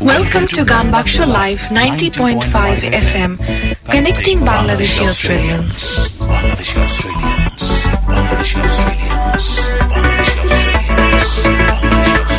Welcome to Ganbaksha Live 90.5 FM, connecting Bangladeshi Australians. Bangladeshi Australians. Bangladeshi Australians. Bangladeshi Australians. Bangladeshi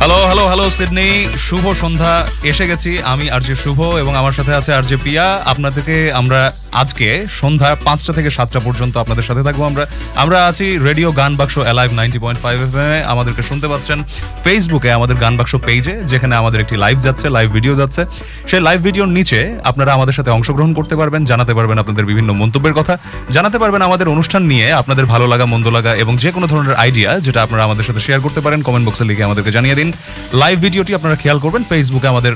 hello hello hello Sydney শুভ সন্ধ্যা এসে গেছি আমি আর যে শুভ এবং আমার সাথে আছে আর যে পিয়া আপনাদেরকে আমরা আজকে সন্ধ্যা পাঁচটা থেকে সাতটা পর্যন্ত আপনাদের সাথে থাকব আমরা। আমরা আছি radio Gaan Baksho alive ninety point five F এ। আমাদেরকে শুনতে পাচ্ছেন ফেসবুকে আমাদের গান বাক্স পেজে যেখানে আমাদের একটি লাইভ যাচ্ছে লাইভ ভিডিও যাচ্ছে। সেই লাইভ ভিডিওর নিচে আপনারা আমাদের সাথে অংশগ্রহণ করতে পারবেন, জানাতে পারবেন আপনাদের বিভিন্ন মন্তব্যের কথা, জানাতে পারবেন আমাদের অনুষ্ঠান নিয়ে আপনাদের ভালো লাগা, মন্দ লাগা এবং যে কোনো ধরনের আইডিয়া যেটা আপনারা আমাদের সাথে শেয়ার করতে পারেন কমেন্ট বক্সে লিখে আমাদেরকে জানিয়ে দিন। লাইভ ভিডিওটি আপনারা খেয়াল করবেন ফেসবুকে আমাদের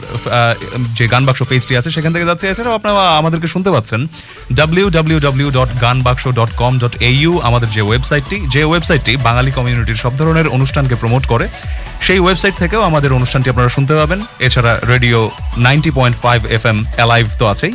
যে গান বাক্স পেজটি আছে, সেখান থেকে যাচ্ছে। এছাড়াও আপনারা আমাদেরকে শুনতে পাচ্ছেন ডাব্লিউ ডট গান বাক্স ডট কম ডট আমাদের যে ওয়েবসাইটটি যে ওয়েবসাইটটি বাঙালি কমিউনিটির সব ধরনের অনুষ্ঠানকে প্রমোট করে, সেই ওয়েবসাইট থেকেও আমাদের অনুষ্ঠানটি আপনারা শুনতে পাবেন। এছাড়া radio ninety point five F M alive তো আছেই।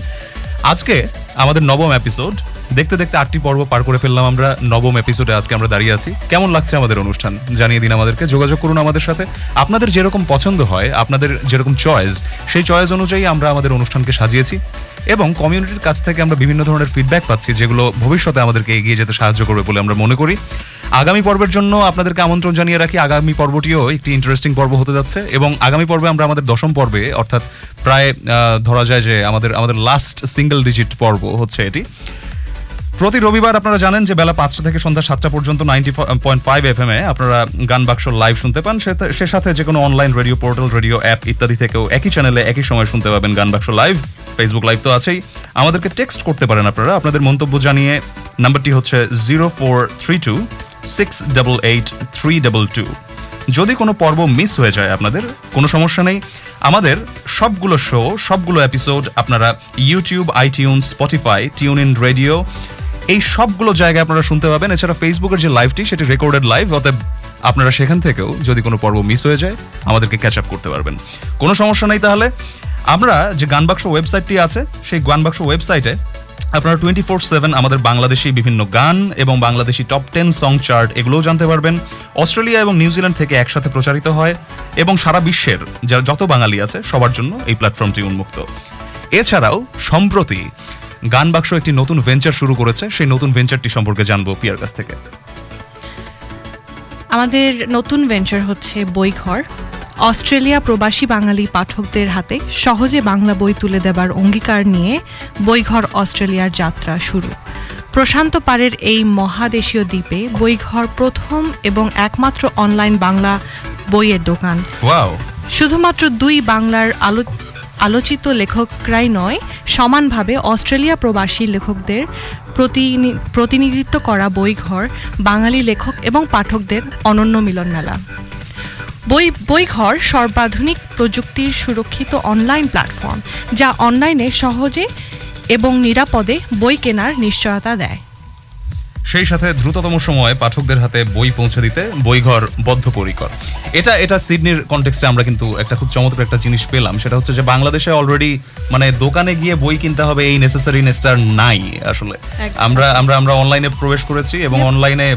আজকে আমাদের নবম এপিসোড। দেখতে দেখতে আটটি পর্ব পার করে ফেললাম আমরা, নবম এপিসোডে আজকে আমরা দাঁড়িয়ে আছি। কেমন লাগছে আমাদের অনুষ্ঠান? জানিয়ে দিন আমাদেরকে, যোগাযোগ করুন আমাদের সাথে। আপনাদের যেরকম পছন্দ হয়, আপনাদের যেরকম চয়েস, সেই চয়েস অনুযায়ী আমরা আমাদের অনুষ্ঠানকে সাজিয়েছি। এবং কমিউনিটির কাছ থেকে আমরা বিভিন্ন ধরনের ফিডব্যাক পাচ্ছি যেগুলো ভবিষ্যতে আমাদেরকে এগিয়ে যেতে সাহায্য করবে বলে আমরা মনে করি। আগামী পর্বের জন্য আপনাদেরকে আমন্ত্রণ জানিয়ে রাখি, আগামী পর্বটিও একটি ইন্টারেস্টিং পর্ব হতে যাচ্ছে এবং আগামী পর্বে আমরা আমাদের দশম পর্বে, অর্থাৎ প্রায় ধরা যায় যে আমাদের আমাদের লাস্ট সিঙ্গেল ডিজিট পর্ব হচ্ছে এটি। প্রতি রবিবার আপনারা জানেন যে বেলা পাঁচটা থেকে সন্ধ্যা সাতটা পর্যন্ত ninety point five F M এ আপনারা গান বাক্স লাইভ শুনতে পান। সে- সাথে যে কোনো online radio portal radio app ইত্যাদি থেকেও একই চ্যানেলে একই সময় শুনতে পাবেন গান বাক্স লাইভ ফেসবুক লাইভ তো আছেই। আমাদেরকে টেক্সট করতে পারেন আপনারা। আপনাদের মন্তব্য জানিয়ে নাম্বারটি হচ্ছে zero four three two six double eight three double two যদি কোনো পর্ব মিস হয়ে যায় আপনাদের, কোনো সমস্যা নেই। আমাদের সবগুলো শো সবগুলো এপিসোড আপনারা YouTube iTune Spotify tune in radio এই সবগুলো জায়গায় আপনারা শুনতে পাবেন। এছাড়া ফেসবুকের যে লাইভটি সেটি রেকর্ডেড লাইভ অতএব আপনারা সেখান থেকেও যদি কোনো পর্ব মিস হয়ে যায়, আমাদেরকে ক্যাচ আপ করতে পারবেন। কোনো সমস্যা নেই তাহলে। আমরা যে গানবাক্স ওয়েবসাইটটি আছে, সেই গানবাক্স ওয়েবসাইটে আপনারা টোয়েন্টি ফোর সেভেন আমাদের বাংলাদেশি বিভিন্ন গান এবং Bangladeshi top ten song chart এগুলোও জানতে পারবেন। অস্ট্রেলিয়া এবং নিউজিল্যান্ড থেকে একসাথে প্রচারিত হয় এবং সারা বিশ্বের যারা যত বাঙালি আছে, সবার জন্য এই প্ল্যাটফর্মটি উন্মুক্ত। এছাড়াও, সম্প্রতি গান বাক্স একটি নতুন ভেঞ্চার শুরু করেছে সেই নতুন ভেঞ্চারটি সম্পর্কে জানব পিয়ার কাছ থেকে। আমাদের নতুন ভেঞ্চার হচ্ছে বইঘর। অস্ট্রেলিয়া প্রবাসী বাঙালি পাঠকদের হাতে সহজে বাংলা বই তুলে দেবার অঙ্গীকার নিয়ে বইঘর অস্ট্রেলিয়ার যাত্রা শুরু। প্রশান্ত পাড়ের এই মহাদেশীয় দ্বীপে বইঘর প্রথম এবং একমাত্র অনলাইন বাংলা বইয়ের দোকান। ওয়াও শুধুমাত্র দুই বাংলার আলো আলোচিত লেখকরাই নয়, সমানভাবে অস্ট্রেলিয়া প্রবাসী লেখকদের প্রতিনি- প্রতিনিধিত্ব করা বইঘর, বাঙালি লেখক এবং পাঠকদের অনন্য মিলন মেলা বই, বইঘর সর্বাধুনিক প্রযুক্তির সুরক্ষিত অনলাইন প্ল্যাটফর্ম, যা অনলাইনে সহজে এবং নিরাপদে বই কেনার নিশ্চয়তা দেয়। সেই সাথে দ্রুততম সময়ে পাঠকদের হাতে বই পৌঁছে দিতে বইঘর বদ্ধপরিকর। এটা এটা সিডনির কনটেক্সটে আমরা কিন্তু একটা খুব চমৎকার একটা জিনিস পেলাম। সেটা হচ্ছে যে বাংলাদেশে অলরেডি মানে দোকানে গিয়ে বই কিনতে হবে এই নেসেসারিনেসটার নাই আসলে। আমরা আমরা আমরা অনলাইনে প্রবেশ করেছি এবং অনলাইনে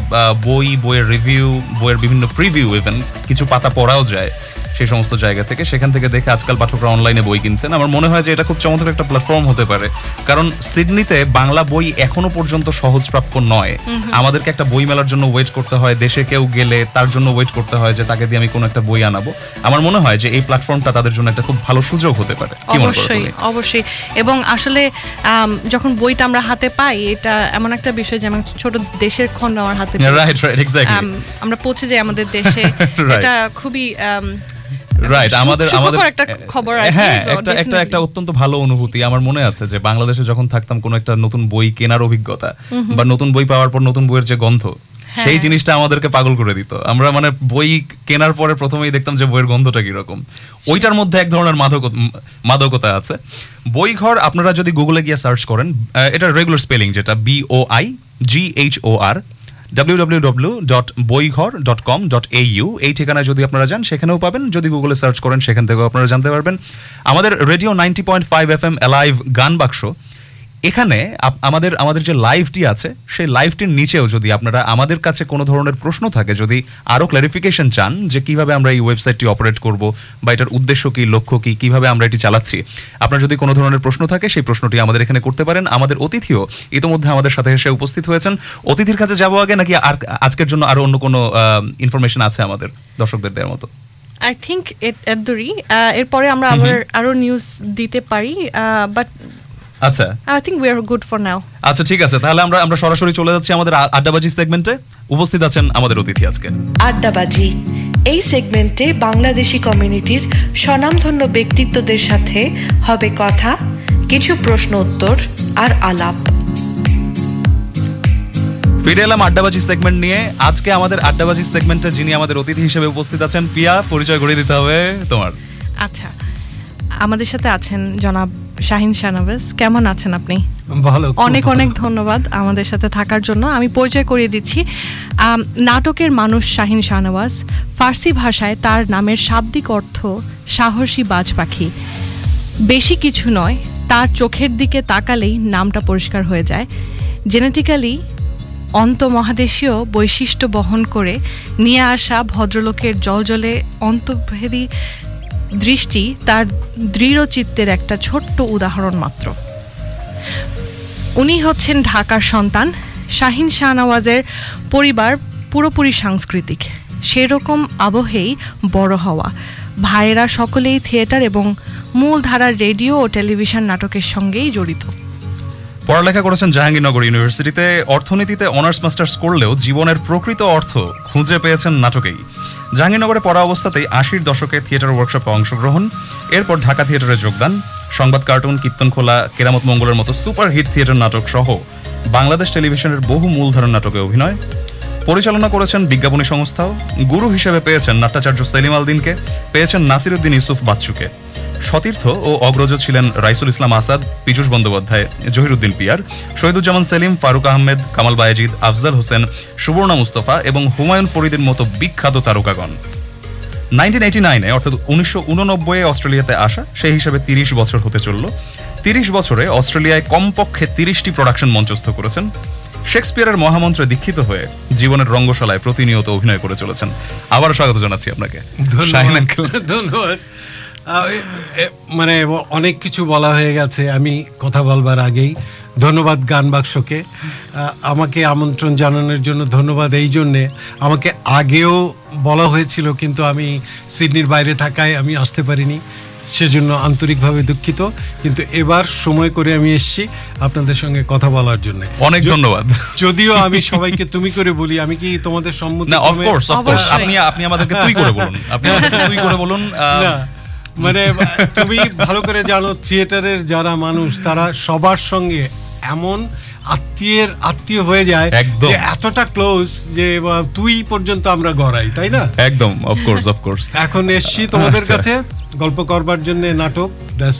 বই বইয়ের রিভিউ বইয়ের বিভিন্ন প্রিভিউ ইভেন কিছু পাতা পড়াও যায়। সেই সমস্ত জায়গা থেকে। সেখান থেকে দেখে আজকাল পাঠকরা অনলাইনে বই কিনছেন। আমার মনে হয় যে এটা খুব চমৎকার একটা প্ল্যাটফর্ম হতে পারে। কারণ সিডনিতে বাংলা বই এখনও পর্যন্ত সহজপ্রাপ্য নয়। আমাদেরকে একটা বই মেলার জন্য ওয়েট করতে হয়। দেশে কেউ গেলে তার জন্য ওয়েট করতে হয় যে তাকে দিয়ে আমি কোনো একটা বই আনাবো। আমার মনে হয় যে এই প্ল্যাটফর্মটা তাদের জন্য একটা খুব ভালো সুযোগ হতে পারে। অবশ্যই অবশ্যই। এবং আসলে যখন বইটা আমরা হাতে পাই এটা এমন একটা বিষয় যেমন ছোট দেশের খন্ড আমার হাতে রাইট রাইট এক্স্যাক্টলি আমরা পৌঁছে যাই আমাদের দেশে। এটা খুবই রাইট আমাদের আমাদের একটা খবর হ্যাঁ একটা একটা একটা অত্যন্ত ভালো অনুভূতি। আমার মনে আছে যে বাংলাদেশে যখন থাকতাম কোনো একটা নতুন বই কেনার অভিজ্ঞতা বা নতুন বই পাওয়ার পর নতুন বইয়ের যে গন্ধ হ্যাঁ। সেই জিনিসটা আমাদেরকে পাগল করে দিত। আমরা মানে বই কেনার পরে প্রথমেই দেখতাম যে বইয়ের গন্ধটা কীরকম। ওইটার মধ্যে এক ধরনের মাদক মাদকতা আছে। বই ঘর আপনারা যদি গুগলে গিয়ে সার্চ করেন এটা রেগুলার স্পেলিং যেটা B O I G H O R www.boighor.com.au এই ঠিকানায় যদি আপনারা যান, সেখানেও পাবেন। যদি গুগলে সার্চ করেন, সেখান থেকেও আপনারা জানতে পারবেন। আমাদের radio ninety point five F M alive Gaan Baksho এখানে আমাদের আমাদের যে লাইভটি আছে সেই লাইভটির নিচেও যদি আপনারা আমাদের কাছে কোনো ধরনের প্রশ্ন থাকে যদি আরও ক্লারিফিকেশন চান যে কীভাবে আমরা এই ওয়েবসাইটটি অপারেট করব বা এটার উদ্দেশ্য কি লক্ষ্য কি কীভাবে আমরা এটি চালাচ্ছি আপনার যদি কোনো ধরনের প্রশ্ন থাকে সেই প্রশ্নটি আমাদের এখানে করতে পারেন। আমাদের অতিথিও ইতোমধ্যে আমাদের সাথে এসে উপস্থিত হয়েছেন। অতিথির কাছে যাব আগে নাকি আর আজকের জন্য আরও অন্য কোনো ইনফরমেশন আছে আমাদের দর্শকদের দেওয়ার মতো? আই থিঙ্ক এদরি এরপরে আমরা আবার আরও নিউজ দিতে পারি বাট আচ্ছা। I think we are good for now আচ্ছা ঠিক আছে। তাহলে আমরা আমরা সরাসরি চলে যাচ্ছি আমাদের আড্ডাবাজি সেগমেন্টে উপস্থিত আছেন আমাদের অতিথি আজকে। আড্ডাবাজি। এই সেগমেন্টে বাংলাদেশি কমিউনিটির স্বনামধন্য ব্যক্তিত্বদের সাথে হবে কথা কিছু প্রশ্ন উত্তর আর আলাপ। ফিরে এলাম আড্ডাবাজি সেগমেন্ট নিয়ে। আজকে আমাদের আড্ডাবাজি সেগমেন্টে যিনি আমাদের অতিথি হিসেবে উপস্থিত আছেন পিয়া পরিচয় করে দিতে হবে তোমার। আচ্ছা। আমাদের সাথে আছেন জনাব শাহিন শাহনওয়াজ। কেমন আছেন আপনি? ভালো অনেক অনেক ধন্যবাদ আমাদের সাথে থাকার জন্য। আমি পরিচয় করিয়ে দিচ্ছি। নাটকের মানুষ শাহিন শাহনওয়াজ। ফার্সি ভাষায় তার নামের শাব্দিক অর্থ সাহসী বাজ পাখি। বেশি কিছু নয় তার চোখের দিকে তাকালেই নামটা পরিষ্কার হয়ে যায়। জেনেটিক্যালি অন্তমহাদেশীয় বৈশিষ্ট্য বহন করে নিয়ে আসা ভদ্রলোকের জলজলে অন্তর্ভেদী দৃষ্টি তার দৃঢ়চিত্তের একটা ছোট্ট উদাহরণ মাত্র। উনি হচ্ছেন ঢাকার সন্তান, শাহিন শাহনওয়াজের পরিবার পুরোপুরি সাংস্কৃতিক। সেরকম আবহেই বড় হওয়া। ভাইয়েরা সকলেই থিয়েটার এবং মূলধারার রেডিও ও টেলিভিশন নাটকের সঙ্গেই জড়িত। পড়ালেখা করেছেন জাহাঙ্গীরনগর ইউনিভার্সিটিতে। অর্থনীতিতে অনার্স, মাস্টার্স করলেও জীবনের প্রকৃত অর্থ খুঁজে পেয়েছেন নাটকেই। জাহাঙ্গীরনগরে পড়া অবস্থাতেই আশির দশকে থিয়েটার ওয়ার্কশপে অংশগ্রহণ, এরপর ঢাকা থিয়েটারে যোগদান, সংবাদ কার্টুন কীর্তনখোলা কেরামত মঙ্গলের মতো সুপার হিট থিয়েটার নাটক সহ বাংলাদেশ টেলিভিশনের বহু মূলধারণ নাটকে অভিনয়। পরিচালনা করেছেন বিজ্ঞাপনী সংস্থাও। গুরু হিসেবে পেয়েছেন নাট্যাচার্য সেলিম আলদিনকে, পেয়েছেন নাসিরুদ্দিন ইউসুফ বাচ্চুকে। সতীর্থ ও অগ্রজ ছিলেন রাইসুল ইসলাম আসাদ পীযুষ বন্দ্যোপাধ্যায় জহিরুদ্দিন পিয়ার শহীদুজ্জামান সেলিম ফারুক আহমেদ কামাল বায়েজিদ আফজাল হোসেন সুবর্ণা মুস্তফা এবং হুমায়ুন ফরিদের মতো বিখ্যাত তারকাগণ। নাইনটিন এইটি নাইনে অর্থাৎ উনিশশো উননব্বই অস্ট্রেলিয়াতে আসা সেই হিসাবে তিরিশ বছর হতে চলল। তিরিশ বছরে অস্ট্রেলিয়ায় কমপক্ষে তিরিশটি প্রোডাকশন মঞ্চস্থ করেছেন। শেক্সপিয়ারের মহামন্ত্রে দীক্ষিত হয়ে জীবনের রঙ্গশালায় প্রতিনিয়ত অভিনয় করে চলেছেন। আবার স্বাগত জানাচ্ছি আপনাকে। ধন্যবাদ। মানে অনেক কিছু বলা হয়ে গেছে আমি কথা বলবার আগেই। ধন্যবাদ গান বাক্সকে। আমাকে আমন্ত্রণ জানানোর জন্য ধন্যবাদ এই জন্যে। আমাকে আগেও বলা হয়েছিল কিন্তু আমি সিডনির বাইরে থাকায় আমি আসতে পারিনি। সেজন্য আন্তরিকভাবে দুঃখিত কিন্তু এবার সময় করে আমি এসেছি আপনাদের সঙ্গে কথা বলার জন্য। অনেক ধন্যবাদ। যদিও আমি সবাইকে তুমি করে বলি আমি কি তোমাদের সম্মতি না অফকোর্স অফকোর্স আপনি আপনি আমাদেরকে তুই করে বলুন। আপনি আমাদেরকে তুই করে বলুন মানে তুমি ভালো করে জানো থিয়েটারের যারা মানুষ তারা সবার সঙ্গে এমন আত্মীয়ের আত্মীয় হয়ে যায় একদম। এতটা ক্লোজ যে তুই পর্যন্ত আমরা গড়াই তাই না? একদম অফকোর্স অফকোর্স এখন এসছি তোমাদের আচ্ছা। কাছে গল্প করবার জন্য নাটক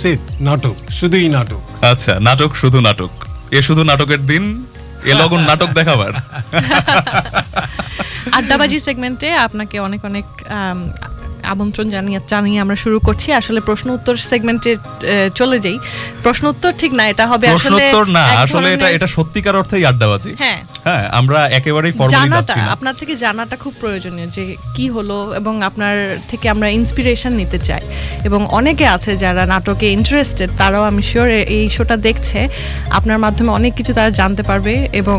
ইট নাটক শুধুই নাটক। আচ্ছা নাটক শুধু নাটক। এ শুধু নাটকের দিন এ লগন নাটক দেখাবার। আড্ডাবাজি সেগমেন্টে আপনাকে অনেক অনেক আমন্ত্রণ জানিয়ে জানিয়ে আমরা শুরু করছি। আসলে প্রশ্ন উত্তর সেগমেন্টে চলে যাই। প্রশ্ন উত্তর ঠিক না এটা হবে আসলে প্রশ্নোত্তর না আসলে এটা এটা সত্যিকার অর্থেই আড্ডাবাজি। হ্যাঁ। হ্যাঁ আমরা একেবারেই ফর্মালি জানাটা আপনার থেকে জানাটা খুব প্রয়োজনীয় যে কি হলো এবং আপনার থেকে আমরা ইন্সপিরেশন নিতে চাই। এবং অনেকে আছে যারা নাটকে ইন্টারেস্টেড তারাও আমি শিওর এই শোটা দেখছে। আপনার মাধ্যমে অনেক কিছু তারা জানতে পারবে এবং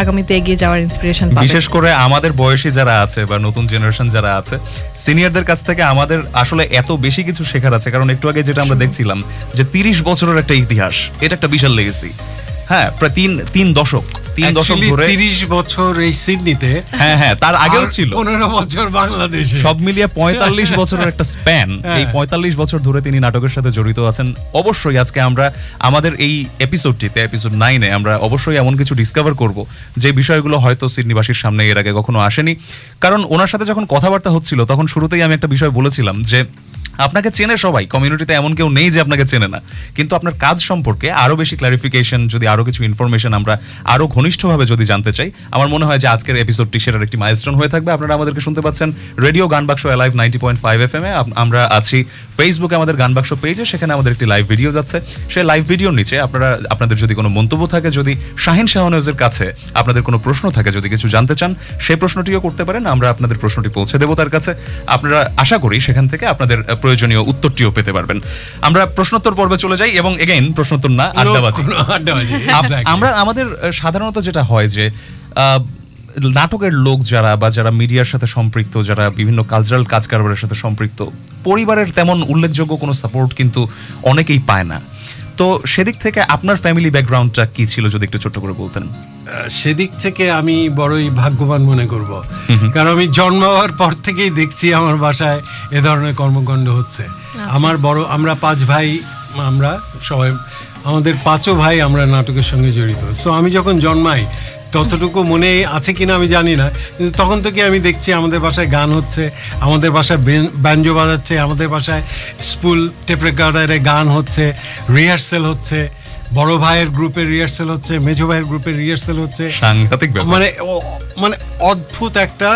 আগামীতে এগিয়ে যাওয়ার ইন্সপিরেশন পাবে। বিশেষ করে আমাদের বয়সী যারা আছে বা নতুন জেনারেশন যারা আছে সিনিয়রদের কাছ থেকে আমাদের আসলে এত বেশি কিছু শেখার আছে। কারণ একটু আগে যেটা আমরা দেখছিলাম যে তিরিশ বছরের একটা ইতিহাস, এটা একটা বিশাল লেগেছি হ্যাঁ প্রায় তিন তিন দশক। তিন দশক ধরে তিরিশ বছর এই সিডনিতে হ্যাঁ হ্যাঁ তার আগেও ছিল। পনেরো বছর বাংলাদেশে। সব মিলিয়ে পঁয়তাল্লিশ বছরের একটা স্প্যান। হ্যাঁ। এই পঁয়তাল্লিশ বছর ধরে তিনি নাটকের সাথে জড়িত আছেন। অবশ্যই আজকে আমরা আমাদের এই এপিসোডটিতে এপিসোড নাইনে আমরা অবশ্যই এমন কিছু ডিসকভার করব যে বিষয়গুলো হয়তো সিডনিবাসীর সামনে এর আগে কখনো আসেনি। কারণ ওনার সাথে যখন কথাবার্তা হচ্ছিল তখন শুরুতেই আমি একটা বিষয় বলেছিলাম যে আপনাকে চেনে সবাই কমিউনিটিতে এমন কেউ নেই যে আপনাকে চেনে না। কিন্তু আপনার কাজ সম্পর্কে আরও বেশি ক্লারিফিকেশন যদি আরও কিছু ইনফরমেশন আমরা আরও ঘনিষ্ঠভাবে যদি জানতে চাই, আমার মনে হয় যে আজকের এপিসোডটি সেটার একটি মাইলস্টোন হয়ে থাকবে। আপনারা আমাদেরকে শুনতে পাচ্ছেন radio Gaan Baksho live ninety point five F M এ আমরা আছি ফেসবুকে আমাদের গান বাক্স পেজে সেখানে আমাদের একটি লাইভ ভিডিও যাচ্ছে। সেই লাইভ ভিডিওর নিচে আপনারা, আপনাদের যদি কোনো মন্তব্য থাকে, যদি শাহিন শাহনেজের কাছে আপনাদের কোনো প্রশ্ন থাকে, যদি কিছু জানতে চান সেই প্রশ্নটিও করতে পারেন। আমরা আপনাদের প্রশ্নটি পৌঁছে দেবো তার কাছে। আপনারা আশা করি সেখান থেকে আপনাদের প্রয়োজনীয় উত্তরটিও পেতে পারবেন। আমরা প্রশ্নোত্তর পর্বে চলে যাই এবং এগেইন প্রশ্নোত্তর না আড্ডাবাজি. আমরা আমাদের সাধারণত যেটা হয় যে আহ, নাটকের লোক যারা বা যারা মিডিয়ার সাথে সম্পৃক্ত যারা বিভিন্ন কালচারাল কাজ কারবারের সাথে সম্পৃক্ত পরিবারের তেমন উল্লেখযোগ্য কোনো সাপোর্ট কিন্তু অনেকেই পায় না। তো সেদিক থেকে আপনার ফ্যামিলি ব্যাকগ্রাউন্ডটা কি ছিল যদি একটু ছোট্ট করে বলতেন? সেদিক থেকে আমি বড়ই ভাগ্যবান মনে করব। কারণ আমি জন্ম হওয়ার পর থেকেই দেখছি আমার বাসায় এ ধরনের কর্মকাণ্ড হচ্ছে। আমার বড় আমরা পাঁচ ভাই আমরা সবাই আমাদের পাঁচও ভাই আমরা নাটকের সঙ্গে জড়িত। সো আমি যখন জন্মাই ততটুকু মনে আছে কিনা আমি জানি না কিন্তু তখন থেকে আমি দেখছি আমাদের বাসায় গান হচ্ছে আমাদের বাসায় ব্যঞ্জো বাজাচ্ছে আমাদের বাসায় স্কুল টেপ রেকর্ডারে গান হচ্ছে রিহার্সেল হচ্ছে বড় ভাইয়ের গ্রুপের রিহার্সেল হচ্ছে মেজো ভাইয়ের গ্রুপের রিহার্সেল হচ্ছে। সাংঘাতিক মানে মানে অদ্ভুত একটা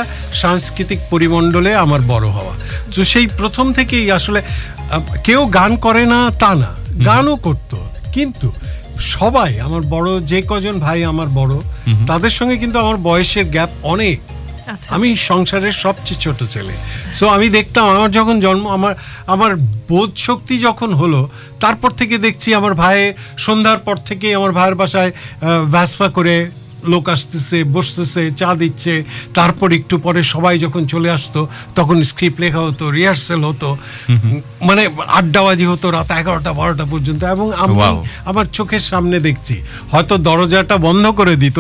সাংস্কৃতিক পরিমণ্ডলে আমার বড় হওয়া। তো সেই প্রথম থেকেই আসলে কেউ গান করে না তা না গানও করতো কিন্তু সবাই আমার বড় যে কজন ভাই আমার বড় তাদের সঙ্গে কিন্তু আমার বয়সের গ্যাপ অনেক। আচ্ছা। আমি সংসারের সবচেয়ে ছোট ছেলে। সো আমি দেখতাম আমার যখন জন্ম আমার আমার বোধ শক্তি যখন হলো তারপর থেকে দেখছি আমার ভাইয়ের সন্ধ্যার পর থেকে আমার ভাইয়ের বাসায় ভ্যাসফা করে লোক আসতেছে বসতেছে চা দিচ্ছে। তারপর একটু পরে সবাই যখন চলে আসতো তখন স্ক্রিপ্ট লেখা হতো রিহার্সেল হতো। মানে আড্ডাবাজি হতো রাত এগারোটা বারোটা পর্যন্ত। এবং আমি আমার চোখের সামনে দেখছি হয়তো দরজাটা বন্ধ করে দিত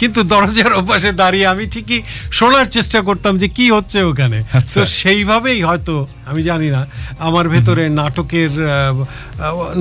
কিন্তু দরজার ওপাশে দাঁড়িয়ে আমি ঠিকই শোনার চেষ্টা করতাম যে কি হচ্ছে ওখানে। আচ্ছা। তো সেইভাবেই হয়তো আমি জানি না আমার ভেতরে নাটকের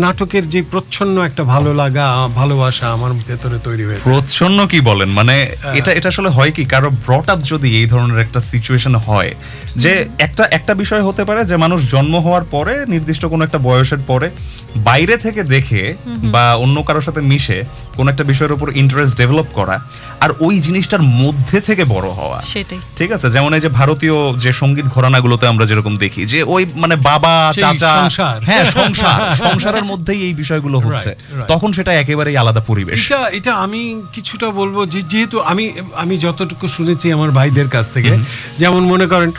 নাটকের যে প্রচ্ছন্ন একটা ভালো লাগা ভালোবাসা আমার ভেতরে তৈরি হয়েছে। প্রচ্ছন্ন কি বলেন মানে এটা এটা আসলে হয় কি? কারও ব্রট আপ যদি এই ধরনের একটা সিচুয়েশন হয় যে একটা একটা বিষয় হতে পারে যে মানুষ জন্ম হওয়ার পরে নির্দিষ্ট কোনো একটা বয়সের পরে বাইরে থেকে দেখে বা অন্য কারোর সাথে মিশে কোন একটা বিষয়ের উপর ইন্টারেস্ট ডেভেলপ করা আর ওই জিনিসটার মধ্যে থেকে বড় হওয়া। সেটাই। ঠিক আছে? যেমন এই যে ভারতীয় যে সংগীত ঘরানাগুলোতে আমরা যেরকম দেখি যে ওই মানে বাবা চাচা হ্যাঁ সংসার। সংসারের মধ্যেই এই বিষয়গুলো হচ্ছে. তখন সেটা একেবারেই আলাদা পরিবেশ। এটা এটা আমি কিছুটা বলব যে যেহেতু আমি আমি যতটুকু শুনেছি আমার ভাইদের কাছ থেকে যেমন মনে করেন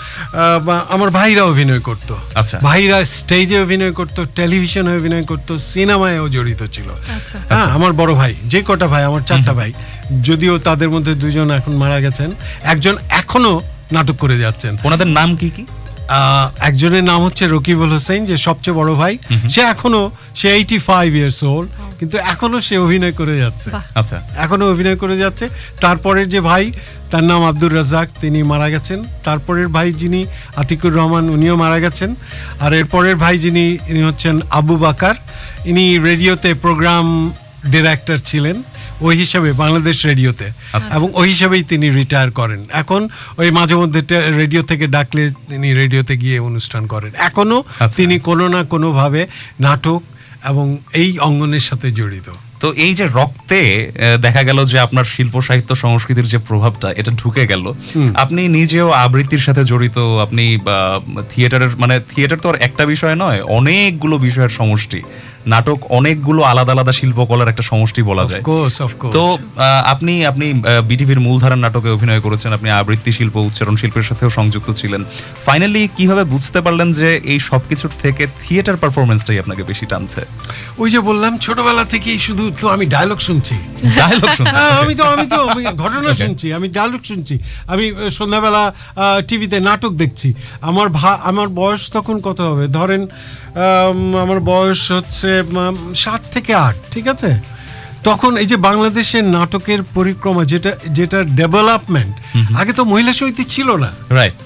আমার ভাইরা অভিনয় করতো। আচ্ছা। ভাইরা স্টেজে অভিনয় করতো টেলিভিশনে অভিনয় করতো সিনেমায়ও জড়িত ছিল। আচ্ছা। হ্যাঁ আমার বড় ভাই যে কটা ভাই আমার চারটা ভাই যদিও তাদের মধ্যে দুজন এখন মারা গেছেন একজন এখনও নাটক করে যাচ্ছেন। ওনাদের নাম কি কি? আহ, একজনের নাম হচ্ছে রকিবুল হোসেন যে সবচেয়ে বড় ভাই। সে এখনও সে এইটি ফাইভ ইয়ার্স ওল্ড কিন্তু এখনও সে অভিনয় করে যাচ্ছে। আচ্ছা। এখনও অভিনয় করে যাচ্ছে। তারপরের যে ভাই তার নাম আব্দুর রাজাক তিনি মারা গেছেন। তারপরের ভাই যিনি আতিকুর রহমান উনিও মারা গেছেন। আর এরপরের ভাই যিনি ইনি হচ্ছেন আবু বাকার। ইনি রেডিওতে প্রোগ্রাম ডিরেক্টর ছিলেন ওই হিসাবে বাংলাদেশ রেডিওতে। আচ্ছা। এবং ওই হিসাবেই তিনি রিটায়ার করেন। এখন ওই মাঝে মধ্যে রেডিও থেকে ডাকলে তিনি রেডিওতে গিয়ে অনুষ্ঠান করেন। এখনও আচ্ছা। তিনি কোনো না কোনোভাবে নাটক এবং এই অঙ্গনের সাথে জড়িত। তো এই যে রক্তে দেখা গেল যে আপনার শিল্প সাহিত্য সংস্কৃতির যে প্রভাবটা এটা ঢুকে গেল। আপনি নিজেও আবৃত্তির সাথে জড়িত আপনি থিয়েটারের মানে থিয়েটার তো আর একটা বিষয় নয় অনেকগুলো বিষয়ের সমষ্টি। নাটক অনেকগুলো আলাদা আলাদা শিল্পকলার একটা সমষ্টি বলা যায়। তো আপনি আপনি বিটিভির মূলধারার নাটকে অভিনয় করেছেন আপনি আবৃত্তি শিল্প উচ্চারণ শিল্পের সাথেও সংযুক্ত ছিলেন। ফাইনালি কীভাবে বুঝতে পারলেন যে এই সবকিছুর থেকে থিয়েটার পারফরমেন্সটাই আপনাকে বেশি টানছে? ওই যে বললাম ছোটবেলা থেকেই শুধু তো আমি ডায়লগ শুনছি। ডায়লগ হ্যাঁ, আমি তো আমি তো ঘটনা শুনছি আমি ডায়লগ শুনছি। আমি সন্ধ্যাবেলা টিভিতে নাটক দেখছি। আমার ভা আমার বয়স তখন কত হবে? ধরেন আম, আমার বয়স হচ্ছে সাত থেকে আট ঠিক আছে? তখন এই যে বাংলাদেশের নাটকের পরিক্রমা যেটা যেটা ডেভেলপমেন্ট আগে তো মহিলা সমিতি ছিল না। রাইট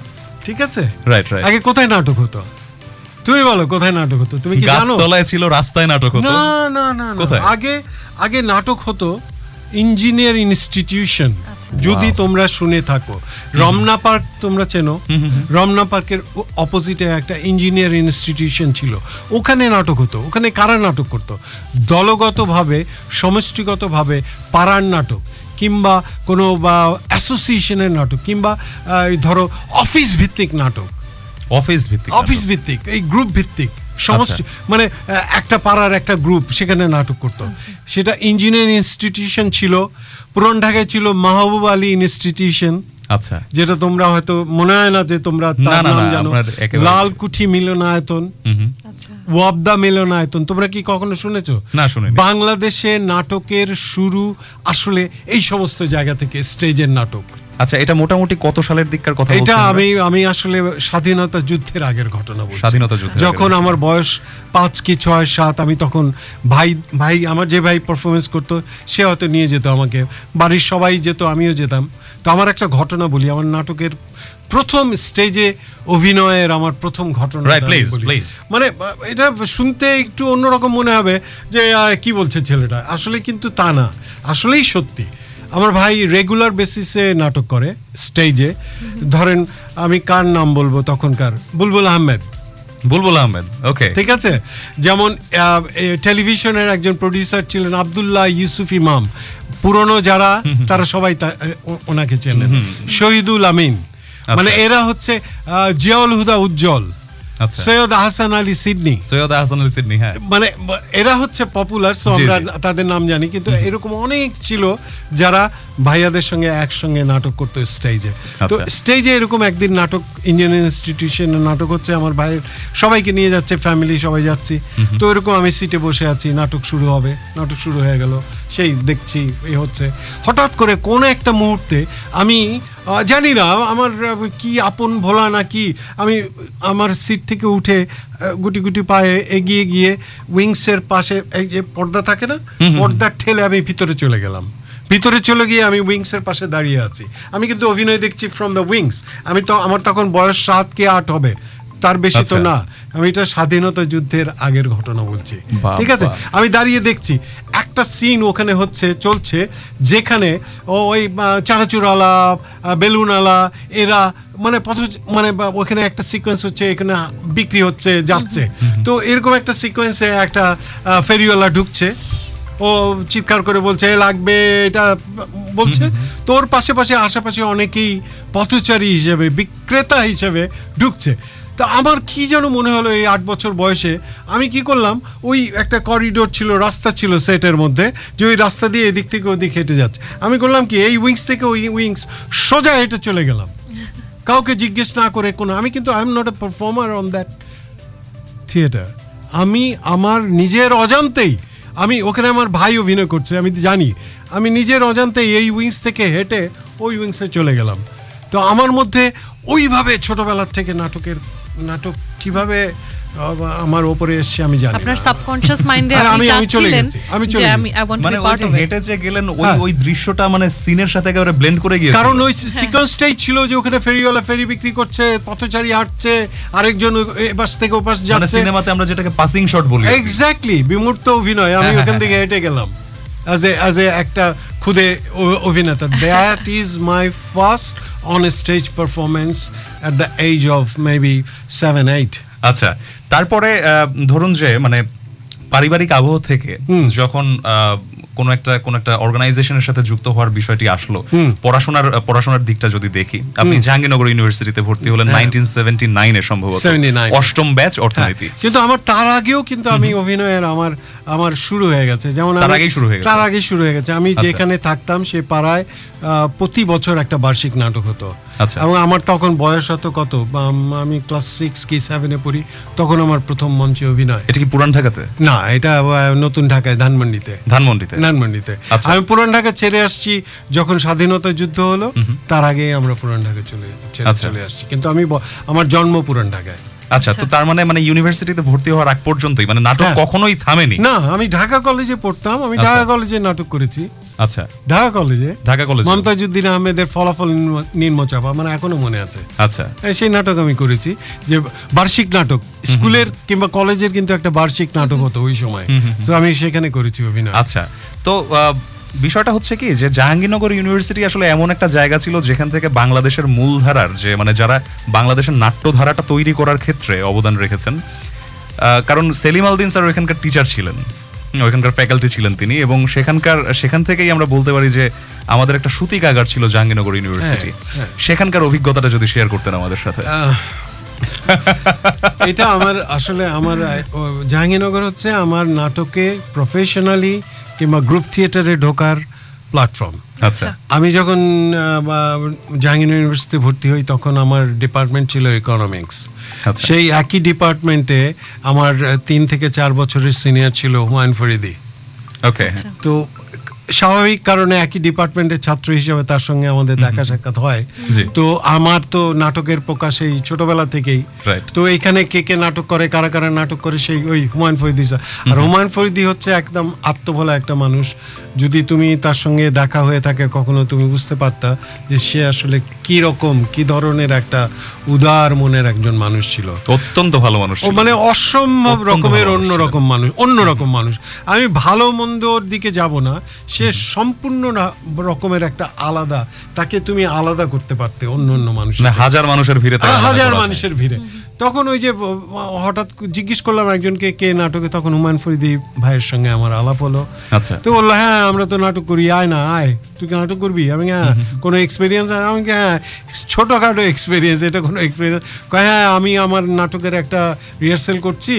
ঠিক আছে? রাইট রাইট আগে কোথায় নাটক হতো? তুমি বলো কোথায় নাটক হতো? তুমি কি জানো? গাছতলায় ছিল রাস্তায় নাটক হতো? না না না না। কোথায়? আগে আগে নাটক হতো ইঞ্জিনিয়ার ইনস্টিটিউশন। যদি তোমরা শুনে থাকো। রমনা পার্ক তোমরা চেনো? রমনা পার্কের অপোজিটে একটা ইঞ্জিনিয়ার ইনস্টিটিউশন ছিল। ওখানে নাটক হতো। ওখানে কারা নাটক করতো? দলগতভাবে সমষ্টিগতভাবে পাড়ার নাটক কিংবা কোনো বা অ্যাসোসিয়েশনের নাটক কিংবা এই ধরো অফিস ভিত্তিক নাটক। অফিস ভিত্তিক অফিস ভিত্তিক এই গ্রুপ ভিত্তিক। সমষ্টি মানে একটা পাড়ার একটা গ্রুপ সেখানে নাটক করতো। সেটা ইঞ্জিনিয়ারিং ইনস্টিটিউশন ছিল। পুরান ঢাকায় ছিল মাহবুব আলী ইনস্টিটিউশন। আচ্ছা। যেটা তোমরা হয়তো মনে হয় না যে তোমরা তার নাম জানো। একেবারে- লালকুঠি মিলনায়তন। আচ্ছা। ওয়াবদা মিলনায়তন তোমরা কি কখনো শুনেছো? না, শুনে বাংলাদেশে নাটকের শুরু আসলে এই সমস্ত জায়গা থেকে স্টেজের নাটক। আচ্ছা এটা মোটামুটি কত সালের দিককার কথা এটা আমি আমি আসলে স্বাধীনতা যুদ্ধের আগের ঘটনা বলছি। স্বাধীনতা যুদ্ধের যখন আমার বয়স পাঁচ কি ছয় সাত আমি তখন ভাই ভাই আমার যে ভাই পারফরমেন্স করতো সে হয়তো নিয়ে যেত আমাকে। বাড়ির সবাই যেত আমিও যেতাম। তো আমার একটা ঘটনা বলি আমার নাটকের প্রথম স্টেজে অভিনয়ের আমার প্রথম ঘটনা. মানে এটা শুনতে একটু অন্যরকম মনে হবে যে কি বলছে ছেলেটা? আসলে কিন্তু তা না। আসলেই সত্যি। আমার ভাই রেগুলার বেসিসে নাটক করে স্টেজে ধরেন আমি কার নাম বলব তখনকার? বুলবুল আহমেদ। বুলবুল আহমেদ ওকে ঠিক আছে? যেমন টেলিভিশনের একজন প্রডিউসার ছিলেন আবদুল্লাহ ইউসুফ ইমাম। পুরনো যারা তারা সবাই ওনাকে চেনেন। শহীদুল আমিন। মানে আচ্ছা। এরা হচ্ছে জিয়াউল হুদা উজ্জ্বল। সৈয়দ আহসান আলী সিডনি। সৈয়দ আহসান আলী সিডনি হ্যাঁ। মানে এরা হচ্ছে পপুলার সো আমরা তাদের নাম জানি কিন্তু এরকম অনেক ছিল যারা ভাইয়াদের সঙ্গে একসঙ্গে নাটক করতো স্টেজে তো আচ্ছা। স্টেজে এরকম একদিন নাটক ইন্ডিয়ান ইনস্টিটিউশনে নাটক হচ্ছে আমার ভাইয়ের সবাইকে নিয়ে যাচ্ছে ফ্যামিলি সবাই যাচ্ছি। তো এরকম আমি সিটে বসে আছি নাটক শুরু হবে নাটক শুরু হয়ে গেল সেই দেখছি এই হচ্ছে। হঠাৎ করে কোন একটা মুহূর্তে আমি জানি না আমার কি আপন ভোলা না কি আমি আমার সিট থেকে উঠে গুটি গুটি পায়ে এগিয়ে গিয়ে উইংসের পাশে এই যে পর্দা থাকে না পর্দার ঠেলে আমি ভিতরে চলে গেলাম। ভিতরে চলে গিয়ে আমি উইংসের পাশে দাঁড়িয়ে আছি। আমি কিন্তু অভিনয় দেখছি ফ্রম দ্য উইংস আমি তো আমার তখন বয়স সাত কে আট হবে। তার বেশি তো আচ্ছা। না। আমি এটা স্বাধীনতা যুদ্ধের আগের ঘটনা বলছি। ঠিক আছে? আমি দাঁড়িয়ে দেখছি। একটা সিন ওখানে হচ্ছে চলছে যেখানে ওই চানাচুরালা বেলুনালা এরা মানে পথ মানে ওখানে একটা সিকোয়েন্স হচ্ছে এখানে বিক্রি হচ্ছে যাচ্ছে। তো এরকম একটা সিকোয়েন্সে একটা ফেরিওয়ালা ঢুকছে। ও চিৎকার করে বলছে লাগবে। এটা বলছে। তোর পাশে পাশে আশেপাশে অনেকেই পথচারী হিসেবে বিক্রেতা হিসেবে ঢুকছে। তা আমার কি যেন মনে হলো এই আট বছর বয়সে? আমি কি করলাম? ওই একটা করিডোর ছিল, রাস্তা ছিল সেটের মধ্যে, যে ওই রাস্তা দিয়ে এদিক থেকে ওদিক হেঁটে যাচ্ছে। আমি করলাম কি, এই উইংস থেকে ওই উইংস সোজা হেঁটে চলে গেলাম। কাউকে জিজ্ঞেস না করে কোনো, আমি কিন্তু I am not a performer on that theatre আমি আমার নিজের অজান্তেই, আমি ওখানে আমার ভাই অভিনয় করছে, আমি জানি। আমি নিজের অজান্তেই এই উইংস থেকে হেঁটে ওই উইংসে চলে গেলাম। তো আমার মধ্যে ওইভাবে ছোটবেলার থেকে নাটকের নাটক কীভাবে আমার ওপরে এসছে আমি জানি আপনার। সাবকনশিয়াস মাইন্ডে হ্যাঁ, আপনি আমি- আমি চলে চাচ্ছিলেন গেছি, আমি চলে গেছি। আমি মানে ওই যে হেঁটে যে গেলেন ওই হ্যাঁ। ওই দৃশ্যটা মানে সিনের সাথে একেবারে ব্লেন্ড করে গিয়েছে। কারণ ওই সিকোয়েন্সটাই ছিল যে ওখানে ফেরিওয়ালা ফেরি বিক্রি করছে পথচারী হাঁটছে আরেকজন এপাশ থেকে ওপাশ মানে সিনেমাতে আমরা যেটাকে পাসিং শট বলি এক্স্যাক্টলি বিমূর্ত অভিনয় আমি হ্যাঁ, ওখান হ্যাঁ, থেকে হেঁটে গেলাম। অ্যাজ এ অ্যাজ এ একটা খুদে অভিনেতা। That is my first on stage performance at the age of maybe seven eight আচ্ছা তারপরে ধরুন যে মানে পারিবারিক আবহ থেকে যখন কোনো একটা কোনো একটা অর্গানাইজেশনের সাথে যুক্ত হওয়ার বিষয়টি আসলো। পড়াশোনার পড়াশোনার দিকটা যদি দেখি আপনি জাহাঙ্গীরনগর ইউনিভার্সিটিতে ভর্তি হলেন। নাইনটিন সেভেন্টি নাইনে সম্ভবত। অষ্টম ব্যাচ অর্থনীতি। কিন্তু আমার তার আগেও কিন্তু আমি অভিনয়ের আমার আমার শুরু হয়ে গেছে। যেমন তার আগেই শুরু হয়ে গেছে? তার আগে শুরু হয়ে গেছে। আমি আচ্ছা। যেখানে থাকতাম সে পাড়ায় প্রতি বছর একটা বার্ষিক নাটক হতো। এবং আমার তখন বয়স হতো কত? আমি ক্লাস সিক্স কি সেভেনে পড়ি তখন আমার প্রথম মঞ্চে অভিনয়। এটা কি পুরান ঢাকাতে? না এটা নতুন ঢাকায় ধানমন্ডিতে। ধানমন্ডিতে? ধানমন্ডিতে। আচ্ছা। আমি পুরান ঢাকা ছেড়ে আসছি যখন স্বাধীনতা যুদ্ধ হলো তার আগেই আমরা পুরান ঢাকা চলে আচ্ছা। চলে আসছি। কিন্তু আমি আমার জন্ম পুরান ঢাকায়। আচ্ছা তো তার মানে মানে ইউনিভার্সিটিতে ভর্তি হওয়ার আগ পর্যন্তই মানে নাটক হ্যাঁ। কখনোই থামেনি? না আমি ঢাকা কলেজে পড়তাম আমি আচ্ছা। ঢাকা কলেজে নাটক করেছি। আচ্ছা। ঢাকা কলেজে ঢাকা কলেজে? মমতাজুদ্দিন আহমেদের ফলাফল নিম্নচাপ আমার এখনও মনে আছে। আচ্ছা। সেই নাটক আমি করেছি যে বার্ষিক নাটক স্কুলের কিংবা কলেজের কিন্তু একটা বার্ষিক নাটক হতো ওই সময়। তো আমি সেখানে করেছি অভিনয়। আচ্ছা। তো বিষয়টা হচ্ছে কি যে জাহাঙ্গীরনগর ইউনিভার্সিটি আসলে এমন একটা জায়গা ছিল যেখান থেকে বাংলাদেশের মূলধারার যে মানে যারা বাংলাদেশের নাট্যধারাটা তৈরি করার ক্ষেত্রে অবদান রেখেছেন কারণ সেলিম আলদিন স্যার ওইখানকার টিচার ছিলেন ওইখানকার ফ্যাকাল্টি ছিলেন তিনি এবং সেখানকার সেখান থেকেই আমরা বলতে পারি যে আমাদের একটা সুতিকাগার ছিল জাহাঙ্গীরনগর ইউনিভার্সিটি হ্যাঁ। সেখানকার অভিজ্ঞতাটা যদি শেয়ার করতেন আমাদের সাথে এটা আমার আসলে আমার জাহাঙ্গীরনগর হচ্ছে আমার নাটকে প্রফেশনালি কিংবা গ্রুপ থিয়েটারে ঢোকার প্ল্যাটফর্ম আচ্ছা। আমি যখন জাহাঙ্গীর ইউনিভার্সিটি ভর্তি হই তখন আমার ডিপার্টমেন্ট ছিল ইকোনমিক্স আচ্ছা। সেই একই ডিপার্টমেন্টে আমার তিন থেকে চার বছরের সিনিয়র ছিল হুমায়ুন ফরিদি। ওকে তো স্বাভাবিক কারণে একই ডিপার্টমেন্টের ছাত্র হিসেবে তার সঙ্গে আমাদের দেখা সাক্ষাৎ হয়। তো আমার তো নাটকের প্রকাশ এই ছোটবেলা থেকেই। তো এখানে কে কে নাটক করে কারা কারা নাটক করে সেই ওই হুমায়ুন ফরিদি আর হুমায়ুন ফরিদি হচ্ছে একদম আত্মভোলা একটা মানুষ। যদি তুমি তার সঙ্গে দেখা হয়ে থাকে কখনো তুমি বুঝতে পারতা যে সে আসলে কি রকম কি ধরনের একটা উদার মনের একজন মানুষ ছিল। অত্যন্ত ভালো মানুষ মানে অসম্ভব রকমের ভালো মানুষ অন্য রকম মানুষ আমি ভালো মন্দর দিকে যাব না সে সম্পূর্ণ রকমের একটা আলাদা তাকে তুমি আলাদা করতে পারতে অন্য অন্য মানুষ মানে হাজার মানুষের ভিড়ে হাজার মানুষের ভিড়ে। তখন ওই যে হঠাৎ জিজ্ঞেস করলাম একজনকে কে নাটকে? তখন হুমায়ুন ফরিদি ভাইয়ের সঙ্গে আমার আলাপ হলো। আচ্ছা। তো বলল হ্যাঁ আমরা তো নাটক করি আয় না আয়। তুই নাটক করবি? আমি হ্যাঁ কোনো এক্সপিরিয়েন্স আমি হ্যাঁ ছোটোখাটো এক্সপিরিয়েন্স এটা কোনো এক্সপিরিয়েন্স কয় হ্যাঁ আমি আমার নাটকের একটা রিহার্সেল করছি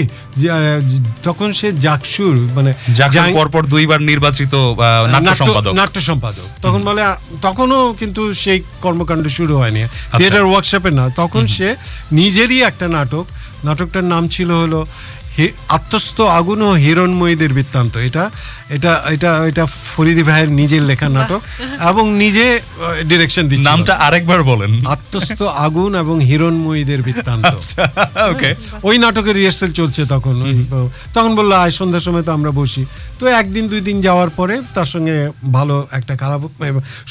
তখন সে জাকসুর মানে পরপর দুইবার নির্বাচিত নাট্য সম্পাদক। নাট্য সম্পাদক। তখন বলে তখনও কিন্তু সেই কর্মকাণ্ড শুরু হয়নি। থিয়েটার ওয়ার্কশপে না তখন সে নিজেরই একটা নাটক। নাটকটার নাম ছিল হলো আত্মস্থ আগুন ও হিরণময়ীদের বৃত্তান্ত। এটা এটা এটা এটা ফরিদি ভাইয়ের নিজের লেখা নাটক এবং নিজে ডিরেকশন দিচ্ছে নামটা আরেকবার বলেন। আত্মস্থ আগুন এবং হিরণময়ীদের বৃত্তান্ত। ওকে ওই নাটকের রিহার্সেল চলছে তখন। তখন বলল আয় সন্ধ্যার সময় তো আমরা বসি। তো একদিন দুই দিন যাওয়ার পরে তার সঙ্গে ভালো একটা খারাপ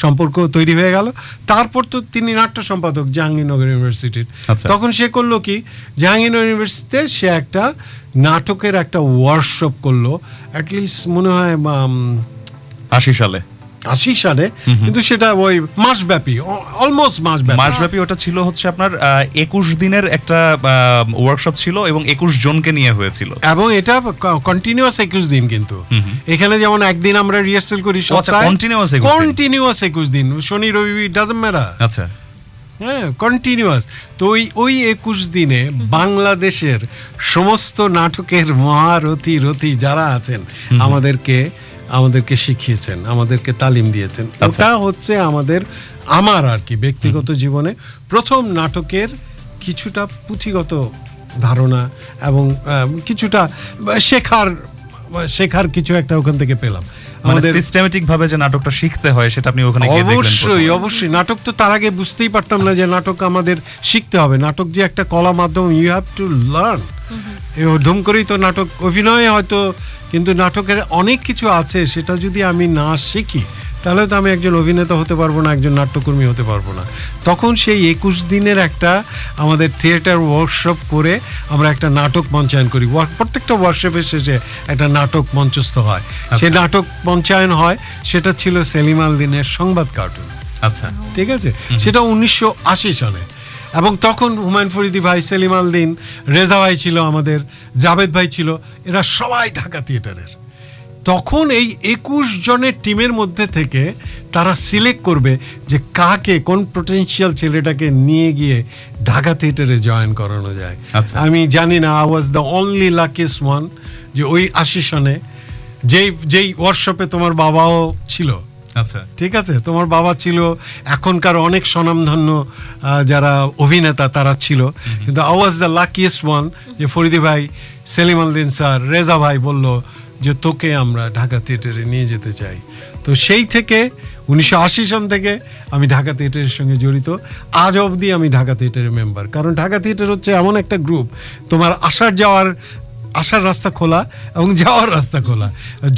সম্পর্ক তৈরি হয়ে গেল। তারপর তো তিনি নাট্য সম্পাদক জাহাঙ্গীরনগর ইউনিভার্সিটির। আচ্ছা। তখন সে করল কি জাহাঙ্গীরনগর ইউনিভার্সিটিতে সে একটা নাটকের একটা ওয়ার্কশপ করল অ্যাটলিস্ট মনে হয় আশি সালে। আশি সালে কিন্তু সেটা ওই মাসব্যাপী অলমোস্ট মাসব্যাপী। মাসব্যাপী ওটা ছিল হচ্ছে আপনার একুশ দিনের একটা ওয়ার্কশপ ছিল এবং একুশ জনকে নিয়ে হয়েছিল। এবং এটা কন্টিনিউয়াস একুশ দিন কিন্তু। এখানে যেমন একদিন আমরা রিহার্সেল করি আচ্ছা, continuous 21 দিন। কন্টিনিউয়াস একুশ দিন। শনি রবি ডাজন্ট ম্যাটার আচ্ছা। হ্যাঁ কন্টিনিউয়াস তো ওই ওই একুশ দিনে বাংলাদেশের সমস্ত নাটকের মহারথী রথী যারা আছেন আমাদেরকে আমাদেরকে শিখিয়েছেন আমাদেরকে তালিম দিয়েছেন। আচ্ছা। ওটা হচ্ছে আমাদের আমার আর কি ব্যক্তিগত জীবনে প্রথম নাটকের কিছুটা পুঁথিগত ধারণা এবং কিছুটা শেখার শেখার কিছু একটা ওখান থেকে পেলাম। মানে সিস্টেমেটিক ভাবে যে নাটকটা শিখতে হয় সেটা আপনি ওখানে গিয়ে দেখলেন অবশ্যই অবশ্যই। নাটক তো তার আগে বুঝতেই পারতাম না যে নাটক আমাদের শিখতে হবে। নাটক যে একটা কলা মাধ্যম ইউ হ্যাভ টু লার্ন ধুম করেই তো নাটক অভিনয়ে হয়তো কিন্তু নাটকের অনেক কিছু আছে সেটা যদি আমি না শিখি তাহলে তো আমি একজন অভিনেতা হতে পারব না একজন নাট্যকর্মী হতে পারব না। তখন সেই একুশ দিনের একটা আমাদের থিয়েটার ওয়ার্কশপ করে আমরা একটা নাটক মঞ্চায়ন করি। প্রত্যেকটা ওয়ার্কশপের শেষে একটা নাটক মঞ্চস্থ হয়। সেই নাটক মঞ্চায়ন হয় সেটা ছিল সেলিম আল দিনের সংবাদ কার্টুন। আচ্ছা। ঠিক আছে? সেটা উনিশশো আশি সালে। এবং তখন হুমায়ুন ফরিদি ভাই সেলিম আল দিন রেজা ভাই ছিল আমাদের জাভেদ ভাই ছিল এরা সবাই ঢাকা থিয়েটারের। তখন এই একুশ জনের টিমের মধ্যে থেকে তারা সিলেক্ট করবে যে কাকে কোন পোটেনশিয়াল ছেলেটাকে নিয়ে গিয়ে ঢাকা থিয়েটারে জয়েন করানো যায়। আচ্ছা। আমি জানি না I was the only luckiest one যে ওই আশি সনে যেই যেই ওয়ার্কশপে তোমার বাবাও ছিল। আচ্ছা। ঠিক আছে? তোমার বাবা ছিল এখনকার অনেক স্বনামধন্য যারা অভিনেতা তারা ছিল। কিন্তু আওয়াজ দ্য লাকিয়েস্ট ওয়ান যে ফরিদি ভাই সেলিম আলদিন স্যার রেজা ভাই বলল যে তোকে আমরা ঢাকা থিয়েটারে নিয়ে যেতে চাই। তো সেই থেকে উনিশশো আশি সন থেকে আমি ঢাকা থিয়েটারের সঙ্গে জড়িত। আজ অবধি আমি ঢাকা থিয়েটারের মেম্বার। কারণ ঢাকা থিয়েটার হচ্ছে এমন একটা গ্রুপ, তোমার আসার যাওয়ার আসার রাস্তা খোলা এবং যাওয়ার রাস্তা খোলা।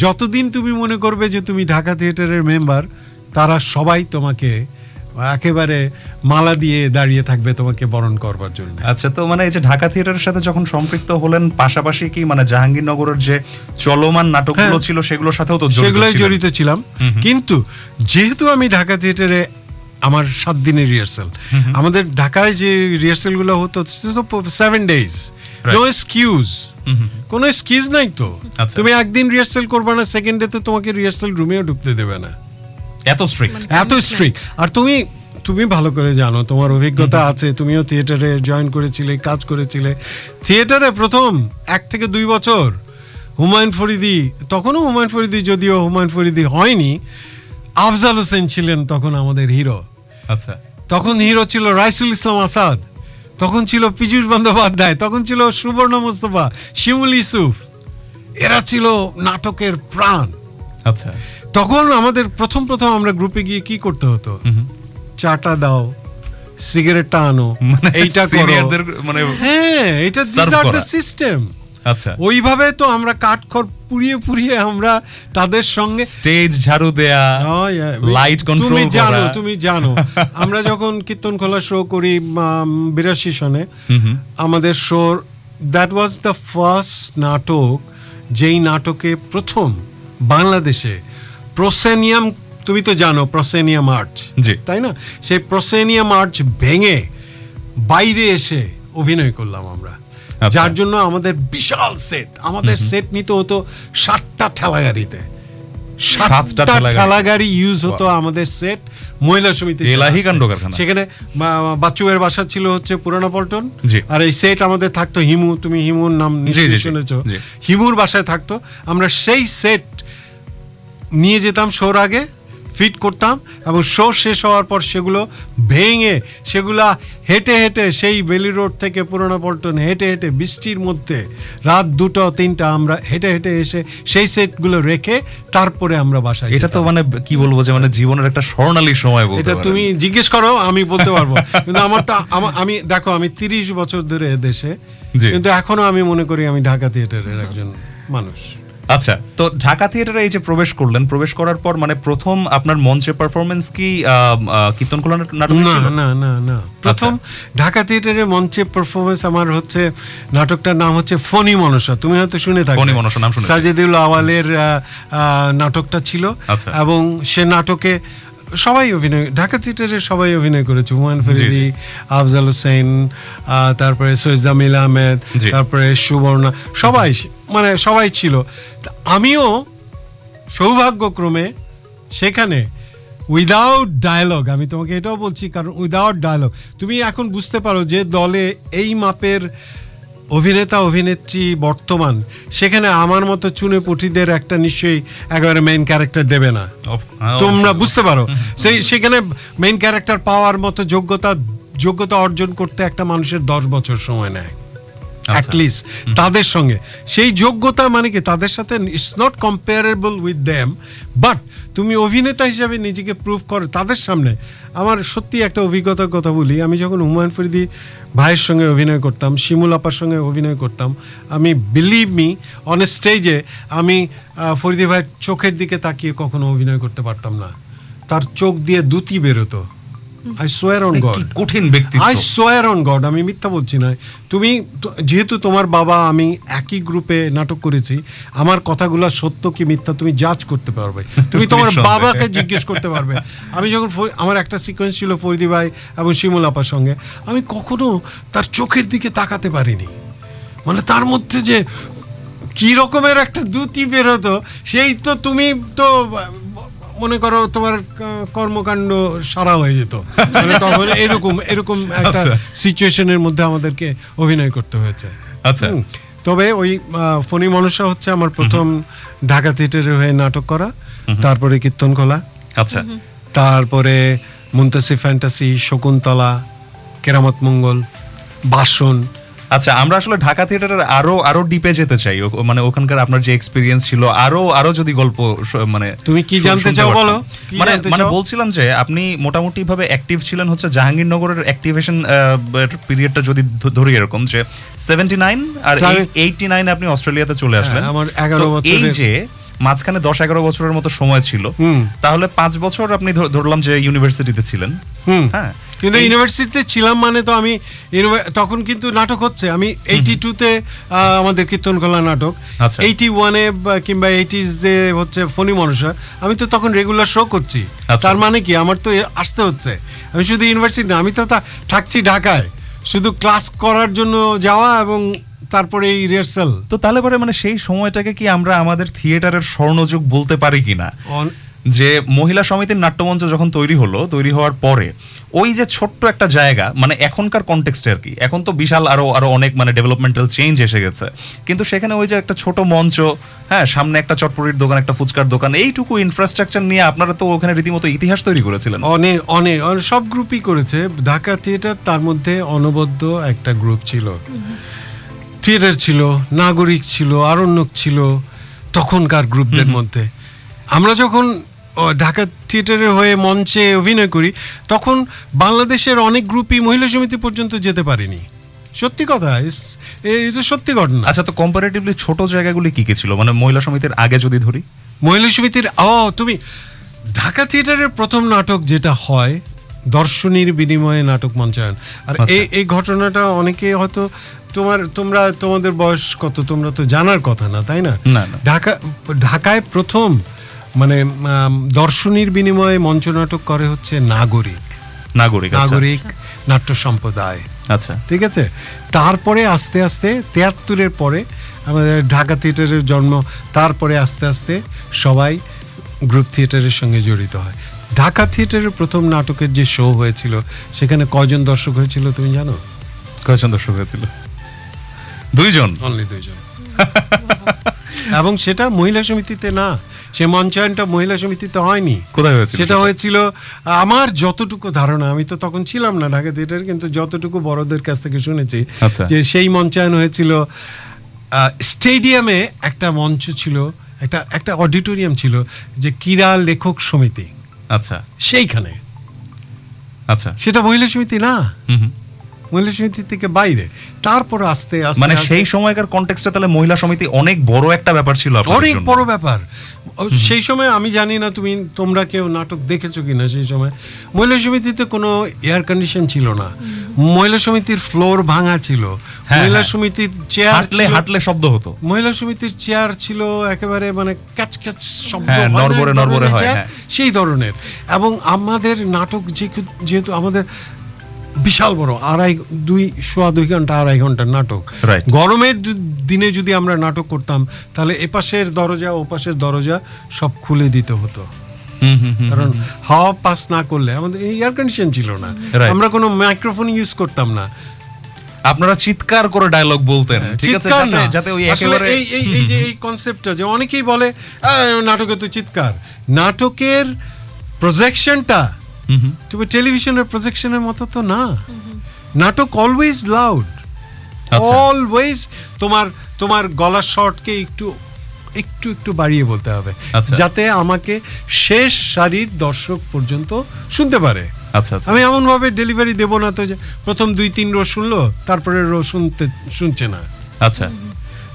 যতদিন তুমি মনে করবে যে তুমি ঢাকা থিয়েটারের মেম্বার, তারা সবাই তোমাকে একেবারে মালা দিয়ে দাঁড়িয়ে থাকবে তোমাকে বরণ করবার জন্য। আচ্ছা তো মানে এই যে ঢাকা থিয়েটারের সাথে যখন সম্পৃক্ত হলেন পাশাপাশি কি মানে জাহাঙ্গীরনগরের যে চলমান নাটকগুলো হ্যাঁ। ছিল সেগুলোর সাথেও তো সেগুলোই জড়িত ছিলাম। কিন্তু যেহেতু আমি ঢাকা থিয়েটারে আমার সাত দিনের রিহার্সাল আমাদের ঢাকায় যে রিহার্সালগুলো হতো সেভেন ডেজ নো এক্সকিউজ কোনো এক্সকিউজ নাই তো। আচ্ছা। তুমি একদিন রিহার্সাল করবে না সেকেন্ড ডে তো তোমাকে রিহার্সাল রুমেও ঢুকতে দেবে না। এত স্ট্রিক্ট এত স্ট্রিক্ট আর তুমি তুমি ভালো করে জানো তোমার অভিজ্ঞতা আছে তুমিও থিয়েটারে জয়েন করেছিলে কাজ করেছিলে। থিয়েটারে প্রথম এক থেকে দুই বছর হুমায়ুন ফরিদি তখনও হুমায়ুন ফরিদি যদিও হুমায়ুন ফরিদি হয়নি আফজাল হোসেন ছিলেন তখন আমাদের হিরো আচ্ছা। তখন হিরো ছিল রাইসুল ইসলাম আসাদ তখন ছিল পীযুষ বন্দ্যোপাধ্যায় তখন ছিল সুবর্ণ মুস্তফা শিমুল ইসুফ এরা ছিল নাটকের প্রাণ। আচ্ছা। তখন আমাদের প্রথম প্রথম আমরা গ্রুপে গিয়ে কি করতে হতো? চাটা দাও সিগারেটটা আনো মানে এইটা মানে হ্যাঁ এটা দিস আর দ্য সিস্টেম আচ্ছা। ওইভাবে তো আমরা কাঠখড় পুড়িয়ে পুড়িয়ে আমরা তাদের সঙ্গে স্টেজ ঝাড়ু দেয়া Oh, লাইট কন্ট্রোল তুমি জানো তুমি জানো। আমরা যখন কীর্তন খোলা শো করি বিরাশি সনে আমাদের show that was the first নাটক যেই নাটকে প্রথম বাংলাদেশে প্রসেনিয়াম তুমি তো জানো প্রসেনিয়াম আর্চ। তাই না সেই প্রসেনিয়াম আর্চ ভেঙে বাইরে এসে অভিনয় করলাম আমরা আচ্ছা। যার জন্য আমাদের বিশাল সেট আমাদের সেট নিতে হতো ষাটটা ঠেলা গাড়িতে সাতটা সাতটা ঠেলা গাড়ি। ইউজ হতো আমাদের সেট মহিলা সমিতি এলাহি কাণ্ড কারখানা। সেখানে বাচ্চুয়ের বাসা ছিল হচ্ছে পুরানো পল্টন। আর এই সেট আমাদের থাকতো হিমু তুমি হিমুর নাম। শুনেছো হিমুর বাসায় থাকতো আমরা সেই সেট নিয়ে যেতাম শোর আগে ফিট করতাম এবং শো শেষ হওয়ার পর সেগুলো ভেঙে সেগুলা হেঁটে হেঁটে সেই বেলি রোড থেকে পুরোনো পল্টন হেঁটে হেঁটে বৃষ্টির মধ্যে রাত দুটো তিনটা আমরা হেঁটে হেঁটে এসে সেই সেটগুলো রেখে তারপরে আমরা বাসায় এটা তো মানে কি বলব যে মানে জীবনের একটা স্বর্ণালী সময় বলতে এটা তুমি জিজ্ঞেস করো আমি বলতে পারব। কিন্তু আমার তো আমি দেখো আমি তিরিশ বছর ধরে এদেশে দেশে কিন্তু এখনও আমি মনে করি আমি ঢাকা থিয়েটারের একজন মানুষ। আচ্ছা। তো ঢাকা থিয়েটারে এই যে প্রবেশ করলেন প্রবেশ করার পর মানে প্রথম আপনার মঞ্চে পারফরমেন্স কি কীর্তন খোলা নাটক না না না না। প্রথম ঢাকা থিয়েটারে মঞ্চে পারফরমেন্স আমার হচ্ছে নাটকটার নাম হচ্ছে ফণি মনসা। তুমি হয়তো শুনে থাকো ফনি মনসা নাম শুনে সাজেদুল আওয়ালের নাটকটা ছিল। আচ্ছা। এবং সে নাটকে সবাই অভিনয় ঢাকা থিয়েটারে সবাই অভিনয় করেছে। হুমায়ুন ফরিদি আফজাল হোসেন তারপরে সৈয়দ জামিল আহমেদ তারপরে সুবর্ণা সবাই মানে সবাই ছিল। আমিও সৌভাগ্যক্রমে সেখানে উইদাউট ডায়ালগ আমি তোমাকে এটাও বলছি কারণ উইদাউট ডায়ালগ তুমি এখন বুঝতে পারো যে দলে এই মাপের অভিনেতা অভিনেত্রী বর্তমান সেখানে আমার মতো চুনে পুঁটিদের একটা নিশ্চয়ই একেবারে মেইন ক্যারেক্টার দেবে না। হ্যাঁ, তোমরা বুঝতে পারো। সেই সেখানে মেইন ক্যারেক্টার পাওয়ার মতো যোগ্যতা যোগ্যতা অর্জন করতে একটা মানুষের দশ বছর সময় নেয়। অ্যাটলিস্ট তাদের সঙ্গে। সেই যোগ্যতা মানে কি? তাদের সাথে it's not comparable with them but তুমি অভিনেতা হিসাবে নিজেকে প্রুভ করো তাদের সামনে। আমার সত্যি একটা অভিজ্ঞতার কথা বলি। আমি যখন হুমায়ুন ফরিদি ভাইয়ের সঙ্গে অভিনয় করতাম শিমুল আপার সঙ্গে অভিনয় করতাম আমি বিলিভ মি অন স্টেজে আমি ফরিদি ভাইয়ের চোখের দিকে তাকিয়ে কখনো অভিনয় করতে পারতাম না। তার চোখ দিয়ে দুতি বেরোতো। আই সোয়ার অন গড কঠিন ব্যক্তিত্ব। আই সোয়ার অন গড আমি মিথ্যা বলছি না। তুমি যেহেতু তোমার বাবা আমি একই গ্রুপে নাটক করেছি আমার কথাগুলো সত্য কি মিথ্যা তুমি জাজ করতে পারবে। তুমি তোমার বাবাকে জিজ্ঞেস করতে পারবে। আমি যখন আমার একটা সিকোয়েন্স ছিল ফরিদি ভাই এবং শিমুল আপার সঙ্গে আমি কখনো তার চোখের দিকে তাকাতে পারিনি। মানে তার মধ্যে যে কি রকমের একটা দুতি বেরোতো সেই তো তুমি তো মনে করো তোমার কর্মকাণ্ড সারা হয়ে যেত। মানে তখন এরকম এরকম একটা আচ্ছা। সিচুয়েশনের মধ্যে আমাদেরকে অভিনয় করতে হয়েছে। আচ্ছা। তবে ওই ফণী মনসা হচ্ছে আমার প্রথম ঢাকা থিয়েটারের হয়ে নাটক করা। তারপরে কীর্তন খোলা আচ্ছা তারপরে মুন্তাসি ফ্যান্টাসি শকুন্তলা কেরামত মঙ্গল বাসন আচ্ছা আমরা আসলে ঢাকা থিয়েটারের আরও আরও ডিপে যেতে চাই। মানে ওখানকার আপনার যে এক্সপিরিয়েন্স ছিল আরও আরও যদি গল্প মানে তুমি কি জানতে চাও। বলো? মানে মানে বলছিলাম যে আপনি মোটামুটি ভাবে অ্যাক্টিভ ছিলেন হচ্ছে জাহাঙ্গীরনগরের অ্যাক্টিভেশন পিরিয়ডটা যদি ধরি এরকম যে সেভেন্টি নাইন আর Seven- এইটি নাইন আপনি অস্ট্রেলিয়াতে চলে আসলেন। হ্যাঁ, আমার 11 তো এই যে মাঝখানে দশ এগারো বছরের মতো সময় ছিল তাহলে পাঁচ বছর আপনি ধরলাম যে ইউনিভার্সিটিতে ছিলেন। হ্যাঁ কিন্তু ইউনিভার্সিটিতে ছিলাম মানে তো আমি তখন কিন্তু নাটক হচ্ছে। আমি এইটি টুতে আমাদের কীর্তনকলা নাটক। আচ্ছা। এইটি ওয়ানে কিংবা এইটিজ যে হচ্ছে ফণি মনসা আমি তো তখন রেগুলার শো করছি। আচ্ছা। তার মানে কি? আমার তো আসতে হচ্ছে। আমি শুধু ইউনিভার্সিটি না আমি তো তা- থাকছি ঢাকায়। শুধু ক্লাস করার জন্য যাওয়া এবং তারপরে এই রিহার্সাল তো তাহলে পরে মানে সেই সময়টাকে কি আমরা আমাদের থিয়েটারের স্বর্ণযুগ বলতে পারি কিনা? যে মহিলা সমিতির নাট্যমঞ্চ যখন তৈরি হলো তৈরি হওয়ার পরে ওই যে ছোট্ট একটা জায়গা মানে এখনকার কনটেক্সটে আর কি। এখন তো বিশাল আরও আরও অনেক মানে ডেভেলপমেন্টাল চেঞ্জ এসে গেছে। কিন্তু সেখানে ওই যে একটা ছোট মঞ্চ হ্যাঁ সামনে একটা চটপটির দোকান একটা ফুচকার দোকান এইটুকু ইনফ্রাস্ট্রাকচার নিয়ে আপনারা তো ওখানে রীতিমতো ইতিহাস তৈরি করেছিলেন। অনেক অনেক সব গ্রুপই করেছে। ঢাকা থিয়েটার তার মধ্যে অনবদ্য একটা গ্রুপ ছিল। থিয়েটার ছিল নাগরিক ছিল আরণ্যক ছিল তখনকার গ্রুপদের মধ্যে। আমরা যখন ঢাকা থিয়েটারের হয়ে মঞ্চে অভিনয় করি তখন বাংলাদেশের অনেক গ্রুপই মহিলা সমিতি পর্যন্ত যেতে পারেনি। সত্যি কথা এটা সত্যি ঘটনা। আচ্ছা তো কম্পারেটিভলি ছোট জায়গাগুলি কি কি ছিল? মানে মহিলা সমিতির আগে যদি ধরি। মহিলা সমিতির ও তুমি ঢাকা থিয়েটারের প্রথম নাটক যেটা হয় দর্শনীর বিনিময়ে নাটক মঞ্চায়ন। আর আচ্ছা। এই এই ঘটনাটা অনেকে হয়তো তোমার তোমরা তোমাদের বয়স কত তোমরা তো জানার কথা না তাই না। ঢাকা ঢাকায় প্রথম মানে দর্শনীর বিনিময়ে মঞ্চনাটক করে হচ্ছে নাগরিক। নাগরিক আচ্ছা। নাগরিক নাট্য সম্প্রদায়। আচ্ছা। ঠিক আছে? তারপরে আস্তে আস্তে তেয়াত্তরের পরে আমাদের ঢাকা থিয়েটারের জন্ম তারপরে আস্তে আস্তে সবাই গ্রুপ থিয়েটারের সঙ্গে জড়িত হয়। ঢাকা থিয়েটারের প্রথম নাটকের যে শো হয়েছিল সেখানে কয়জন দর্শক হয়েছিল তুমি জানো? কয়জন দর্শক হয়েছিল? দুইজন? অনলি দুইজন। এবং সেটা মহিলা সমিতিতে না সে মঞ্চায়নটা মহিলা সমিতিতে হয়নি। কোথায় হয়েছিল সেটা হয়েছিল আমার যতটুকু ধারণা আমি তো তখন ছিলাম না ঢাকা থিয়েটার কিন্তু যতটুকু বড়দের কাছ থেকে শুনেছি আচ্ছা। যে সেই মঞ্চায়ন হয়েছিল স্টেডিয়ামে একটা মঞ্চ ছিল একটা একটা অডিটোরিয়াম ছিল যে ক্রীড়া লেখক সমিতি। আচ্ছা। সেইখানে। আচ্ছা। সেটা মহিলা সমিতি না? হুম হুম। মহিলা সমিতি থেকে বাইরে। তারপর আস্তে আস্তে মানে সেই সময়কার কনটেক্সটে তাহলে মহিলা সমিতি অনেক বড় একটা ব্যাপার ছিল অনেক। বড় ব্যাপার। সেই সময় আমি জানি না তুমি তোমরা কেউ নাটক দেখেছ কিনা সেই সময়। মহিলা সমিতিতে কোনো এয়ার কন্ডিশন ছিল না। মহিলা সমিতির ফ্লোর ভাঙা ছিল। হ্যাঁ, মহিলা হ্যাঁ। সমিতির চেয়ার হাঁটলে হাঁটলে শব্দ হতো। মহিলা সমিতির চেয়ার ছিল একেবারে মানে ক্যাচ ক্যাচ শব্দ হ্যাঁ, হয় না, ধরনের হয়, চেয়ার, হ্যাঁ। সেই ধরনের। এবং আমাদের নাটক যে- যেহেতু আমাদের বিশাল বড় আড়াই দুই সোয়া দুই ঘণ্টা আড়াই ঘণ্টার নাটক। গরমের দিনে যদি আমরা নাটক করতাম তাহলে এপাশের দরজা ওপাশের দরজা সব খুলে দিতে হতো। কারণ হাওয়া পাস না করলে আমাদের এয়ার কন্ডিশন ছিল না। আমরা কোনো মাইক্রোফোন ইউজ করতাম না। আপনারা চিৎকার করে ডায়লগ বলতেন আছে? চিৎকার না। যাতে- ওই একেবারে এই এই যে এই কনসেপ্টটা যে অনেকেই বলে "আহ, নাটকে তো চিৎকার। নাটকের প্রজেকশনটা হুম, হুম। তুমি টেলিভিশনের প্রজেকশনের মতো তো না। নাটক অলওয়েজ লাউড। অলওয়েজ তোমার তোমার গলার শর্টকে একটু একটু একটু বাড়িয়ে বলতে হবে। আচ্ছা। যাতে আমাকে শেষ সারির দর্শক পর্যন্ত শুনতে পারে। আচ্ছা আচ্ছা। আমি এমন ভাবে ডেলিভারি দেব না তো যে প্রথম দুই তিন রো শুনলো তারপরে রো শুনতে শুনছে না। আচ্ছা।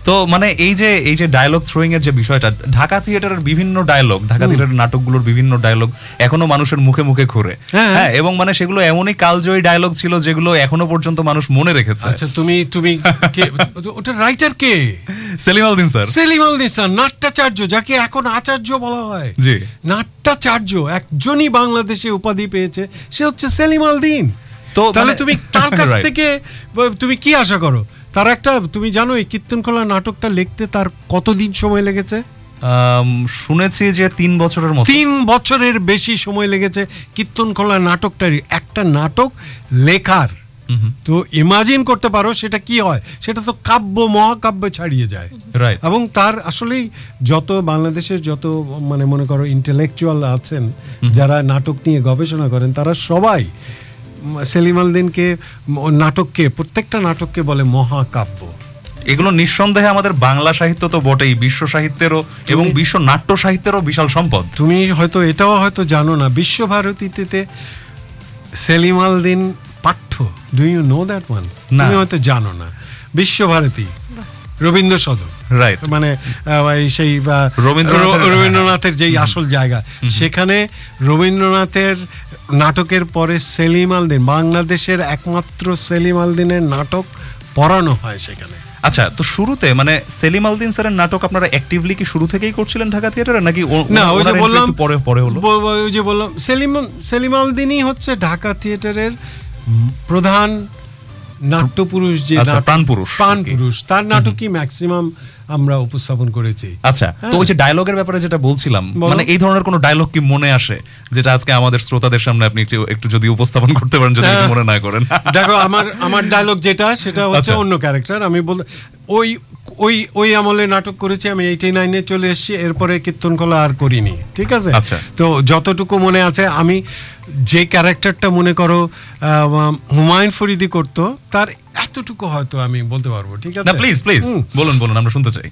তো মানে এই যে এই যে ডায়লগ থ্রোয়িং এর যে বিষয়টা ঢাকা থিয়েটারের বিভিন্ন ডায়লগ ঢাকা থিয়েটারের নাটকগুলোর বিভিন্ন ডায়লগ এখনও মানুষের মুখে মুখে ঘুরে। হ্যাঁ। হ্যাঁ এবং মানে সেগুলো এমনই কালজয়ী ডায়লগ ছিল যেগুলো এখনও পর্যন্ত মানুষ মনে রেখেছে। আচ্ছা তুমি তুমি কে ওটা রাইটার কে? সেলিম আলদিন স্যার। সেলিম আল নিসান নাট্যাচার্য যাকে এখন আচার্য বলা হয়। জি। নাট্যাচার্য একজনই বাংলাদেশে উপাধি পেয়েছে সে হচ্ছে সেলিম আল দিন। তো তাহলে মানে- তুমি তার কাছ থেকে তুমি কি আশা করো? তার একটা তুমি জানো এই কীর্তনকলা নাটকটা লিখতে তার কতদিন সময় লেগেছে? শুনেছি যে তিন বছরের মতো। তিন বছরের বেশি সময় লেগেছে কীর্তনকলা নাটকটার একটা নাটক লেখার। তো ইমাজিন করতে পারো সেটা কি হয়? সেটা তো কাব্য মহাকাব্য ছাড়িয়ে যায়। রাইট এবং তার আসলেই যত বাংলাদেশের যত মানে মনে করো ইন্টেলেকচুয়াল আছেন যারা নাটক নিয়ে গবেষণা করেন তারা সবাই সেলিম আলদিনকে নাটককে প্রত্যেকটা নাটককে বলে মহাকাব্য। এগুলো নিঃসন্দেহে আমাদের বাংলা সাহিত্য তো বটেই বিশ্ব সাহিত্যেরও এবং বিশ্ব নাট্য সাহিত্যেরও বিশাল সম্পদ। তুমি হয়তো এটাও হয়তো জানো না বিশ্বভারতীতে সেলিম আলদিন পাঠ্য। Do you know that one না। তুমি হয়তো জানো না। বিশ্বভারতী রবীন্দ্র সদন। Right. মানে সেই রবীন্দ্রনাথের যেই আসল জায়গা সেখানে রবীন্দ্রনাথের নাটকের পরে সেলিম আলদিন বাংলাদেশের একমাত্র সেলিম আলদিনের নাটক পড়ানো হয় সেখানে। আচ্ছা তো শুরুতে মানে সেলিম আলদিন স্যারের নাটক আপনারা অ্যাক্টিভলি কি শুরু থেকেই করছিলেন ঢাকা থিয়েটারে নাকি না ওই যে বললাম পরে পরে হলো? ওই যে বললাম সেলিম সেলিম আলদিনই হচ্ছে ঢাকা থিয়েটারের প্রধান নাট্যপুরুষ যে আচ্ছা, প্রাণপুরুষ। প্রাণপুরুষ তার নাটকই ম্যাক্সিমাম আমরা উপস্থাপন করেছি আচ্ছা তো ওই যে ডায়লগের ব্যাপারে যেটা বলছিলাম হ্যাঁ। মানে এই ধরনের কোনো ডায়লগ কি মনে আসে যেটা আজকে আমাদের শ্রোতাদের সামনে আপনি একটু একটু যদি উপস্থাপন করতে পারেন যদি হ্যাঁ। মনে না করেন দেখো আমার আমার ডায়লগ যেটা সেটা হচ্ছে আচ্ছা। অন্য ক্যারেক্টার আমি বল ওই ওই ওই আমলে নাটক করেছি আমি এইটি নাইনে চলে এসেছি এরপরে কীর্তনকলা আর করিনি ঠিক আছে? আচ্ছা। তো যতটুকু মনে আছে আমি যে ক্যারেক্টারটা মনে করো হুমায়ুন ফরিদি করতো তার এতটুকু হয়তো আমি বলতে পারব ঠিক আছে? প্লিজ প্লিজ বলুন বলুন আমরা শুনতে চাই।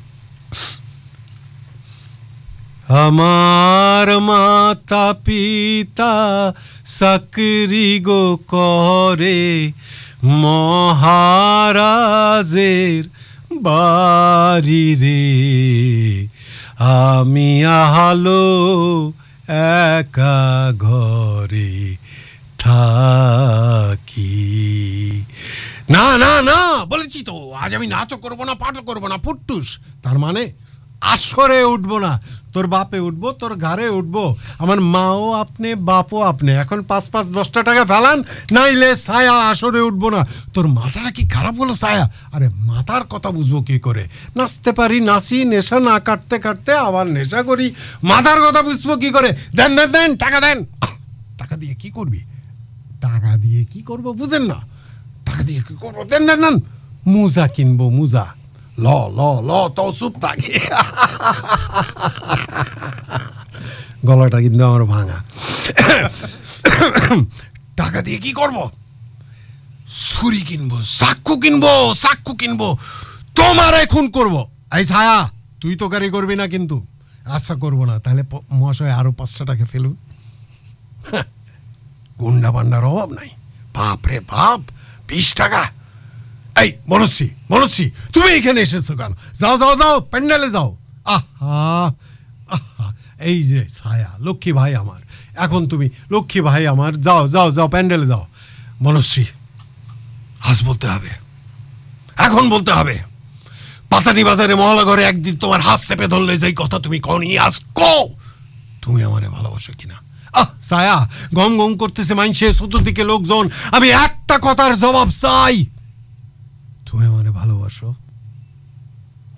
আমার মাতা পিতা সাকরি গো করে মহারাজের বাড়ি রে। আমি আহালো একা ঘরে থাকি। না না না, বলেছি তো, আজ আমি নাচও করব না, পাঠও করব না, ফুটটুস। তার মানে আসরে উঠবো না। তোর বাপে উঠবো, তোর ঘরে উঠবো। আমার মাও আপনি, বাপও আপনি। এখন পাঁচ পাঁচ দশটা টাকা ফেলান, নাইলে ছায়া আসরে উঠবো না। তোর মাথাটা কি খারাপ হলো ছায়া? আরে মাথার কথা বুঝব কি করে? নাচতে পারি, নাচি, নেশা না কাটতে কাটতে আবার নেশা করি। মাথার কথা বুঝব কি করে? দেন দেন দেন, টাকা দেন। টাকা দিয়ে কি করবি? টাকা দিয়ে কি করব বুঝেন না। টাকা দিয়ে কি করব? দেন দেন দেন। মুজা কিনবো, মুজা। ল ল তো চুপ থাকে। গলাটা কিন্তু আমার ভাঙা। টাকা দিয়ে কি করব? ছুরি কিনবো চাক্ষু কিনবো চাক্ষু কিনবো। তোমার খুন করব। এই ছায়া, তুই তো গাড়ি করবি না কিন্তু। আচ্ছা করব না। তাহলে মহাশয় আরও পাঁচটা টাকা ফেলুন গুন্ডা পান্ডার অভাব নাই। বাপ রে বাপ, বিশ টাকা। এই, মনস্বী মনস্বী, তুমি এখানে এসেছ কেন? যাও যাও যাও, প্যান্ডেলে যাও। আহা আহা, এই যে ছায়া, লক্ষ্মী ভাই আমার। এখন তুমি, লক্ষ্মী ভাই আমার, যাও যাও যাও, প্যান্ডেলে যাও। মনস্বী, আজ বলতে হবে। এখন বলতে হবে। পাসানি বাজারে মহলা ঘরে একদিন তোমার হাত চেপে ধরলে যেই কথা তুমি কনি আজ তুমি আমারে ভালোবাসো কিনা? আহ সায়া গম গম করতেছে মাইনসে চতুর্দিকে লোকজন। আমি একটা কথার জবাব চাই। তুমি আমারে ভালোবাসো।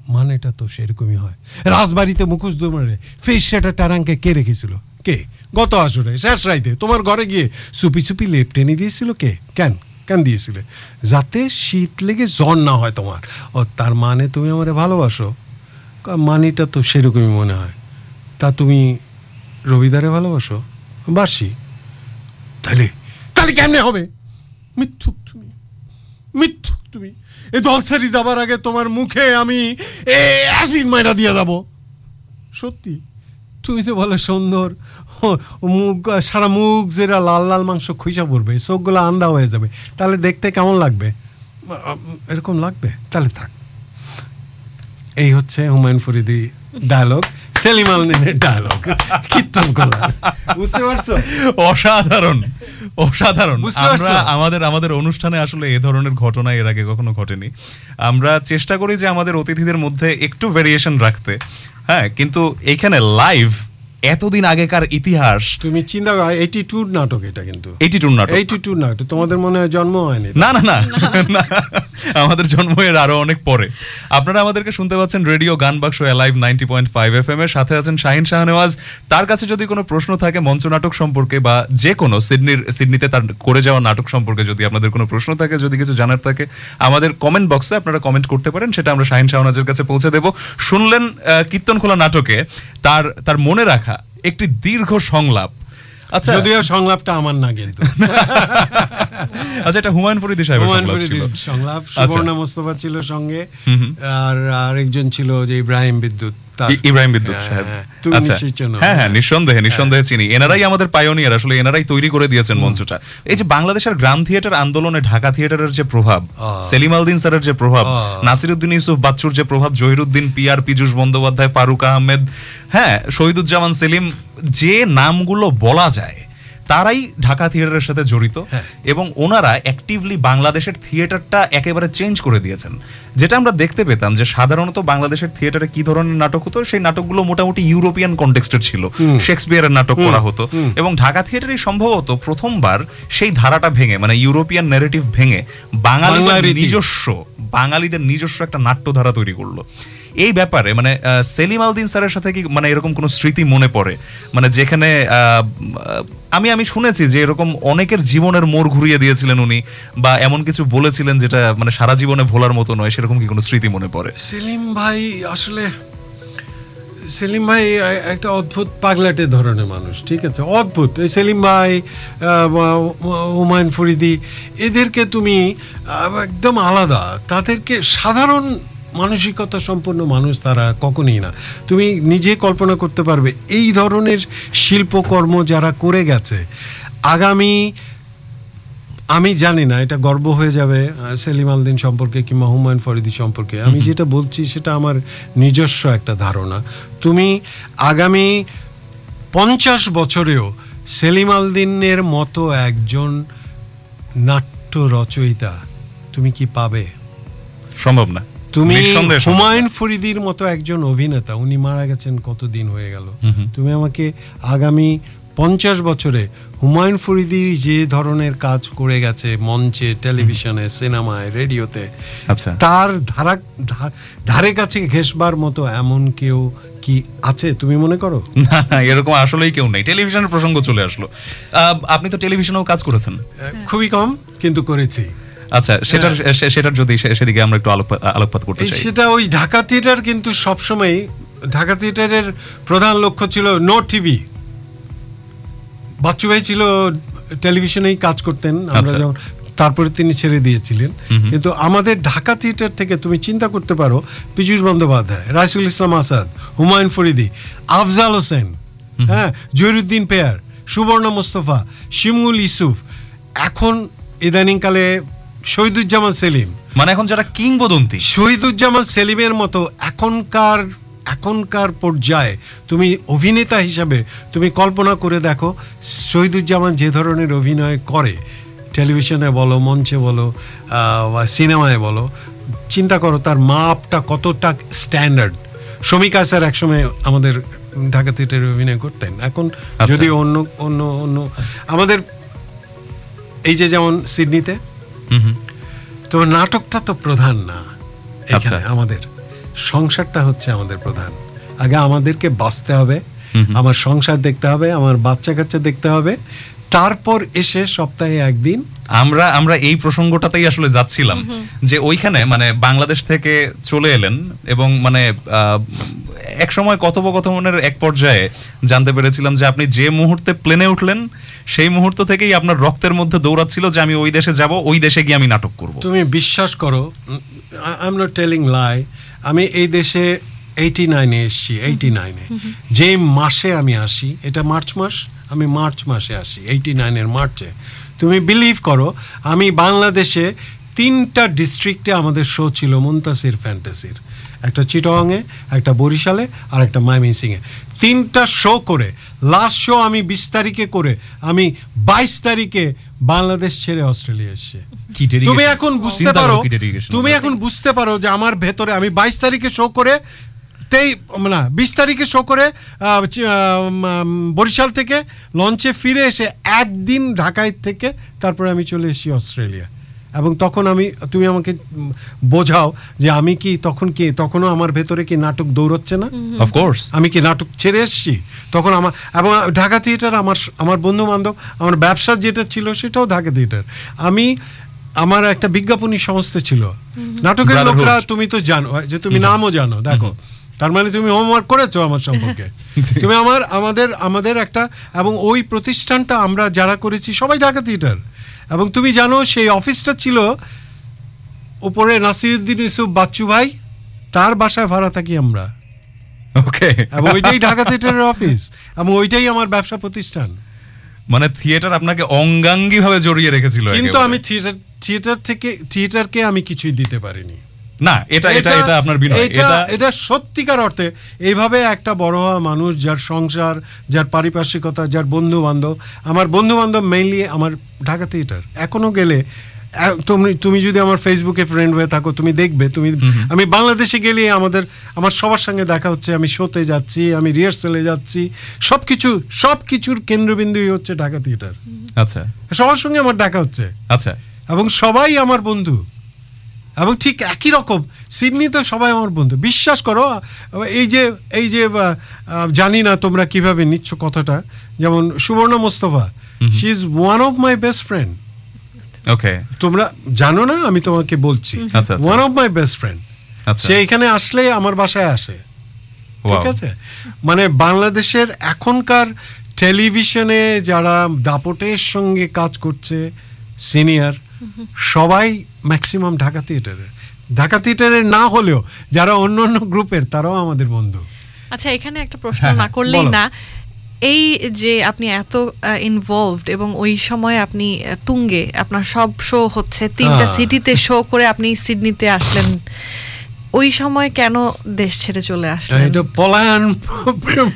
মানেটা তো সেরকমই হয়। রাজবাড়িতে মুখোশ দোমারে ফেস সেটা টারাঙ্কে কে রেখেছিল? কে? গত আসরে, শেষ রাইতে। তোমার ঘরে গিয়ে চুপি চুপি লেপ টেনে দিয়েছিল কে? কেন? কেন দিয়েছিলে? যাতে শীত লেগে জ্বর না হয় তোমার। ও, তার মানে তুমি আমারে ভালোবাসো? মানিটা তো সেরকমই মনে হয়। তা তুমি রবিদারে ভালোবাসো? বাসি? তাহলে তাহলে কেমনে হবে? মিথ্যুক তুমি। মিথ্যুক তুমি। এ দলসারি যাবার আগে তোমার মুখে আমি এ অ্যাসিড মাইরা দিয়ে যাব সত্যি? তুমি যে বলে সুন্দর মুখ, সারা মুখ যেটা লাল লাল মাংস খুঁজা পড়বে, চোখগুলো আন্দা হয়ে যাবে, তাহলে দেখতে কেমন লাগবে? এরকম লাগবে? তাহলে থাক। এই হচ্ছে হুমায়ুন ফরিদি ডায়লগ সেলিম আলদিনের ডায়লগ কীর্তন করলাম বুঝতে পারছ? অসাধারণ। অসাধারণ। আমরা আমাদের আমাদের অনুষ্ঠানে আসলে এ ধরনের ঘটনা এর আগে কখনো ঘটেনি। আমরা চেষ্টা করি যে আমাদের অতিথিদের মধ্যে একটু ভেরিয়েশন রাখতে। হ্যাঁ কিন্তু এইখানে লাইভ এতদিন আগেকার ইতিহাস। তুমি চিন্তা করো এইটি টুর নাটক এটা কিন্তু। এইটি টুর নাটক। এইটি টুর নাটক তোমাদের মনে হয় জন্ম হয়নি? না না। না। না। আমাদের জন্ম এর আরও অনেক পরে। আপনারা আমাদেরকে শুনতে পাচ্ছেন radio Gaan Baksho live ninety point five F M এর। সাথে আছেন শাহিন শাহনেওয়াজ। তার কাছে যদি কোনো প্রশ্ন থাকে মঞ্চ নাটক সম্পর্কে বা যে কোনো সিডনির, সিডনিতে তার করে যাওয়া নাটক সম্পর্কে যদি আপনাদের কোনো প্রশ্ন থাকে, যদি কিছু জানার থাকে, আমাদের কমেন্ট বক্সে আপনারা কমেন্ট করতে পারেন, সেটা আমরা শাহিন শাহনাজের কাছে পৌঁছে দেব। শুনলেন কীর্তন খোলা নাটকে তার তার মনে রাখা একটি দীর্ঘ সংলাপ। আচ্ছা। যদিও সংলাপটা আমার না কিন্তু। আচ্ছা এটা হুমায়ুন ফরিদি সাহেব হুমায়ুন সংলাপ ছিল। সংলাপ। আচ্ছা। সুবর্ণা মোস্তফা ছিল সঙ্গে আর আরেকজন ছিল যে ইব্রাহিম বিদ্যুৎ। ইব্রাহিম বিদ্যুৎ হ্যাঁ, সাহেব। হ্যাঁ, আচ্ছা। হ্যাঁ হ্যাঁ নিঃসন্দেহে নিঃসন্দেহে চিনি। এনারাই আমাদের পায়োনিয়ার আসলে এনারাই তৈরি করে দিয়েছেন মঞ্চটা। এই যে বাংলাদেশের গ্রাম থিয়েটার আন্দোলনে ঢাকা থিয়েটারের যে প্রভাব সেলিম আলদিন স্যারের যে প্রভাব নাসিরুদ্দিন ইউসুফ বাচ্চুর যে প্রভাব জহিরুদ্দিন পিয়ার পীযুষ বন্দ্যোপাধ্যায় ফারুক আহমেদ হ্যাঁ শহীদুজ্জামান সেলিম যে নামগুলো বলা যায় তারাই ঢাকা থিয়েটারের সাথে জড়িত এবং ওনারা অ্যাক্টিভলি বাংলাদেশের থিয়েটারটা একেবারে চেঞ্জ করে দিয়েছেন। যেটা আমরা দেখতে পেতাম যে সাধারণত বাংলাদেশের থিয়েটারে কি ধরনের নাটক হতো সেই নাটকগুলো মোটামুটি ইউরোপিয়ান কন্টেক্সটের ছিল। শেক্সপিয়ারের নাটক করা হতো। এবং ঢাকা থিয়েটারই সম্ভবত প্রথমবার সেই ধারাটা ভেঙে মানে ইউরোপিয়ান ন্যারেটিভ ভেঙে বাঙালিদের নিজস্ব বাঙালিদের নিজস্ব একটা নাট্যধারা তৈরি করল। এই ব্যাপারে মানে সেলিম আলদিন স্যারের সাথে কি মানে এরকম কোনো স্মৃতি মনে পড়ে? মানে যেখানে আমি আমি শুনেছি যে এরকম অনেকের জীবনের মোড় ঘুরিয়ে দিয়েছিলেন উনি, বা এমন কিছু বলেছিলেন যেটা মানে সারা জীবনে ভোলার মতো নয়, সেরকম কি কোনো স্মৃতি মনে পড়ে? সেলিম ভাই আসলে, সেলিম ভাই একটা অদ্ভুত পাগলাটে ধরনের মানুষ, ঠিক আছে? অদ্ভুত। এই সেলিম ভাই হুমায়ুন ফরিদি, এদেরকে তুমি একদম আলাদা। তাদেরকে সাধারণ মানসিকতা সম্পন্ন মানুষ তারা কখনই না। তুমি নিজে কল্পনা করতে পারবে এই ধরনের শিল্পকর্ম যারা করে গেছে আগামী আমি জানি না এটা গর্ব হয়ে যাবে সেলিম আলদিন সম্পর্কে কিংবা হুমায়ুন ফরিদি সম্পর্কে। আমি যেটা বলছি সেটা আমার নিজস্ব একটা ধারণা। তুমি আগামী পঞ্চাশ বছরেও সেলিম আলদিনের মতো একজন নাট্য রচয়িতা তুমি কি পাবে? সম্ভব না। তুমি। হুমায়ুন ফরিদির মতো একজন অভিনেতা উনি মারা গেছেন কতদিন হয়ে গেল। তুমি আমাকে আগামী পঞ্চাশ বছরে হুমায়ুন ফরিদি যে ধরনের কাজ করে গেছে মঞ্চে টেলিভিশনে সিনেমায় রেডিওতে আচ্ছা। তার ধারা ধারে কাছে ঘেসবার মতো এমন কেউ কি আছে তুমি মনে করো? না, এরকম আসলেই কেউ নেই। টেলিভিশনের প্রসঙ্গ চলে আসলো। আপনি তো টেলিভিশনেও কাজ করেছেন। খুবই কম কিন্তু করেছি। আচ্ছা সেটার সে- সেটার যদি সেদিকে আমরা একটু আলোকপাত আলোকপাত করতে চাই। সেটা ওই ঢাকা থিয়েটার কিন্তু সবসময় ঢাকা থিয়েটারের প্রধান লক্ষ্য ছিল নো টিভি। বাচ্চু ভাই ছিল টেলিভিশনেই কাজ করতেন। আমরা আচ্ছা। যখন তারপরে তিনি ছেড়ে দিয়েছিলেন। কিন্তু আমাদের ঢাকা থিয়েটার থেকে তুমি চিন্তা করতে পারো পীযূষ বন্দ্যোপাধ্যায় রাইসুল ইসলাম আসাদ হুমায়ুন ফরিদি আফজাল হোসেন হ্যাঁ জহিরুদ্দিন পেয়ার সুবর্ণ মোস্তফা শিমুল ইসুফ এখন ইদানিংকালে শহীদুজ্জামান সেলিম মানে এখন যারা কিংবদন্তি শহীদুজ্জামান সেলিমের মতো এখনকার এখনকার পর্যায়ে তুমি অভিনেতা হিসাবে তুমি কল্পনা করে দেখো শহীদুজ্জামান যে ধরনের অভিনয় করে টেলিভিশনে বলো মঞ্চে বলো বা সিনেমায় বলো চিন্তা করো তার মাপটা কতটা স্ট্যান্ডার্ড শমিকা স্যার একসময় আমাদের ঢাকা থিয়েটারে অভিনয় করতেন এখন আচ্ছা। যদি অন্য অন্য অন্য আমাদের এই যে যেমন সিডনিতে। তো নাটকটা তো প্রধান না আচ্ছা। এখানে আমাদের। সংসারটা হচ্ছে আমাদের প্রধান। আগে আমাদেরকে বাঁচতে হবে। আমার সংসার দেখতে হবে আমার বাচ্চা কাচ্চা দেখতে হবে। তারপর এসে সপ্তাহে একদিন আমরা আমরা এই প্রসঙ্গটাতেই আসলে যাচ্ছিলাম যে ওইখানে মানে বাংলাদেশ থেকে চলে এলেন এবং মানে আহ, এক সময় কথোপকথনের এক পর্যায়ে জানতে পেরেছিলাম যে আপনি যে মুহূর্তে প্লেনে উঠলেন সেই মুহূর্ত থেকেই আপনার রক্তের মধ্যে দৌড়াচ্ছিল যে আমি ওই দেশে যাব ওই দেশে গিয়ে আমি নাটক করব। তুমি বিশ্বাস করো I am not telling lie আমি এই দেশে এইটি নাইনে এসছি এইটি নাইনে যে মাসে আমি আসি এটা মার্চ মাস আমি মার্চ মাসে আসি এইটি নাইনের মার্চে। তুমি বিলিভ করো আমি বাংলাদেশে তিনটা ডিস্ট্রিক্টে আমাদের শো ছিল মুন্তাসির ফ্যান্টাসির একটা চিটংয়ে একটা বরিশালে আর একটা ময়মনসিংহে। তিনটা শো করে লাস্ট শো আমি বিশ তারিখে করে আমি বাইশ তারিখে বাংলাদেশ ছেড়ে অস্ট্রেলিয়া এসছি? তুমি এখন বুঝতে পারো তুমি এখন বুঝতে পারো যে আমার ভেতরে আমি বাইশ তারিখে শো করে তেই না বিশ তারিখে শো করে বরিশাল থেকে লঞ্চে ফিরে এসে একদিন ঢাকায় থেকে তারপরে আমি চলে এসেছি অস্ট্রেলিয়া। এবং তখন আমি তুমি আমাকে বোঝাও যে আমি কি তখন কি তখনও আমার ভেতরে কি নাটক দৌড়চ্ছে না? অফকোর্স আমি কি নাটক ছেড়ে এসেছি? তখন আমার এবং ঢাকা থিয়েটার আমার আমার বন্ধু বান্ধব আমার ব্যবসা যেটা ছিল সেটাও ঢাকা থিয়েটার আমি আমার একটা বিজ্ঞাপনী সংস্থা ছিল। নাটকের লোকরা তুমি তো জানো যে তুমি নামও জানো দেখো। তার মানে তুমি হোমওয়ার্ক করেছ আমার সম্পর্কে। তুমি আমার আমাদের আমাদের একটা এবং ওই প্রতিষ্ঠানটা আমরা যারা করেছি সবাই ঢাকা থিয়েটার। এবং তুমি জানো সেই অফিসটা ছিল উপরে নাসিরুদ্দিন ইউসুফ বাচ্চু ভাই তার বাসায় ভাড়া থাকি আমরা। ওকে। এবং ওইটাই ঢাকা থিয়েটারের অফিস এবং ওইটাই আমার ব্যবসা প্রতিষ্ঠান। মানে থিয়েটার আপনাকে অঙ্গাঙ্গি ভাবে জড়িয়ে রেখেছিল কিন্তু আমি থিয়েটার থিয়েটার থেকে থিয়েটারকে আমি কিছুই দিতে পারিনি। না এটা এটা এটা আপনার বিনয়। এটা এটা এটা সত্যিকার অর্থে এইভাবে একটা বড় হওয়া মানুষ যার সংসার যার পারিপার্শ্বিকতা যার বন্ধু বান্ধব আমার বন্ধু বান্ধব মেইনলি আমার ঢাকা থিয়েটার এখনও গেলে তুমি তুমি যদি আমার ফেসবুকে ফ্রেন্ড হয়ে থাকো তুমি দেখবে তুমি আমি বাংলাদেশে গেলে আমাদের আমার সবার সঙ্গে দেখা হচ্ছে আমি শোতে যাচ্ছি আমি রিহার্সেলে যাচ্ছি। সব কিছু সব কিছুর কেন্দ্রবিন্দুই হচ্ছে ঢাকা থিয়েটার আচ্ছা। সবার সঙ্গে আমার দেখা হচ্ছে। আচ্ছা। এবং সবাই আমার বন্ধু। এবং ঠিক একই রকম সিডনিতে সবাই আমার বন্ধু। বিশ্বাস করো এই যে এই যে জানি না তোমরা কীভাবে নিচ্ছ কথাটা। যেমন Subarna Mustafa she is one of my best friend okay তোমরা জানো না আমি তোমাকে বলছি। One of my best friend আচ্ছা। সে এখানে আসলে আমার বাসায় আসে। ঠিক আছে? মানে বাংলাদেশের এখনকার টেলিভিশনে যারা দাপটের সঙ্গে কাজ করছে সিনিয়র সবাই ম্যাক্সিমাম ঢাকা থিয়েটারের ঢাকা থিয়েটারের না হলেও যারা অন্য অন্য গ্রুপের তারাও আমাদের বন্ধু। আচ্ছা এখানে একটা প্রশ্ন হ্যাঁ, না করলেই না। এই যে আপনি এত ইনভলভড এবং ওই সময় আপনি তুঙ্গে আপনার সব শো হচ্ছে তিনটা হ্যাঁ। সিটিতে শো করে আপনি সিডনিতে আসলেন। ওই সময় কেন দেশ ছেড়ে চলে আসলেন? এটা পলায়ন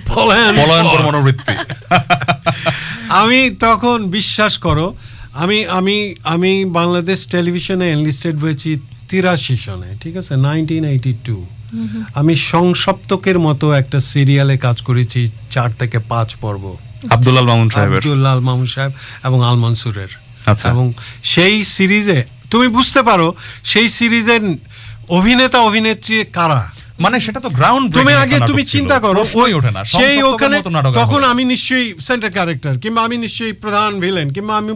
পলায়ন পলায়নকর মনোবৃত্তি আমি তখন বিশ্বাস করো আমি আমি আমি বাংলাদেশ টেলিভিশনে এনলিস্টেড হয়েছি তিরাশি সনে ঠিক আছে? নাইনটিন এইটি টু আমি সংসপ্তকের মতো একটা সিরিয়ালে কাজ করেছি চার থেকে পাঁচ পর্ব। আব্দুল্লাল মামুন সাহেবের। আব্দুল্লাহ মামুন সাহেব এবং আল মনসুরের। আচ্ছা। এবং সেই সিরিজে তুমি বুঝতে পারো সেই সিরিজের অভিনেতা অভিনেত্রী কারা? মানে সেটা তো গ্রাউন্ড তুমি আগে তুমি চিন্তা করো প্রশ্নই ওঠে না সেই ওখানে তখন আমি নিশ্চয়ই সেন্টার ক্যারেক্টার কিংবা আমি নিশ্চয়ই প্রধান ভিলেন কিংবা আমি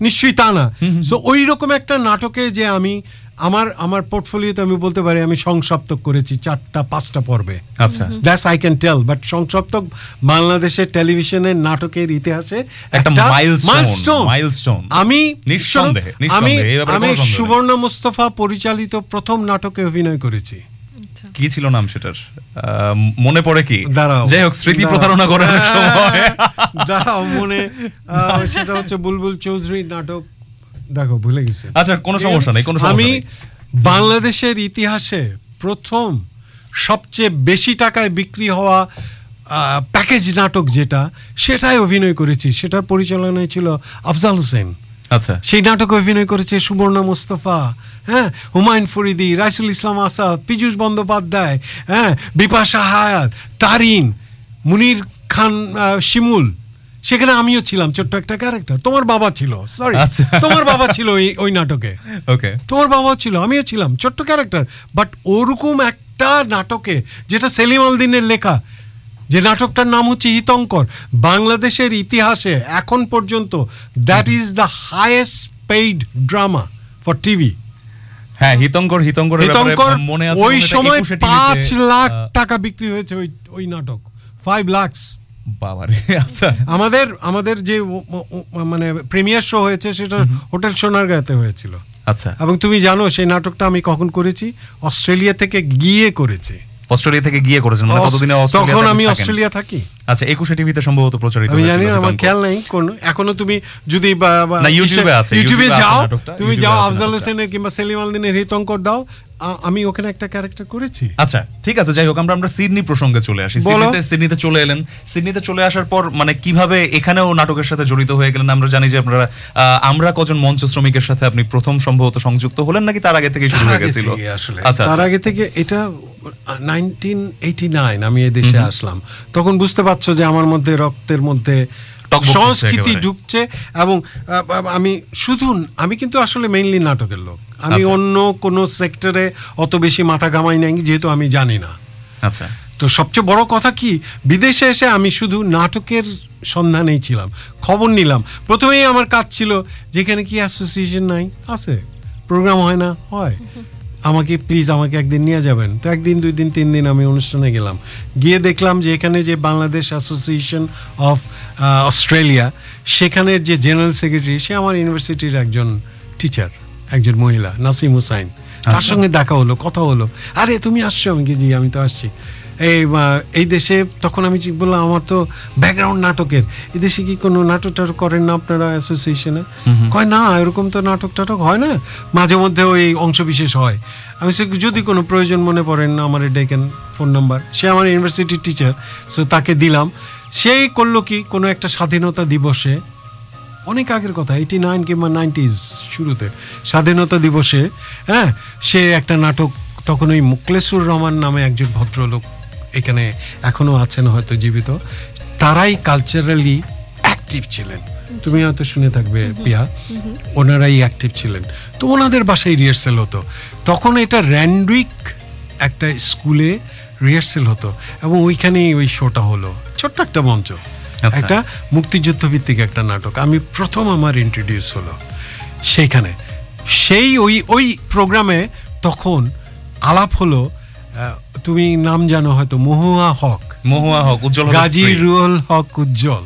নিশ্চয়ই তা না। সো ওই রকম একটা নাটকে যে আমি আমার আমার পোর্টফোলিওতে আমি বলতে পারি আমি সংসপ্তক করেছি চারটা পাঁচটা পর্বে। আচ্ছা। That's I can tell but Songshoptok বাংলাদেশের টেলিভিশনের নাটকের ইতিহাসে একটা milestone। milestone। আমি নিঃসন্দেহে, আমি নিঃসন্দেহে, আমি। সুবর্ণ মুস্তফা পরিচালিত প্রথম নাটকে অভিনয় করেছি। কি ছিল নাম সেটার? মনে পড়ে কি? দাঁড়াও। যাই হোক স্মৃতি প্রতারণা করে অনেক সময়। দাঁড়াও মনে সেটা হচ্ছে বুলবুল চৌধুরী নাটক। দেখো ভুলে গেছি। আচ্ছা কোনো সমস্যা নেই কোনো আমি বাংলাদেশের ইতিহাসে প্রথম সবচেয়ে বেশি টাকায় বিক্রি হওয়া প্যাকেজ নাটক যেটা সেটাই অভিনয় করেছি। সেটার পরিচালনায় ছিল আফজাল হোসেন। আচ্ছা। সেই নাটকে অভিনয় করেছে সুবর্ণ মোস্তফা হ্যাঁ? হুমায়ুন ফরিদি রাইসুল ইসলাম আসাদ পীযূষ বন্দ্যোপাধ্যায় হ্যাঁ? বিপাশা হায়াত তারিন মুনির খান শিমুল। সেখানে আমিও ছিলাম ছোট্ট একটা ক্যারেক্টার তোমার বাবা ছিল সরি আচ্ছা। তোমার বাবা ছিল ওই ওই নাটকে। ওকে। তোমার বাবাও ছিল আমিও ছিলাম ছোট্ট ক্যারেক্টার বাট ওরকম একটা নাটকে যেটা সেলিম আলদিনের লেখা যে নাটকটার নাম হচ্ছে হিতঙ্কর বাংলাদেশের ইতিহাসে এখন পর্যন্ত that is the highest paid drama for TV হ্যাঁ হিতঙ্কর হিতঙ্করের ব্যাপারে হিতঙ্কর মনে আছে ওই সময় পাঁচ লাখ টাকা বিক্রি হয়েছে ওই ওই নাটক ফাইভ লাখস বাবারে আচ্ছা। আমাদের আমাদের যে মানে প্রিমিয়ার শো হয়েছে সেটা হোটেল সোনারগাঁতে হয়েছিল। আচ্ছা। এবং তুমি জানো সেই নাটকটা আমি কখন করেছি? অস্ট্রেলিয়া থেকে গিয়ে করেছি। অস্ট্রেলিয়া থেকে গিয়ে করেছেন মানে কতদিনে অস্ট্রেলিয়া তখন আমি অস্ট্রেলিয়া থাকি। আচ্ছা একুশে টিভিতে সম্ভবত প্রচারিত আমি জানি না আমার খেয়াল নাই কোন এখনও তুমি যদি ইউটিউবে আছে, ইউটিউবে যাও তুমি যাও আফজাল হোসেনের কিংবা সেলিম আলদিনের হিতঙ্কর দাও আমি ওখানে একটা ক্যারেক্টার করেছি। আচ্ছা ঠিক আছে যাই হোক আমরা আমরা সিডনি প্রসঙ্গে চলে আসি। সিডনিতে সিডনিতে চলে এলেন। সিডনিতে চলে আসার পর মানে কীভাবে এখানেও নাটকের সাথে জড়িত হয়ে গেলেন? আমরা জানি যে আপনারা আমরা কজন মঞ্চ শ্রমিকের সাথে আপনি প্রথম সম্ভবত সংযুক্ত হলেন নাকি তার আগে থেকে শুরু হয়ে আগে গেছিল? আসলে। আচ্ছা তার আচ্ছা। আগে থেকে এটা নাইনটিন এইটি নাইন আমি এই দেশে আসলাম। তখন বুঝতে পারছ যে আমার মধ্যে রক্তের মধ্যে সংস্কৃতি ঢুকছে এবং আমি শুধু আমি কিন্তু আসলে মেইনলি নাটকের লোক। আমি আচ্ছা। অন্য কোনো সেক্টরে অত বেশি মাথা ঘামাই নাই যেহেতু আমি জানি না। আচ্ছা। তো সবচেয়ে বড় কথা কি বিদেশে এসে আমি শুধু নাটকের সন্ধানেই ছিলাম খবর নিলাম। প্রথমেই আমার কাজ ছিল যেখানে কি অ্যাসোসিয়েশন নাই? আছে। প্রোগ্রাম হয় না? হয়। আমাকে প্লিজ আমাকে একদিন নিয়ে যাবেন। তো একদিন দুই দিন তিন দিন আমি অনুষ্ঠানে গেলাম। গিয়ে দেখলাম যে এখানে যে বাংলাদেশ অ্যাসোসিয়েশন অফ অস্ট্রেলিয়া সেখানের যে জেনারেল সেক্রেটারি সে আমার ইউনিভার্সিটির একজন টিচার একজন মহিলা নাসিম হুসাইন। তার সঙ্গে দেখা হলো কথা হলো। আরে তুমি আসছো? আমি কি জি আমি তো আসছি। এই এই দেশে তখন আমি বললাম আমার তো ব্যাকগ্রাউন্ড নাটকের। এই দেশে কি কোনো নাটক টাটক করেন না আপনারা অ্যাসোসিয়েশনে কয় না এরকম তো নাটক টাটক হয় না। মাঝে মধ্যে ওই অংশবিশেষ হয়। আমি সে যদি কোনো প্রয়োজন মনে পড়েন আমার ডেকেন ফোন নাম্বার সে আমার ইউনিভার্সিটির টিচার সো তাকে দিলাম। সেই করল কি কোনো একটা স্বাধীনতা দিবসে অনেক আগের কথা এইটি নাইন কিংবা নাইনটিজ শুরুতে স্বাধীনতা দিবসে হ্যাঁ সে একটা নাটক তখন ওই মুকলেসুর রহমান নামে একজন ভদ্রলোক এখানে এখনও আছেন হয়তো জীবিত তারাই কালচারালি অ্যাক্টিভ ছিলেন। তুমি হয়তো শুনে থাকবে পিয়া ওনারাই অ্যাক্টিভ ছিলেন। তো ওনাদের বাসায় রিহার্সেল হতো। তখন এটা র্যান্ডুইক একটা স্কুলে রিহার্সেল হতো এবং ওইখানেই ওই শোটা হলো। ছোট্ট একটা মঞ্চ। আচ্ছা। একটা মুক্তিযুদ্ধ ভিত্তিক একটা নাটক। আমি প্রথম আমার ইন্ট্রোডিউস হলো সেইখানে। সেই ওই ওই প্রোগ্রামে তখন আলাপ হলো তুমি নাম জানো হয়তো মহুয়া হক। মহুয়া হক উজ্জ্বল গাজী রুহুল হক উজ্জ্বল।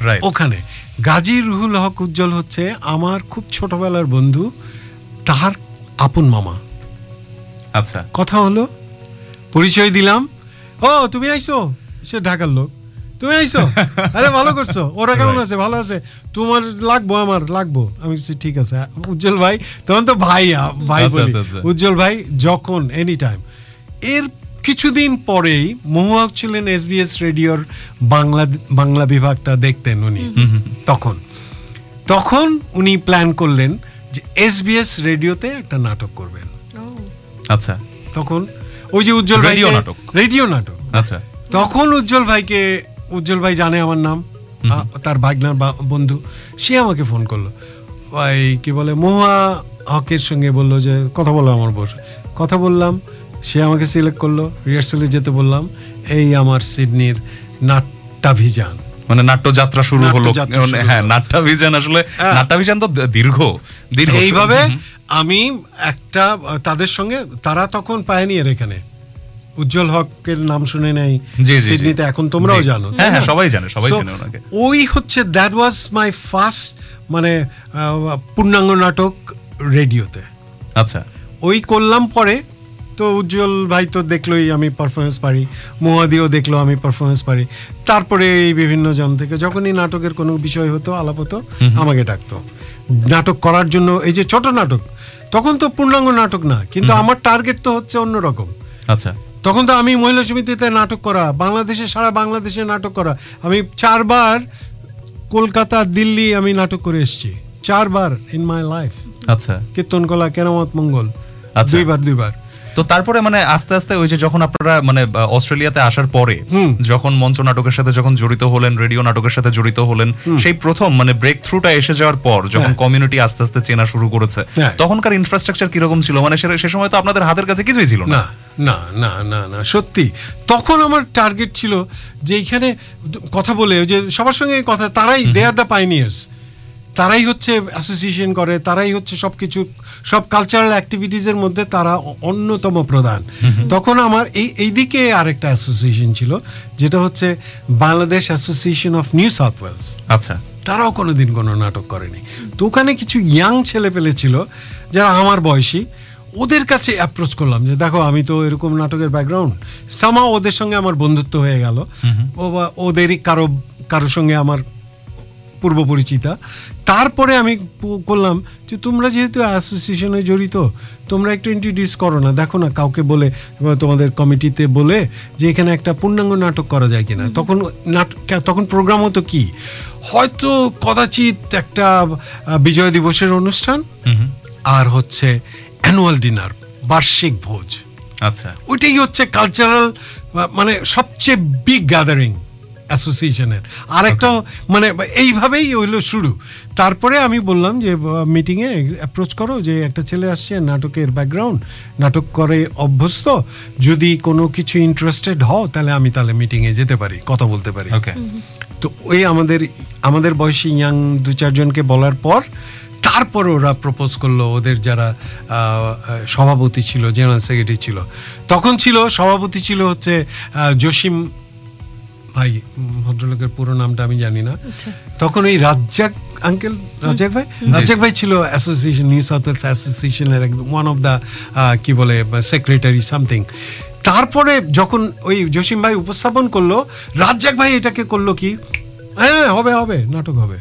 রাইট ওখানে গাজী রুহুল হক উজ্জ্বল হচ্ছে আমার খুব ছোটবেলার বন্ধু তাহার আপন মামা। আচ্ছা। কথা হলো পরিচয় দিলাম ও তুমি আইছো? সে ঢাকার লোক। তুমি আইছো? আরে ভালো করছ। ওরা কেমন আছে? ভালো আছে। তোমার লাগবো আমার লাগবো। আমি ঠিক আছে। উজ্জ্বল ভাই তখন তো ভাই ভাই আচ্ছা, আচ্ছা, আচ্ছা। উজ্জ্বল ভাই যখন এনি টাইম এর কিছুদিন পরেই মহুয়াক ছিলেন এস এসবিএস রেডিওর বাংলা বাংলা বিভাগটা দেখতেন উনি। তখন। তখন উনি প্ল্যান করলেন যে এস এসবিএস রেডিওতে একটা নাটক করবেন। আচ্ছা। তখন ওই যে উজ্জ্বল ভাই নাটক। রেডিও নাটক। আচ্ছা। তখন উজ্জ্বল ভাইকে উজ্জ্বল ভাই জানে আমার নাম। তার ভাগনার বন্ধু। সে আমাকে ফোন করল। ভাই কি বলে মহুয়া হকের সঙ্গে বলল যে কথা বলো আমার বস কথা বললাম। সে আমাকে সিলেক্ট করল রিহার্সালে যেতে বললাম এই আমার সিডনির নাট্যাভিযান। মানে নাট্যযাত্রা শুরু হলো। শুরু হ্যাঁ নাট্যাভিযান আসলে হ্যাঁ। নাট্যাভিযান তো দীর্ঘ দীর্ঘ। এইভাবে আমি একটা তাদের সঙ্গে তারা তখন পায়নিয়ার এখানে। উজ্জ্বল হকের নাম শুনে নেই। সিডনিতে এখন তোমরাও জানো হ্যাঁ, হ্যাঁ, সবাই জানে, সবাই চেনে ওনাকে। ওই হচ্ছে দ্যাট ওয়াজ মাই ফার্স্ট মানে পূর্ণাঙ্গ নাটক রেডিওতে। আচ্ছা। ওই করলাম পরে তো উজ্জ্বল ভাই তো দেখলোই আমি পারফরমেন্স পারি মহাদিও দেখল আমি পারফরমেন্স পারি। তারপরে এই বিভিন্ন জন থেকে যখনই নাটকের কোনো বিষয় হতো আলাপ হতো আমাকে ডাকতো। নাটক করার জন্য এই যে ছোট নাটক তখন তো পূর্ণাঙ্গ নাটক না কিন্তু আমার টার্গেট তো হচ্ছে অন্যরকম। আচ্ছা। তখন তো আমি মহিলা সমিতিতে নাটক করা বাংলাদেশে সারা বাংলাদেশে নাটক করা। আমি চারবার কলকাতা দিল্লি আমি নাটক করে এসেছি। চারবার ইন মাই লাইফ আচ্ছা। কীর্তনকলা কেরামত মঙ্গল। আচ্ছা। দুইবার দুইবার। তো তারপরে মানে আস্তে আস্তে ওই যে যখন আপনারা মানে অস্ট্রেলিয়াতে আসার পরে যখন মঞ্চ নাটকের সাথে যখন জড়িত হলেন রেডিও নাটকের সাথে জড়িত হলেন সেই প্রথম মানে ব্রেক থ্রুটা এসে যাওয়ার পর যখন হ্যাঁ। কমিউনিটি আস্তে আস্তে চেনা শুরু করেছে হ্যাঁ। তখনকার ইনফ্রাস্ট্রাকচার কীরকম ছিল? মানে সে- সময় তো আপনাদের হাতের কাছে কিছুই ছিল না। না না না না সত্যি। তখন আমার টার্গেট ছিল যে এইখানে কথা বলে ওই যে সবার সঙ্গে কথা তারাই দে আর দ্য পাইনিয়ার্স তারাই হচ্ছে অ্যাসোসিয়েশন করে তারাই হচ্ছে সব কিছু সব কালচারাল অ্যাক্টিভিটিসের মধ্যে তারা অন্যতম প্রধান। তখন আমার এই এইদিকে আরেকটা অ্যাসোসিয়েশন ছিল যেটা হচ্ছে Bangladesh association of New South Wales আচ্ছা। তারাও কোনোদিন কোনো নাটক করেনি। তো ওখানে কিছু ইয়াং ছেলে পেলে ছিল যারা আমার বয়সী ওদের কাছে অ্যাপ্রোচ করলাম যে দেখো আমি তো এরকম নাটকের ব্যাকগ্রাউন্ড সামা ওদের সঙ্গে আমার বন্ধুত্ব হয়ে গেল। ও বা- ওদেরই কারও কারোর সঙ্গে আমার পূর্ব পরিচিতা। তারপরে আমি করলাম যে তোমরা যেহেতু অ্যাসোসিয়েশনে জড়িত তোমরা একটু ইন্ট্রোডিউস করো না। দেখো না কাউকে বলে তোমাদের কমিটিতে বলে যে এখানে একটা পূর্ণাঙ্গ নাটক করা যায় কিনা। তখন নাটক তখন প্রোগ্রাম হতো কি? হয়তো কদাচিৎ একটা বিজয় দিবসের অনুষ্ঠান আর হচ্ছে অ্যানুয়াল ডিনার বার্ষিক ভোজ। আচ্ছা। ওইটাই হচ্ছে কালচারাল মানে সবচেয়ে বিগ গ্যাদারিং অ্যাসোসিয়েশনের আরেকটা মানে এইভাবেই হইল শুরু। তারপরে আমি বললাম যে মিটিংয়ে অ্যাপ্রোচ করো যে একটা ছেলে আসছে নাটকের ব্যাকগ্রাউন্ড নাটক করে অভ্যস্ত। যদি কোনো কিছু ইন্টারেস্টেড হও তাহলে আমি তাহলে মিটিংয়ে যেতে পারি কথা বলতে পারি। ওকে তো ওই আমাদের আমাদের বয়সী ইয়াং দু চারজনকে বলার পর তারপর ওরা প্রপোজ করল ওদের যারা সভাপতি ছিল জেনারেল সেক্রেটারি ছিল। তখন ছিল সভাপতি ছিল হচ্ছে জসিম ভাই ভদ্রলোকের পুরো নামটা আমি জানি না। তখন এই রাজ্জাক আঙ্কেল রাজ্জাক ভাই? রাজ্জাক ভাই ছিল অ্যাসোসিয়েশন নিউ সাউথ ওয়েলস অ্যাসোসিয়েশনের ওয়ান অফ দ্য কি বলে সেক্রেটারি সামথিং তারপরে যখন ওই জসিম ভাই উপস্থাপন করল রাজ্জাক ভাই এটাকে করল কি? হ্যাঁ হবে হবে নাটক হবে।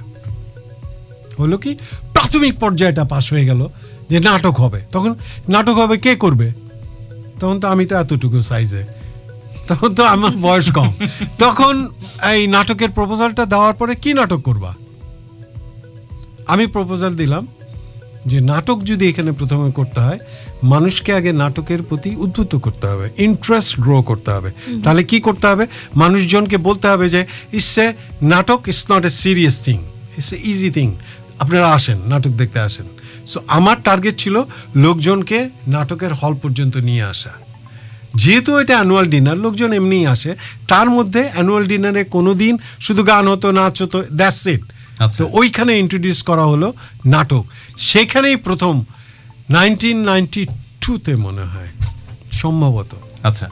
হলো কি? প্রাথমিক পর্যায়টা পাশ হয়ে গেল যে নাটক হবে। তখন নাটক হবে কে করবে? তখন তো আমি তো এতটুকু সাইজে তখন তো আমার বয়স কম। তখন এই নাটকের প্রপোজালটা দেওয়ার পরে কি নাটক করবা? আমি প্রপোজাল দিলাম যে নাটক যদি এখানে প্রথমে করতে হয় মানুষকে আগে নাটকের প্রতি উদ্বুদ্ধ করতে হবে ইন্টারেস্ট গ্রো করতে হবে। তাহলে কি করতে হবে? মানুষজনকে বলতে হবে যে ইটস এ নাটক it's not a serious thing it's a easy thing আপনারা আসেন নাটক দেখতে আসেন। সো আমার টার্গেট ছিল লোকজনকে নাটকের হল পর্যন্ত নিয়ে আসা। যেহেতু এটা অ্যানুয়াল ডিনার লোকজন এমনিই আসে তার মধ্যে অ্যানুয়াল ডিনারে কোনো দিন শুধু গান হতো নাচ হতো দ্যাটস ইট আচ্ছা। তো ওইখানে ইন্ট্রোডিউস করা হলো নাটক। সেখানেই প্রথম নাইনটিন নাইনটি টুতে মনে হয় সম্ভবত। আচ্ছা।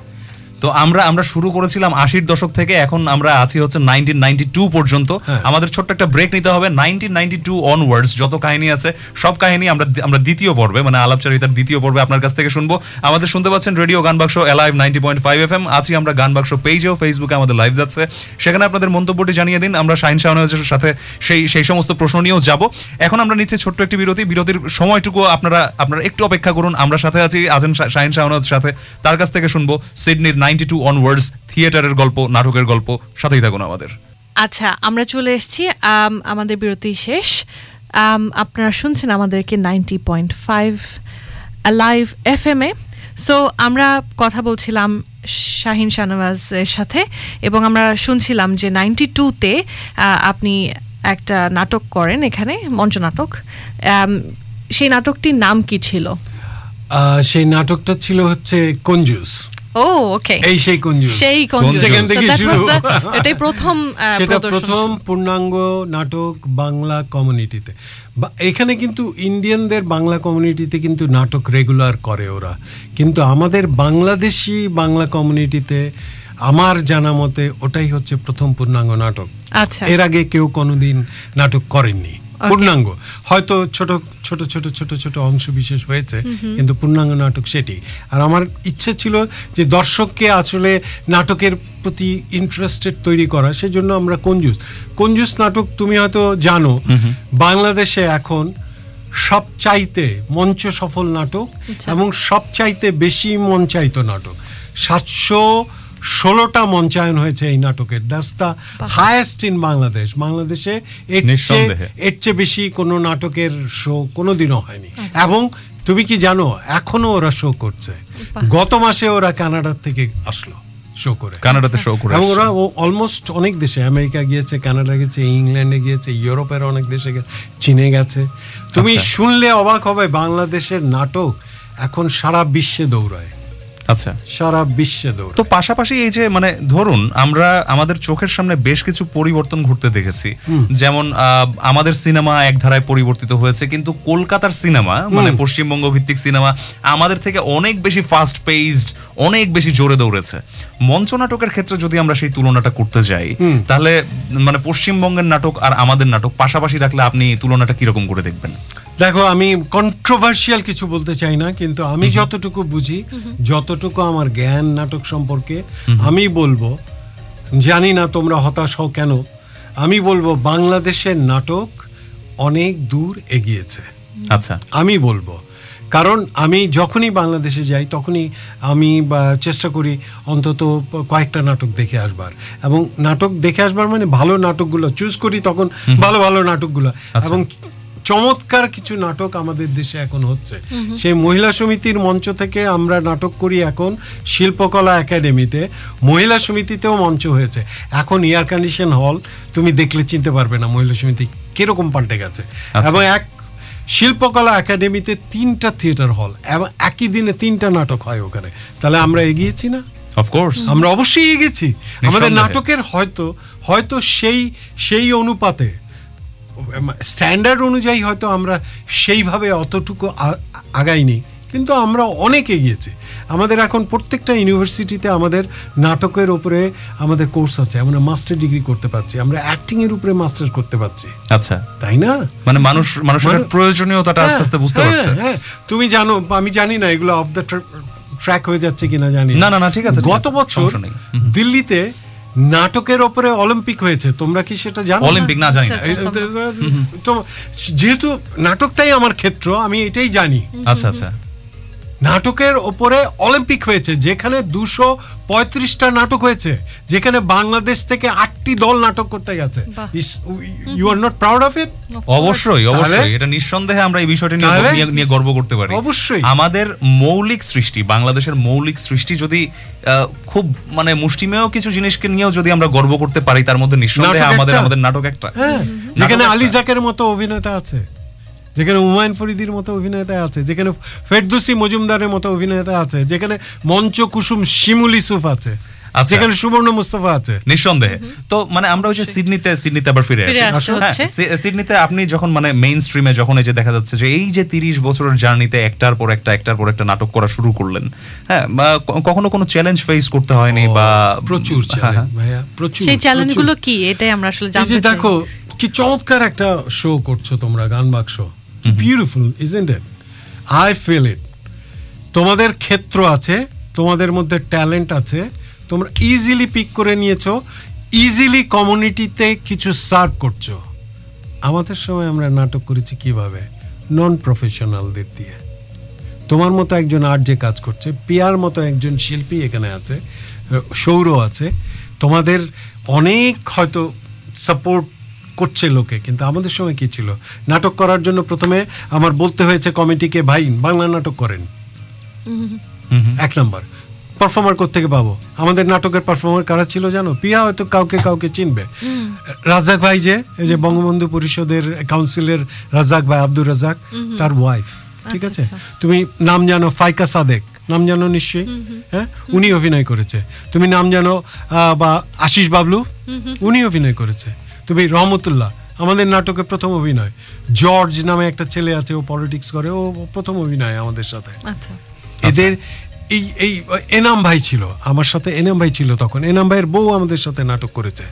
তো আমরা আমরা শুরু করেছিলাম আশির দশক থেকে এখন আমরা আছি হচ্ছে নাইনটিন নাইনটি টু পর্যন্ত। হ্যাঁ। আমাদের ছোট্ট একটা ব্রেক নিতে হবে নাইনটিন নাইনটি টু অনওয়ার্ডস যত কাহিনী আছে সব কাহিনী আমরা আমরা দ্বিতীয় পর্বে মানে আলাপচারিতার দ্বিতীয় পর্বে আপনার কাছ থেকে শুনব। আমাদের শুনতে পাচ্ছেন radio Gaan Baksho alive ninety point five F M আছি আমরা গান বাক্স পেজেও ফেসবুকে আমাদের লাইভ যাচ্ছে। সেখানে আপনাদের মন্তব্যটি জানিয়ে দিন আমরা শাহিন শাহনাজের সাথে সেই সেই সমস্ত প্রশ্ন নিয়েও যাব। এখন আমরা নিচ্ছি ছোট্ট একটি বিরতি বিরতির সময়টুকু আপনারা আপনারা একটু অপেক্ষা করুন আমরা সাথে আছি আছেন শাহিন শাহনাজ সাথে। তার কাছ থেকে শুনব সিডনির নাইনটি টু অনওয়ার্ডস থিয়েটারের গল্প নাটকের গল্প সাথেই থাকুন আমাদের। আচ্ছা আমরা চলে এসেছি আমাদের বিরতি শেষ। আপনারা শুনছেন আমাদেরকে ninety point five live F M এ। সো আমরা কথা বলছিলাম শাহিন শাহনওয়াজের সাথে এবং আমরা শুনছিলাম যে নাইনটি টুতে আপনি একটা নাটক করেন এখানে মঞ্চনাটক আম, সেই নাটকটির নাম কি ছিল? সেই নাটকটা ছিল হচ্ছে কঞ্জুস ও ওকে এই সেই কঞ্জুস সেই কঞ্জুস। সেখান থেকে শুরু এটাই প্রথম সেটা প্রথম পূর্ণাঙ্গ নাটক বাংলা কমিউনিটিতে এখানে কিন্তু ইন্ডিয়ানদের বাংলা কমিউনিটিতে কিন্তু নাটক রেগুলার করে ওরা। কিন্তু আমাদের বাংলাদেশি বাংলা কমিউনিটিতে আমার জানা মতে ওটাই হচ্ছে প্রথম পূর্ণাঙ্গ নাটক। আচ্ছা। এর আগে কেউ কোনোদিন নাটক করেননি। পূর্ণাঙ্গ। হয়তো ছোট ছোট ছোট ছোট ছোট অংশ বিশেষ হয়েছে কিন্তু পূর্ণাঙ্গ নাটক সেটি। আর আমার ইচ্ছে ছিল যে দর্শককে আসলে নাটকের প্রতি ইন্টারেস্টেড তৈরি করা সেজন্য আমরা কঞ্জুস কঞ্জুস নাটক তুমি হয়তো জানো বাংলাদেশে এখন সবচাইতে মঞ্চ সফল নাটক এবং সবচাইতে বেশি মঞ্চায়িত নাটক। সাতশো ষোলোটা মঞ্চায়ন হয়েছে এই নাটকের। That's the highest in Bangladesh বাংলাদেশে এর চেয়ে বেশি কোনো নাটকের শো কোনোদিনও হয়নি। এবং তুমি কি জানো এখনও ওরা শো করছে। গত মাসে ওরা কানাডা থেকে আসলো শো করে। কানাডাতে শো করে এবং ওরা অলমোস্ট অনেক দেশে আমেরিকা গিয়েছে কানাডা গেছে ইংল্যান্ডে গিয়েছে ইউরোপের অনেক দেশে চীনে গেছে। তুমি আচ্ছা। শুনলে অবাক হবে বাংলাদেশের নাটক এখন সারা বিশ্বে দৌড়ায়। আচ্ছা। সারা বিশ্বে দৌড়ায়। তো পাশাপাশি এই যে মানে ধরুন আমরা আমাদের চোখের সামনে বেশ কিছু পরিবর্তন ঘটতে দেখেছি। যেমন আমাদের সিনেমা এক ধারায় পরিবর্তিত হয়েছে কিন্তু কলকাতার সিনেমা মানে পশ্চিমবঙ্গ ভিত্তিক সিনেমা আমাদের থেকে অনেক বেশি ফাস্ট পেজড অনেক বেশি জোরে দৌড়েছে। মঞ্চ নাটকের ক্ষেত্রে যদি আমরা সেই তুলনাটা করতে যাই তাহলে মানে পশ্চিমবঙ্গের নাটক আর আমাদের নাটক পাশাপাশি রাখলে আপনি তুলনাটা কীরকম করে দেখবেন? দেখো আমি কন্ট্রোভার্সিয়াল কিছু বলতে চাই না কিন্তু আমি যতটুকু বুঝি যতটুকু আমার জ্ঞান নাটক সম্পর্কে আমি বলব জানি না তোমরা হতাশ হও কেন আমি বলব বাংলাদেশের নাটক অনেক দূর এগিয়েছে। আচ্ছা। আমি বলব কারণ আমি যখনই বাংলাদেশে যাই তখনই আমি চেষ্টা করি অন্তত কয়েকটা নাটক দেখে আসবার। এবং নাটক দেখে আসবার মানে ভালো নাটকগুলো চুজ করি তখন ভালো ভালো নাটকগুলো। এবং চমৎকার কিছু নাটক আমাদের দেশে এখন হচ্ছে। সেই মহিলা সমিতির মঞ্চ থেকে আমরা নাটক করি এখন শিল্পকলা একাডেমিতে। মহিলা সমিতিতেও মঞ্চ হয়েছে। এখন এয়ার কন্ডিশন হল তুমি দেখলে চিনতে পারবে না মহিলা সমিতি কীরকম পাল্টে গেছে। আচ্ছা। এবং এক শিল্পকলা একাডেমিতে তিনটা থিয়েটার হল এবং একই দিনে তিনটা নাটক হয় ওখানে। তাহলে আমরা এগিয়েছি না? অফকোর্স আমরা অবশ্যই এগিয়েছি। আমাদের নাটকের হয়তো হয়তো সেই সেই অনুপাতে স্ট্যান্ডার্ড অনুযায়ী হয়তো আমরা সেইভাবে অতটুকু আগাইনি কিন্তু আমরা অনেক এগিয়েছি। আমাদের এখন প্রত্যেকটা ইউনিভার্সিটিতে আমাদের নাটকের উপরে আমাদের কোর্স আছে আমরা মাস্টার ডিগ্রি করতে পারছি আমরা অ্যাক্টিং এর উপরে মাস্টার করতে পারছি। আচ্ছা। তাই না? মানে মানুষ মানুষের প্রয়োজনীয়তাটা আস্তে আস্তে বুঝতে হ্যাঁ, পারছে। হ্যাঁ। তুমি জানো আমি জানি না এগুলো অফ দ্য ট্র্যাক হয়ে যাচ্ছে কিনা জানি না, না, না, ঠিক আছে, গত বছর। দিল্লিতে নাটকের ওপরে অলিম্পিক হয়েছে তোমরা কি সেটা জানো? অলিম্পিক না জানি না। তো যেহেতু নাটকটাই আমার ক্ষেত্র আমি এটাই জানি। আচ্ছা আচ্ছা। নাটকের ওপরে অলিম্পিক হয়েছে যেখানে দুশো পঁয়ত্রিশটা নাটক হয়েছে যেখানে বাংলাদেশ থেকে আটটি দল নাটক করতে গেছে। You are not proud of it অবশ্যই অবশ্যই এটা নিঃসন্দেহে আমরা এই বিষয়টি নিয়ে গর্ব করতে পারি। অবশ্যই। আমাদের মৌলিক সৃষ্টি বাংলাদেশের মৌলিক সৃষ্টি যদি খুব মানে মুষ্টিমেয় কিছু জিনিসকে নিয়েও যদি আমরা গর্ব করতে পারি তার মধ্যে নিঃসন্দেহে আমাদের আমাদের নাটক একটা। হ্যাঁ যেখানে নাটক আলী জাকের মতো অভিনেতা আছে। যেখানে হুমায়ুন ফরিদির মতো অভিনেতা আছে যেখানে ফেরদুসি মজুমদারের মতো অভিনেতা আছে যেখানে মঞ্চ কুসুম শিমুল ইসুফ আছে আচ্ছা। যেখানে সুবর্ণ মুস্তফা আছে। নিঃসন্দেহে। তো মানে আমরা ওই যে সিডনিতে সিডনিতে আবার ফিরে আসি। হ্যাঁ, সিডনিতে আপনি যখন মানে মেইন স্ট্রিমে যখন এই যে দেখা যাচ্ছে যে এই যে তিরিশ বছরের জার্নিতে একটার পর একটা একটার পর একটা নাটক করা শুরু করলেন হ্যাঁ বা কখনো কোনো চ্যালেঞ্জ ফেস করতে হয়নি বা প্রচুর হ্যাঁ, হ্যাঁ। ভাইয়া প্রচুর সেই চ্যালেঞ্জগুলো। কি? এটাই আমরা আসলে জানতে চাই। দেখো কি চমৎকার একটা শো করছ তোমরা Gaan Baksho. Beautiful isn't it I feel it তোমাদের ক্ষেত্র আছে, তোমাদের মধ্যে ট্যালেন্ট আছে, তোমরা ইজিলি পিক করে নিয়েছো ইজিলি কমিউনিটিতে কিছু সার্ভ করছ। আমাদের সময় আমরা নাটক করেছি কীভাবে? নন প্রফেশনালদের দিয়ে। তোমার মতো একজন আর্ট যে কাজ করছে, পিয়ার মতো একজন শিল্পী এখানে আছে সৌর আছে। তোমাদের অনেক হয়তো সাপোর্ট করছে লোকে কিন্তু আমাদের সময় কি ছিল? নাটক করার জন্য প্রথমে আমার বলতে হয়েছে কমিটিকে ভাই বাংলা নাটক করেন। এক নাম্বার। পারফর্মার থেকে পাবো? আমাদের নাটকের পারফর্মার কারা ছিল জানো? পিয়া হয়তো কাউকে কাউকে চিনবে। রাজাক ভাই যে এই যে বঙ্গবন্ধু পরিষদের কাউন্সিলের রাজাক ভাই আব্দুর রাজাক তার ওয়াইফ ঠিক আছে? তুমি নাম জানো ফাইকা সাদেক। নাম জানো নিশ্চয়ই? হ্যাঁ? উনি অভিনয় করেছে। তুমি নাম জানো বা আশিস বাবলু? উনি অভিনয় করেছে। তুমি রহমতুল্লাহ আমাদের নাটকে প্রথম অভিনয়। জর্জ নামে একটা ছেলে আছে ও পলিটিক্স করে ও প্রথম অভিনয় আমাদের সাথে। আচ্ছা। এদের এই এই এনাম ভাই ছিল আমার সাথে এনাম ভাই ছিল তখন। এনাম ভাইয়ের বউ আমাদের সাথে নাটক করেছে।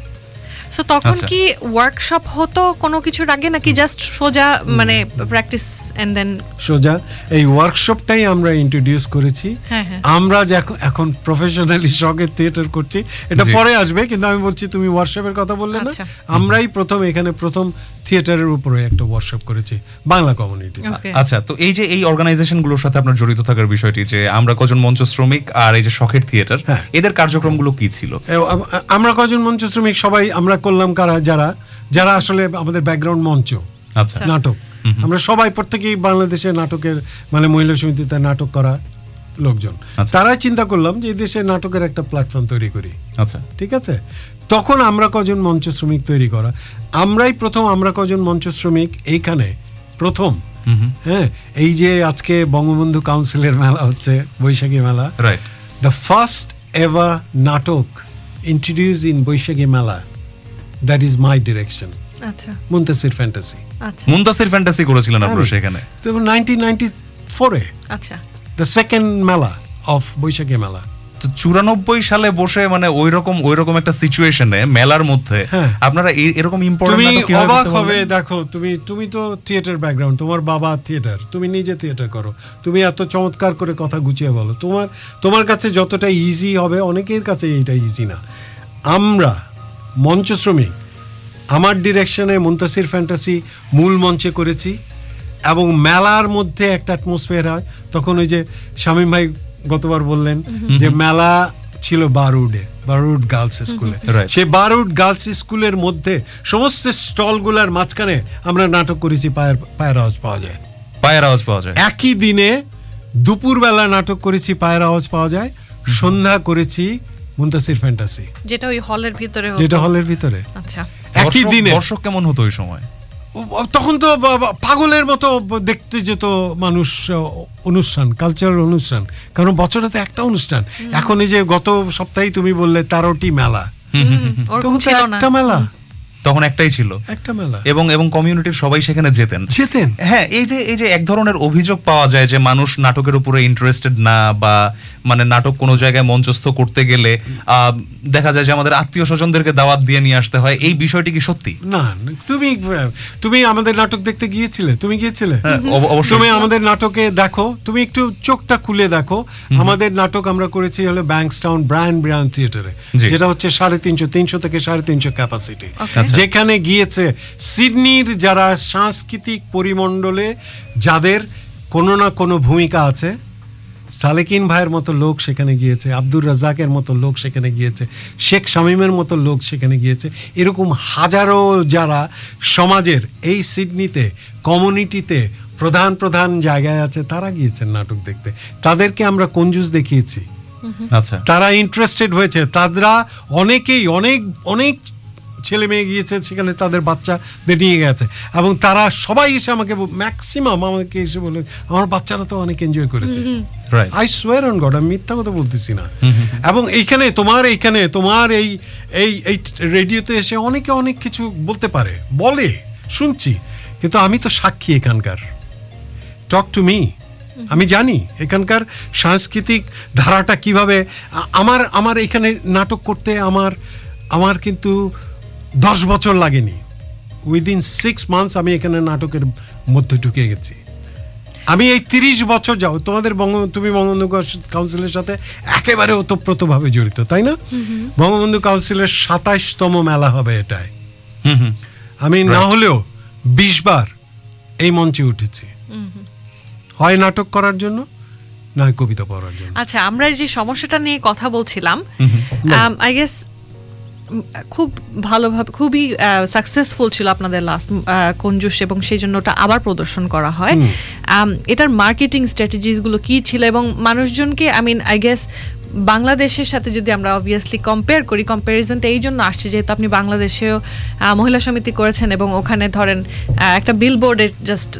সো তখন আচ্ছা। কি ওয়ার্কশপ হতো কোনো কিছুর আগে নাকি জাস্ট সোজা মানে প্র্যাকটিস এন্ড দেন সোজা এই ওয়ার্কশপটাই আমরা ইন্ট্রোডিউস করেছি হ্যাঁ, হ্যাঁ। আমরা যে এখন- প্রফেশনালি শখের থিয়েটার করছি এটা পরে আসবে কিন্তু আমি বলছি তুমি ওয়ার্কশপের কথা বললে না আচ্ছা। আমরাই প্রথম এখানে প্রথম থিয়েটারের উপরে একটা ওয়ার্কশপ করেছি বাংলা কমিউনিটি আচ্ছা তো এই যে এই অর্গানাইজেশনগুলোর সাথে আপনার জড়িত থাকার বিষয়টি যে আমরা কজন মঞ্চ শ্রমিক আর এই যে শখের থিয়েটার হ্যাঁ। এদের কার্যক্রমগুলো কি ছিল? আমরা কজন মঞ্চ শ্রমিক সবাই আমরা করলাম কারা যারা যারা আসলে আমাদের ব্যাকগ্রাউন্ড মঞ্চ আচ্ছা। নাটক। আমরা সবাই প্রত্যেকেই বাংলাদেশে নাটকের মানে মহিলা সমিতিতে নাটক করা লোকজন। আচ্ছা। তারাই চিন্তা করলাম যে এই দেশে নাটকের একটা প্ল্যাটফর্ম তৈরি করি। আচ্ছা। ঠিক আছে? তখন আমরা কজন মঞ্চ শ্রমিক তৈরি করা? আমরাই প্রথম আমরা কজন মঞ্চ শ্রমিক? এইখানে প্রথম। হ্যাঁ এই যে আজকে বঙ্গবন্ধু কাউন্সিলের মেলা হচ্ছে বৈশাখী মেলা। রাইট দ্য ফার্স্ট এভার নাটক introduce in Boishakhi Mela that is my direction আচ্ছা। মুন্তাসির ফ্যান্টাসি আচ্ছা। মুন্তাসির ফ্যান্টাসি করেছিলেন হ্যাঁ। আপনারা সেখানে। তো নাইনটিন নাইনটি ফোরে আচ্ছা। The second mela of Boishakhi Mela. তো চুরানব্বই সালে বসে মানে ওই রকম ওই রকম একটা সিচুয়েশনে মেলার মধ্যে হ্যাঁ। আপনারা এরকম তুমি ইম্পর্টেন্ট অবাক হবে দেখো তুমি তুমি তো থিয়েটার ব্যাকগ্রাউন্ড তোমার বাবা থিয়েটার তুমি নিজে থিয়েটার করো। তুমি এত চমৎকার করে কথা গুছিয়ে বলো। তোমার তোমার কাছে যতটা ইজি হবে অনেকের কাছে এটা ইজি না। আমরা মঞ্চ শ্রমিক আমার ডিরেকশনে মুন্তাসির ফ্যান্টাসি মূল মঞ্চে করেছি এবং মেলার মধ্যে একটা অ্যাটমসফিয়ার হয়। তখন ওই যে শামীম ভাই গতবার বললেন যে মেলা ছিল বারুডে বারুড গার্লস স্কুলে. সে বারুড গার্লস স্কুলের মধ্যে সমস্ত স্টলগুলোর মাঝখানে আমরা নাটক করেছি পায়ের পায়ের আওয়াজ পাওয়া যায়। পায়ের আওয়াজ পাওয়া যায়। একই দিনে দুপুরবেলা নাটক করেছি পায়ের আওয়াজ পাওয়া যায়। সন্ধ্যা করেছি মুন্তাসির ফ্যান্টাসি। যেটা ওই হলের ভিতরে যেটা হলের ভিতরে। আচ্ছা। একই দিনে দর্শক কেমন হতো ওই সময়? তখন তো পাগলের মতো দেখতে যেত মানুষ অনুষ্ঠান কালচারাল অনুষ্ঠান। কারণ বছরে তো একটা অনুষ্ঠান। এখন এই যে গত সপ্তাহে তুমি বললে তেরোটি মেলা। তখন তো একটা মেলা। তখন একটাই ছিল। একটা মেলা। এবং এবং কমিউনিটির সবাই সেখানে যেতেন। যেতেন? হ্যাঁ এই যে এই যে এক ধরনের অভিযোগ পাওয়া যায় যে মানুষ নাটকের উপরে ইন্টারেস্টেড না বা মানে নাটক কোনো জায়গায় মঞ্চস্থ করতে গেলে দেখা যায় যে আমাদের আত্মীয় স্বজনদেরকে দাওয়াত দিয়ে নিয়ে আসতে হয়। এই বিষয়টি কি সত্যি? না তুমি তুমি আমাদের নাটক দেখতে গিয়েছিলে? তুমি গিয়েছিলে? হ্যাঁ, অবশ্যই। তুমি আমাদের নাটকে দেখো তুমি একটু চোখটা খুলে দেখো। আমাদের নাটক আমরা করেছি হলো ব্যাংকস্টাউন ব্রায়ান ব্রায়ান থিয়েটারে যেটা হচ্ছে সাড়ে তিনশো তিনশো থেকে সাড়ে তিনশো ক্যাপাসিটি। যেখানে গিয়েছে সিডনির যারা সাংস্কৃতিক পরিমণ্ডলে যাদের কোনো না কোনো ভূমিকা আছে সালেকিন ভাইয়ের মতো লোক সেখানে গিয়েছে আব্দুর রাজাকের মতো লোক সেখানে গিয়েছে শেখ শামীমের মতো লোক সেখানে গিয়েছে এরকম হাজারো যারা সমাজের এই সিডনিতে কমিউনিটিতে প্রধান প্রধান জায়গায় আছে তারা গিয়েছেন নাটক দেখতে। তাদেরকে আমরা কঞ্জুস দেখিয়েছি? আচ্ছা। তারা ইন্টারেস্টেড হয়েছে। তারা অনেকেই অনেক অনেক ছেলে মেয়ে গিয়েছে সেখানে তাদের বাচ্চাদের নিয়ে গেছে। এবং তারা সবাই এসে আমাকে ম্যাক্সিমাম আমাকে এসে বলে আমার বাচ্চারা তো অনেক এনজয় করেছে। Right I swear on God আমি মিথ্যা কথা বলতেছি না। এবং এইখানে তোমার এইখানে তোমার এই এই এই রেডিওতে এসে অনেকে অনেক কিছু বলতে পারে বলে শুনছি। কিন্তু আমি তো সাক্ষী এখানকার। টক টু মি আমি জানি এখানকার সাংস্কৃতিক ধারাটা কীভাবে আমার আমার এখানে নাটক করতে আমার আমার কিন্তু দশ বছর লাগেনি। উইদিন সিক্স মান্থস আমি এখানে নাটকের মধ্যে ঢুকে গেছি। আমি এই তিরিশ বছর যাও তোমাদের বঙ্গ তুমি বঙ্গবন্ধু কাউন্সিলের সাথে একেবারে ওতপ্রোতভাবে জড়িত তাই না? বঙ্গবন্ধু কাউন্সিলের সাতাইশতম মেলা হবে এটাই। হুম হুম আমি না হলেও বিশ বার এই মঞ্চে উঠেছি। হয় নাটক করার জন্য নয় কবিতা পড়ার জন্য। আচ্ছা আমরা যে সমস্যাটা নিয়ে কথা বলছিলাম আই গেস খুব ভালোভাবে খুবই সাকসেসফুল ছিল আপনাদের লাস্ট কঞ্জুস এবং সেই জন্য ওটা আবার প্রদর্শন করা হয়। এটার মার্কেটিং স্ট্র্যাটেজিসগুলো কি ছিল এবং মানুষজনকে আই মিন আই গেস বাংলাদেশের সাথে যদি আমরা অবভিয়াসলি কম্পেয়ার করি কম্প্যারিজনটা এই জন্য আসছে যেহেতু আপনি বাংলাদেশেও মহিলা সমিতি করেছেন এবং ওখানে ধরেন একটা বিল বোর্ডে জাস্ট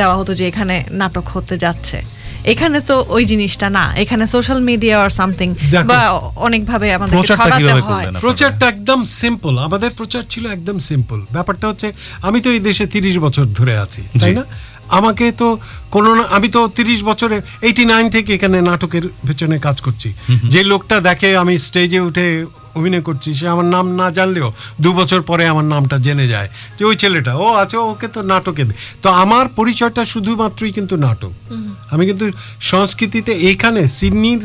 দেওয়া হতো যে এখানে নাটক হতে যাচ্ছে। এখানে তো ওই জিনিসটা না এখানে সোশ্যাল মিডিয়া আর সামথিং বা বা অনেকভাবে আমাদের ছড়াতে হয়। প্রচারটা একদম সিম্পল আমাদের প্রচার ছিল একদম সিম্পল ব্যাপারটা হচ্ছে আমি তো এই দেশে তিরিশ বছর ধরে আছি তাই না? আমাকে তো কোনো না আমি তো তিরিশ বছরে এইটি নাইন থেকে এখানে নাটকের পেছনে কাজ করছি। যে লোকটা দেখে আমি স্টেজে উঠে অভিনয় করছি সে আমার নাম না জানলেও দু বছর পরে আমার নামটা জেনে যায় যে ওই ছেলেটা ও আছে ওকে তো নাটকে দে। তো আমার পরিচয়টা শুধুমাত্রই কিন্তু নাটক। আমি কিন্তু সংস্কৃতিতে এইখানে সিডনির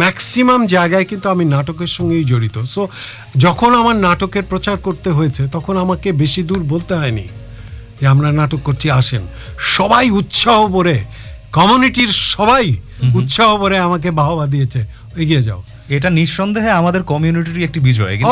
ম্যাক্সিমাম জায়গায় কিন্তু আমি নাটকের সঙ্গেই জড়িত। সো যখন আমার নাটকের প্রচার করতে হয়েছে তখন আমাকে বেশি দূর বলতে হয়নি। যে আমরা নাটক করছি আসেন। সবাই উৎসাহ ভরে কমিউনিটির সবাই উৎসাহ ভরে আমাকে বাহবা দিয়েছে। এগিয়ে যাও। এটা নিঃসন্দেহে আমাদের কমিউনিটির একটি বিজয়। কিন্তু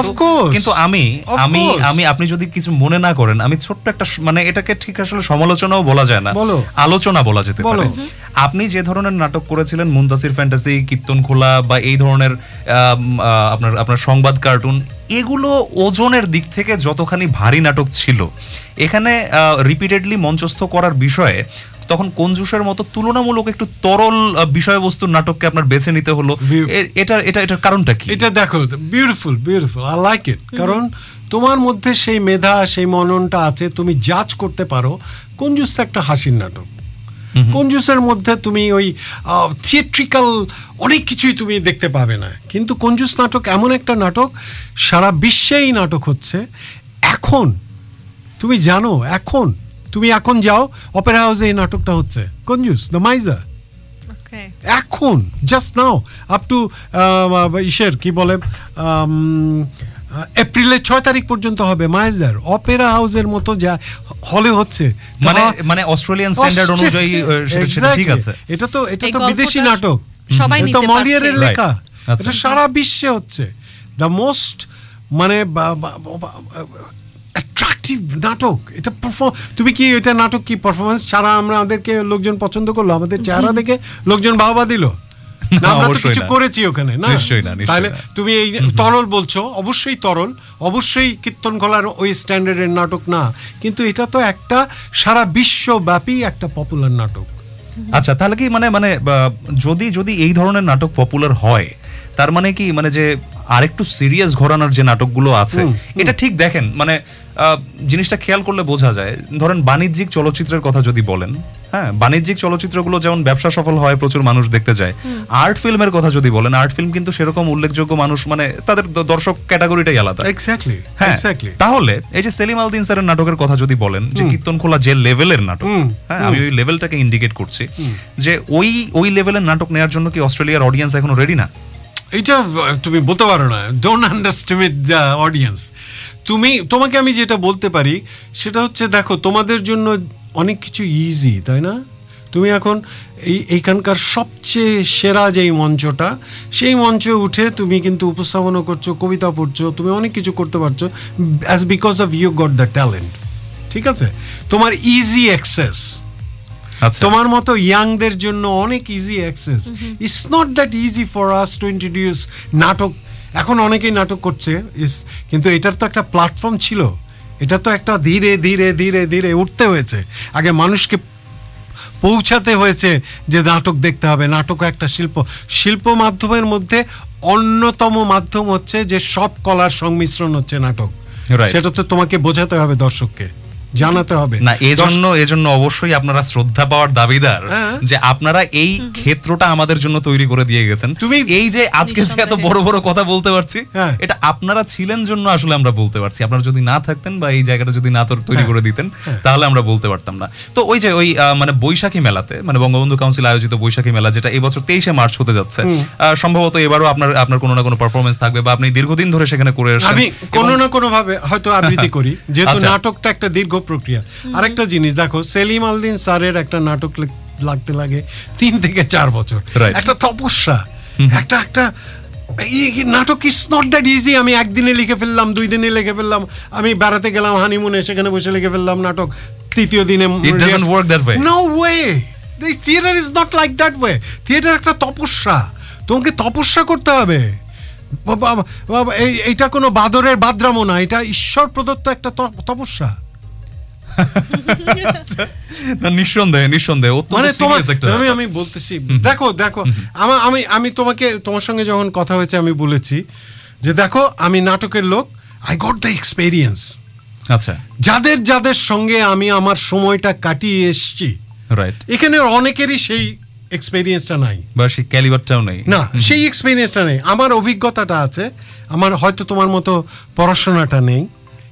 কিন্তু আমি আমি আমি আপনি যদি কিছু মনে না করেন আমি ছোট্ট একটা মানে এটাকে ঠিক আসলে সমালোচনাও বলা যায় না। আলোচনা বলা যেতে পারে। আপনি যে ধরনের নাটক করেছিলেন মুন্তাসির ফ্যান্টাসি কীর্তন খোলা বা এই ধরনের আহ, আপনার আপনার সংবাদ কার্টুন এগুলো ওজনের দিক থেকে যতখানি ভারী নাটক ছিল এখানে রিপিটেডলি মঞ্চস্থ করার বিষয়ে তখন কঞ্জুসের মতো তুলনামূলক একটু তরল বিষয়বস্তুর নাটককে আপনার বেছে নিতে হলো। এটা এটা এটার কারণটা কি? এটা দেখো beautiful beautiful I like it কারণ তোমার মধ্যে সেই মেধা সেই মননটা আছে তুমি জাজ করতে পারো। কঞ্জুস তো একটা হাসির নাটক। কঞ্জুসের মধ্যে তুমি ওই থিয়েট্রিক্যাল অনেক কিছুই তুমি দেখতে পাবে না। কিন্তু কঞ্জুস নাটক এমন একটা নাটক সারা বিশ্বেই নাটক হচ্ছে। এখন তুমি জানো এখন তুমি এখন যাও অপেরা হাউসে এই নাটকটা হচ্ছে। কঞ্জুস দ্য মাইজা এখন জাস্ট নাও আপ টু ইসের কি বলে এপ্রিলের ছয় তারিখ পর্যন্ত হবে মায়েজার অপেরা হাউসের মতো যা হলে হচ্ছে। মানে মানে অস্ট্রেলিয়ান স্ট্যান্ডার্ড অনুযায়ী সেটা- ঠিক আছে। এটা তো এটা তো বিদেশি নাটক। সবাই নিতে তো মলিয়ারের লেখা. আচ্ছা। এটা সারা বিশ্বে হচ্ছে। দ্য মোস্ট মানে অ্যাট্রাকটিভ নাটক। এটা perform- তুমি কি এটা নাটক কি পারফরমেন্স ছাড়া আমরা আমাদেরকে লোকজন পছন্দ করল? আমাদের চেহারা দেখে লোকজন বাহবা দিল? আমরা তো কিছু করেছি ওখানে না? নিশ্চয়ই না, তাহলে তুমি এই তরল বলছো অবশ্যই তরল অবশ্যই কীর্তন গলার ওই স্ট্যান্ডার্ডের নাটক না। কিন্তু এটা তো একটা সারা বিশ্বব্যাপী একটা পপুলার নাটক। আচ্ছা তাহলে কি মানে মানে যদি যদি এই ধরনের নাটক পপুলার হয় তার মানে কি? মানে যে আরেকটু সিরিয়াস ঘরানার যে নাটকগুলো আছে এটা ঠিক দেখেন মানে জিনিসটা খেয়াল করলে বোঝা যায়। ধরেন বাণিজ্যিক চলচ্চিত্রের কথা যদি বলেন হ্যাঁ বাণিজ্যিক চলচ্চিত্রগুলো যেমন ব্যবসা সফল হয় প্রচুর মানুষ দেখতে যায়। আর্ট ফিল্মের কথা যদি বলেন আর্ট ফিল্ম কিন্তু সেরকম উল্লেখযোগ্য মানুষ মানে তাদের দর্শক ক্যাটাগরিটাই আলাদা। এক্স্যাক্টলি হ্যাঁ এক্স্যাক্টলি তাহলে এই যে সেলিম আলদিন স্যারের নাটকের কথা যদি বলেন যে কীর্তন খোলা যে লেভেলের নাটক হ্যাঁ আমি ওই লেভেলটাকে ইন্ডিকেট করছি যে ওই ওই লেভেলের নাটক নেওয়ার জন্য কি অস্ট্রেলিয়ার অডিয়েন্স এখনও রেডি না? এটা তুমি বলতে পারো না। ডোন্ট আন্ডারস্টিমেট দ্য অডিয়েন্স তুমি, তোমাকে আমি যেটা বলতে পারি, সেটা হচ্ছে দেখো, তোমাদের জন্য অনেক কিছু ইজি তাই না? তুমি এখন এই, এইখানকার সবচেয়ে সেরা যেই মঞ্চটা, সেই মঞ্চে উঠে তুমি কিন্তু উপস্থাপনা করছ, কবিতা পড়ছো, তুমি অনেক কিছু করতে পারছ as because of you got the talent ঠিক আছে? তোমার ইজি অ্যাক্সেস তোমার মতো ইয়াংদের জন্য অনেক easy access it's not that easy for us to introduce নাটক। এখন অনেকেই নাটক করছে ইস কিন্তু এটার তো একটা প্ল্যাটফর্ম ছিল। এটা তো একটা ধীরে ধীরে ধীরে ধীরে উঠতে হয়েছে। আগে মানুষকে পৌঁছাতে হয়েছে যে নাটক দেখতে হবে। নাটক একটা শিল্প। শিল্প মাধ্যমের মধ্যে অন্যতম মাধ্যম হচ্ছে যে সব কলার সংমিশ্রণ হচ্ছে নাটক। সেটা তো তোমাকে বোঝাতে হবে দর্শককে। জানাতে হবে। না এজন্য এজন্য অবশ্যই আপনারা শ্রদ্ধা পাওয়ার দাবিদার হ্যাঁ। যে আপনারা এই ক্ষেত্রটা আমাদের জন্য তৈরি করে দিয়ে গেছেন। তুমি- এই যে আজকে যে এত বড় বড় কথা বলতে পারছি হ্যাঁ। এটা আপনারা ছিলেন জন্য আসলে আমরা বলতে পারছি। আপনারা যদি না থাকতেন বা এই জায়গাটা যদি না তৈরি করে দিতেন তাহলে আমরা বলতে পারতাম না। তো ওই যে ওই মানে বৈশাখী মেলাতে মানে বঙ্গবন্ধু কাউন্সিল আয়োজিত বৈশাখী মেলা যেটা এবছর তেইশে মার্চ হতে যাচ্ছে আহ, সম্ভবত এবারও আপনার আপনার কোনো না কোনো পারফরমেন্স থাকবে বা আপনি দীর্ঘদিন ধরে সেখানে করে এসেছেন আমি কোনো না কোনো ভাবে হয়তো আবৃত্তি করি। যেহেতু আচ্ছা। নাটকটা একটা দীর্ঘ প্রক্রিয়া। আরেকটা জিনিস দেখো সেলিম আলদিন স্যারের একটা নাটক লাগতে লাগে তিন থেকে চার বছর। একটা তপস্যা একটা একটা নাটক ইজ নট দ্যাট ইজি। আমি একদিনে লিখে ফেললাম দুই দিনে লিখে ফেললাম আমি বেড়াতে গেলাম হানিমুনে সেখানে বসে লিখে ফেললাম নাটক। তৃতীয় দিনে. No way theatre is not like that way theatre একটা তপস্যা। তোমাকে তপস্যা করতে হবে। বাবা, বাবা, এইটা কোনো বাদরের বাদ্রামো না এটা ঈশ্বর প্রদত্ত একটা তপস্যা। না নিঃসন্দেহে নিঃসন্দেহে মানে তোমার আমি আমি বলতেছি দেখো দেখো আমার আমি আমি তোমাকে তোমার সঙ্গে যখন কথা হয়েছে আমি বলেছি যে দেখো আমি নাটকের লোক আই গট দ্য এক্সপেরিয়েন্স আচ্ছা। যাদের যাদের সঙ্গে আমি আমার সময়টা কাটিয়ে এসছি রাইট এখানে অনেকেরই সেই এক্সপেরিয়েন্সটা নাই। বা সেই ক্যালিবারটাও নেই। না সেই এক্সপিরিয়েন্সটা নেই। আমার অভিজ্ঞতাটা আছে আমার হয়তো তোমার মতো পড়াশোনাটা নেই।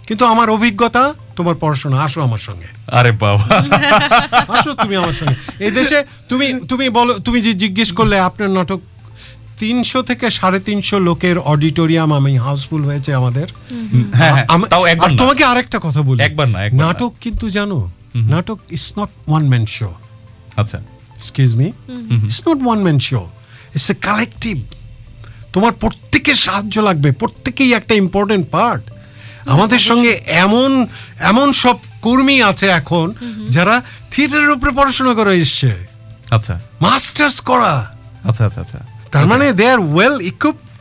কিন্তু আমার অভিজ্ঞতা তোমার পড়াশোনা আসো আমার সঙ্গে। আরে বাবা। আসো তুমি আমার সঙ্গে। এই দেশে তুমি তুমি বলো তুমি যে জিজ্ঞেস করলে আপনার নাটক তিনশো থেকে সাড়ে তিনশো লোকের অডিটোরিয়াম আমি হাউসফুল হয়েছে আমাদের। হ্যাঁ হ্যাঁ, আর না। তোমাকে আরেকটা কথা বলি। একবার না, নাটক কিন্তু জানো নাটক is not one man show আচ্ছা। Excuse me it's not one man show it's a collective তোমার প্রত্যেকের সাহায্য লাগবে প্রত্যেকেই একটা ইম্পর্টেন্ট পার্ট আমাদের সঙ্গে এমন এমন সব কর্মী আছে এখন যারা থিয়েটারের উপরে পড়াশোনা করে এসছে। আচ্ছা। মাস্টার্স করা। আচ্ছা আচ্ছা আচ্ছা। তার মানে they are well equipped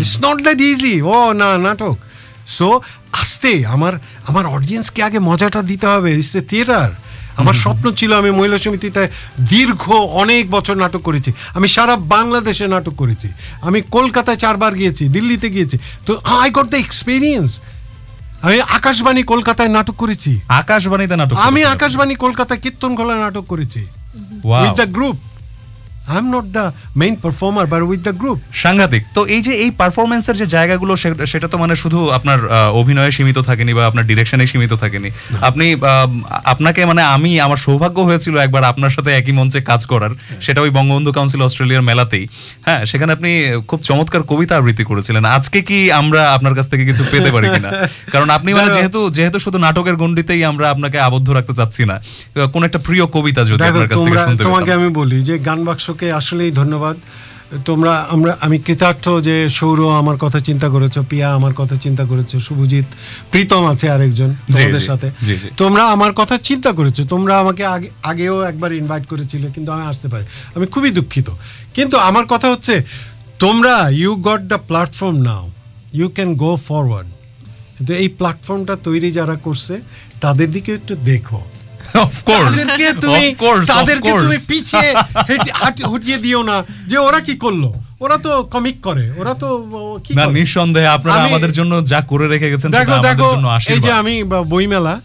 it's not that easy ও না নাটক। সো আস্তে আমার আমার অডিয়েন্সকে আগে মজাটা দিতে হবে। ইটস এ থিয়েটার আমার স্বপ্ন ছিল আমি মহিলা সমিতিতে দীর্ঘ অনেক বছর নাটক করেছি। আমি সারা বাংলাদেশে নাটক করেছি। আমি কলকাতায় চারবার গিয়েছি দিল্লিতে গিয়েছি। তো আই গট দ্য এক্সপিরিয়েন্স। আমি আকাশবাণী কলকাতায় নাটক করেছি। আকাশবাণীতে নাটক আমি আকাশবাণী কলকাতায় কীর্তন খোলা নাটক করেছি। With the group I am not the main performer but with the group সাংঘাতিক। তো এই যে এই পারফরমেন্সের যে জায়গাগুলো সেটা তো মানে শুধু আপনার অভিনয়ে সীমিত থাকেনি বা আপনার ডিরেকশনে সীমিত থাকেনি। আপনি আপনাকে মানে আমি আমার সৌভাগ্য হয়েছিল একবার আপনার সাথে একই মঞ্চে কাজ করার। সেটা ওই বঙ্গবন্ধু কাউন্সিল অস্ট্রেলিয়ার মেলাতেই। হ্যাঁ সেখানে আপনি খুব চমৎকার কবিতা আবৃত্তি করেছিলেন। আজকে কি আমরা আপনার কাছ থেকে কিছু পেতে পারি কিনা? কারণ আপনি মানে যেহেতু যেহেতু শুধু নাটকের গণ্ডিতেই আমরা আপনাকে আবদ্ধ রাখতে চাচ্ছি না কোন একটা প্রিয় কবিতা যদি আপনার কাছ থেকে শুনতে তোমাকে আমি বলি যে গান বাক্সকে আসলেই ধন্যবাদ। তোমরা আমরা আমি কৃতার্থ যে সৌর আমার কথা চিন্তা করেছ পিয়া আমার কথা চিন্তা করেছ শুভজিৎ প্রীতম আছে আরেকজন তোমাদের সাথে। তোমরা আমার কথা চিন্তা করেছ তোমরা আমাকে আগে আগেও একবার ইনভাইট করেছিলে কিন্তু আমি আসতে পারি আমি খুবই দুঃখিত। কিন্তু আমার কথা হচ্ছে তোমরা you got the platform now you can go forward কিন্তু এই প্ল্যাটফর্মটা তৈরি যারা করছে তাদের দিকে একটু দেখো। তাদেরকে তুমি তাদেরকে পিছিয়ে হেঁটে- হাঁটি- হটিয়ে দিও না যে ওরা কি করল। ওরা তো কমিক করে ওরা তো কি না নিঃসন্দেহে আপনারা আমাদের জন্য যা করে রেখে গেছেন দেখো দেখো এই যে আমি বইমেলা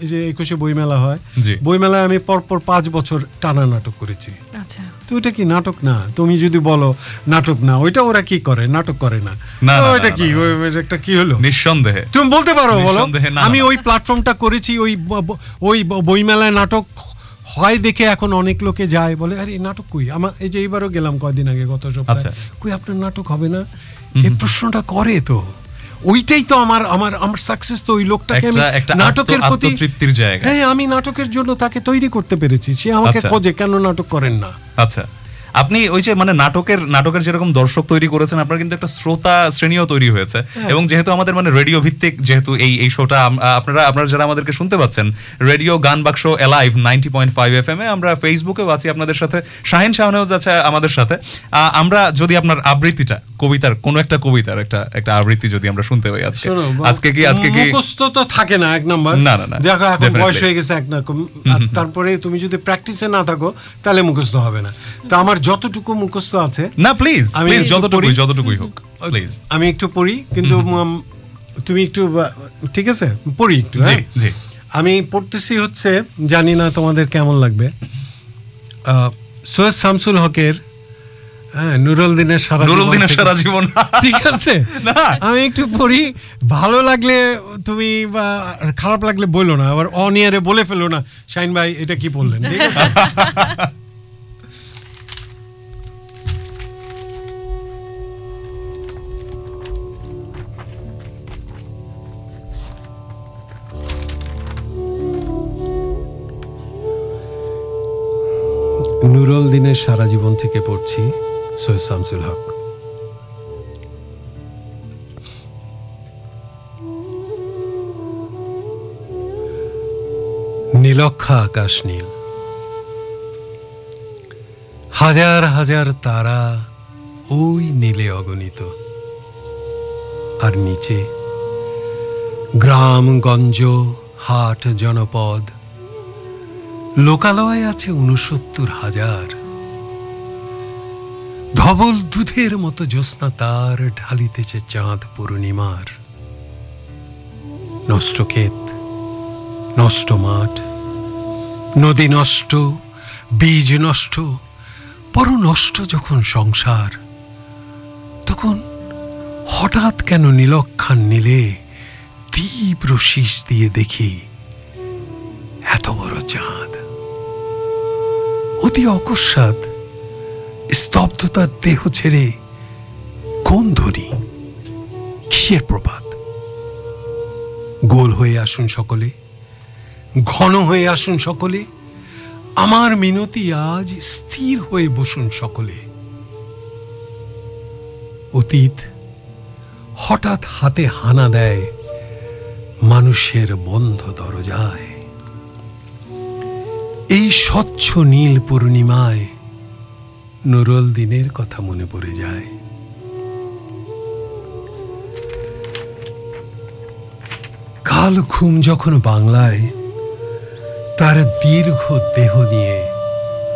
এই যে একুশে বইমেলা হয় বইমেলায় আমি পরপর পাঁচ বছর টানা নাটক করেছি। আচ্ছা। তো ওটা কি নাটক না? তুমি যদি বলো নাটক না ওইটা ওরা কি করে? নাটক করে না। ওইটা কি? ওই- একটা কি হলো? নিঃসন্দেহে। তুমি বলতে পারো বলো। আমি ওই প্ল্যাটফর্মটা করেছি ওই ওই বইমেলায় নাটক হয় দেখে এখন অনেক লোকে যায় বলে আরে নাটক কই? আমার এই যে এইবারও গেলাম কয়দিন আগে গত আচ্ছা। সপ্তাহে কই আপনার নাটক হবে না? এই প্রশ্নটা করে তো। ওইটাই তো আমার আমার আমার সাকসেস তো ওই লোকটাকে আমি নাটকের প্রতি তৃপ্তির জায়গা। হ্যাঁ আমি নাটকের জন্য তাকে তৈরি করতে পেরেছি। সে আমাকে আচ্ছা। খোঁজে কেন নাটক করেন না? আচ্ছা। আপনি ওই যে মানে নাটকের নাটকের যেরকম দর্শক তৈরি করেছেন আপনার কিন্তু একটা শ্রোতা শ্রেণীও তৈরি হয়েছে। হ্যাঁ। এবং যেহেতু আমাদের মানে রেডিও ভিত্তিক যেহেতু এই এই শোটা আপনারা আপনারা যারা আমাদেরকে শুনতে পাচ্ছেন radio Gaan Baksho alive ninety point five F M এ আমরা ফেসবুকেও আছি আপনাদের সাথে শাহিন শাহনেওজ আছে আমাদের সাথে। আমরা যদি আপনার আবৃত্তিটা কবিতার কোনো একটা কবিতার একটা একটা আবৃত্তি যদি আমরা শুনতে পাই আজকে। আজকে কি আজকে কি? মুখস্থ তো থাকে না এক নাম্বার। না, না, না, দেখো এখন বয়স হয়ে গেছে এক রকম তারপরে তুমি যদি প্র্যাকটিসে না থাকো তাহলে মুখস্থ হবে না। তো আমার যতটুকু মুখস্থ আছে না প্লিজ আমি প্লিজ যতটুকুই। যতটুকুই হোক প্লিজ আমি একটু পড়ি কিন্তু তুমি একটু ঠিক আছে? পড়ি একটু জি হ্যাঁ? জি। আমি পড়তেছি হচ্ছে জানি না তোমাদের কেমন লাগবে। সৈয়দ শামসুল হকের হ্যাঁ নুরুল দিনের সারা নুরুল দিনের সারা জীবন। ঠিক আছে? না। আমি একটু পড়ি ভালো লাগলে তুমি বা খারাপ লাগলে বলল না আবার অনিয়ারে বলে ফেলো না শাইন ভাই এটা কি বললেন ঠিক আছে? নুরুল দিনের সারা জীবন থেকে পড়ছি সৈয়দ শামসুল হক। নীলক্ষা আকাশ নীল। হাজার হাজার তারা ওই নীলে অগণিত। আর নিচে গ্রাম, গঞ্জ, হাট, জনপদ লোকালয় আছে উনসত্তর হাজার। ধবল দুধের মতো জ্যোৎস্না তার ঢালিতেছে চাঁদ পূর্ণিমার। নষ্ট ক্ষেত, নষ্ট মাঠ, নদী নষ্ট, বীজ নষ্ট বড় নষ্ট যখন সংসার, তখন হঠাৎ কেন নীলক্ষান নিলে তীব্র শীষ দিয়ে দেখি, এত বড় চাঁদ। অতি অকস্মাৎ স্তব্ধতার দেহ ছেড়ে কোন ধ্বনি? কিসের প্রভাত গোল হয়ে আসুন সকলে, ঘন হয়ে আসুন সকলে, আমার মিনতি আজ স্থির হয়ে বসুন সকলে। অতীত হঠাৎ হাতে হানা দেয় মানুষের বন্ধ দরজায়। এই স্বচ্ছ নীল পূর্ণিমায় নুরুল দিনের কথা মনে পড়ে যায়। কাল ঘুম যখন বাংলায়, তার দীর্ঘ দেহ নিয়ে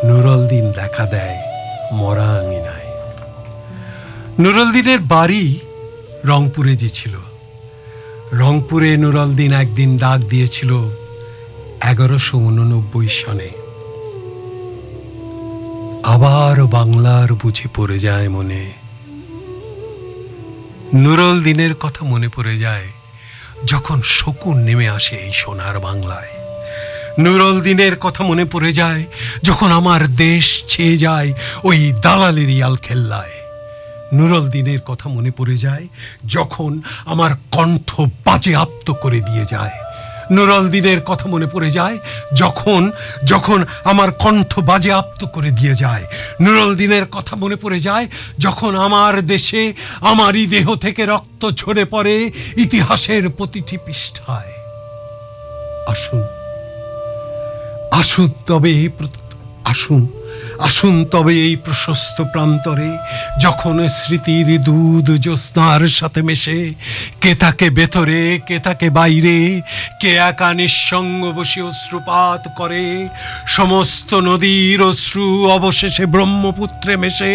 নুরল দিন দেখা দেয় মরা আঙিনায়। নুরুল দিনের বাড়ি রংপুরে যে ছিল, রংপুরে নুরল দিন একদিন ডাক দিয়েছিল এগারোশো উননব্বই সনে আবার বাংলার বুঝি পড়ে যায় মনে। নুরল দিনের কথা মনে পড়ে যায় যখন শকুন নেমে আসে এই সোনার বাংলায়। নুরল দিনের কথা মনে পড়ে যায় যখন আমার দেশ ছেয়ে যায় ওই দালালের ইয়াল খেল্লায়। নুরুল দিনের কথা মনে পড়ে যায় যখন আমার কণ্ঠ বাজে আপ্ত করে দিয়ে যায়। নুরুল দিনের কথা মনে পড়ে যায়, যখন যখন আমার কণ্ঠ বাজে আপ্ত করে দিয়ে যায়। নুরল দিনের কথা মনে পড়ে যায়, যখন আমার দেশে আমারই দেহ থেকে রক্ত ঝরে পড়ে ইতিহাসের প্রতিটি পৃষ্ঠায়। আসুন। আসুন তবে আসুন। আসুন তবে এই প্রশস্ত প্রান্তরে, যখন স্মৃতির দুধ জ্যোৎস্নার সাথে মেশে, কে তাকে ভেতরে, কে তাকে বাইরে, কে একা নিঃসঙ্গ বসে অশ্রুপাত করে, সমস্ত নদীর অশ্রু অবশেষে ব্রহ্মপুত্রে মেশে,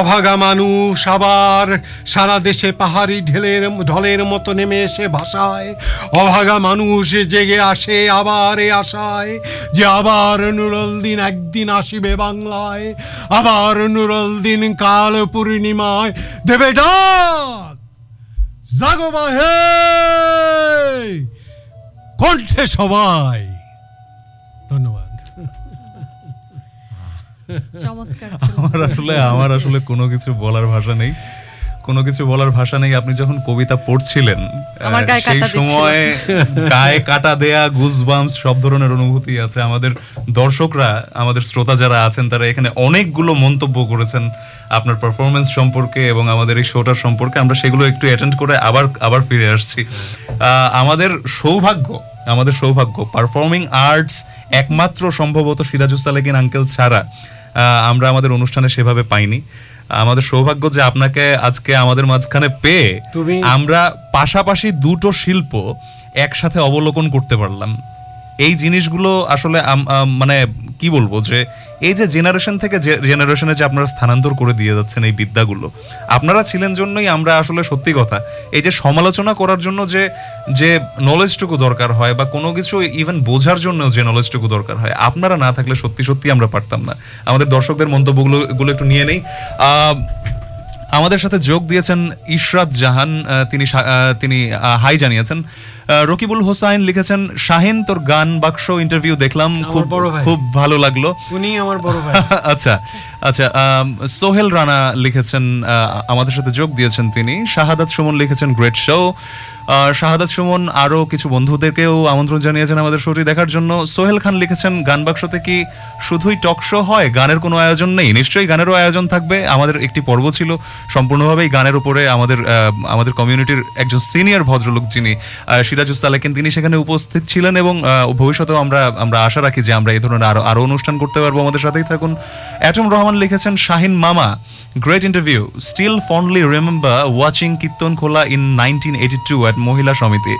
অভাগা মানুষ আবার সারা দেশে পাহাড়ি ঢেলের, ঢলের মতো নেমে এসে ভাষায় অভাগা মানুষ জেগে আসে আবার এ আশায়, যে আবার নুরল দিন একদিন আসিবে বাংলায় আবার নুরল দিন কাল পূর্ণিমায়। দেবে ডাক! জাগো বাহে কণ্ঠে সবাই। ধন্যবাদ। আমার আসলে আমার আসলে কোনো কিছু বলার ভাষা নেই। কোনো কিছু বলার ভাষা নেই আপনি যখন কবিতা পড়ছিলেন সেই সময় গায়ে কাটা দেয়া গুজবাম্পস সব ধরনের অনুভূতি আছে। আমাদের দর্শকরা আমাদের শ্রোতা যারা আছেন তারা এখানে অনেকগুলো মন্তব্য করেছেন আপনার পারফরমেন্স সম্পর্কে এবং আমাদের এই শোটার সম্পর্কে। আমরা সেগুলো একটু অ্যাটেন্ড করে আবার আবার ফিরে আসছি। আহ, আমাদের সৌভাগ্য আমাদের সৌভাগ্য পারফর্মিং আর্টস একমাত্র সম্ভবত সিরাজুস সালেকিন আঙ্কেল ছাড়া আহ, আমরা আমাদের অনুষ্ঠানে সেভাবে পাইনি। আমাদের সৌভাগ্য যে আপনাকে আজকে আমাদের মাঝখানে পেয়ে আমরা পাশাপাশি দুটো শিল্প একসাথে অবলোকন করতে পারলাম। এই জিনিসগুলো আসলে মানে কি বলব যে, এই যে জেনারেশন থেকে জেনারেশনে যে আপনারা স্থানান্তর করে দিয়ে যাচ্ছেন এই বিদ্যাগুলো, আপনারা ছিলেন জন্যই আমরা আসলে সত্যি কথা, এই যে সমালোচনা করার জন্য যে যে নলেজটুকু দরকার হয় বা কোনো কিছু ইভেন বোঝার জন্য যে নলেজটুকু দরকার হয়, আপনারা না থাকলে সত্যি সত্যি আমরা পারতাম না। আমাদের দর্শকদের মন্তব্যগুলো, গুলো একটু নিয়ে নেই। আমাদের সাথে যোগ দিয়েছেন ইশরাত জাহান তিনি তিনি হাই জানিয়েছেন। রকিবুল হোসাইন লিখেছেন শাহিন তোর গান বাক্স ইন্টারভিউ দেখলাম খুব খুব ভালো লাগল। উনি আমার বড় ভাই। আচ্ছা আচ্ছা সোহেল রানা লিখেছেন আমাদের সাথে যোগ দিয়েছেন তিনি। শাহাদাত সুমন লিখেছেন গ্রেট শো। শাহাদাত সুমন আরও কিছু বন্ধুদেরকেও আমন্ত্রণ জানিয়েছেন আমাদের শোটি দেখার জন্য। সোহেল খান লিখেছেন গান বাক্সতে কি শুধুই টক শো হয়? গানের কোনো আয়োজন নেই? নিশ্চয়ই গানেরও আয়োজন থাকবে। আমাদের একটি পর্ব ছিল সম্পূর্ণভাবেই গানের উপরে আমাদের আহ, আমাদের কমিউনিটির একজন সিনিয়র ভদ্রলোক যিনি সিরাজুস সালেকিন, তিনি সেখানে উপস্থিত ছিলেন এবং ভবিষ্যতেও আমরা আমরা আশা রাখি যে আমরা এই ধরনের আরও আরও অনুষ্ঠান করতে পারব আমাদের সাথেই থাকুন। অ্যাটম রহমান লিখেছেন, শাহিন মামা great interview still fondly remember watching Kirtankhola in nineteen eighty two at Mahila Samiti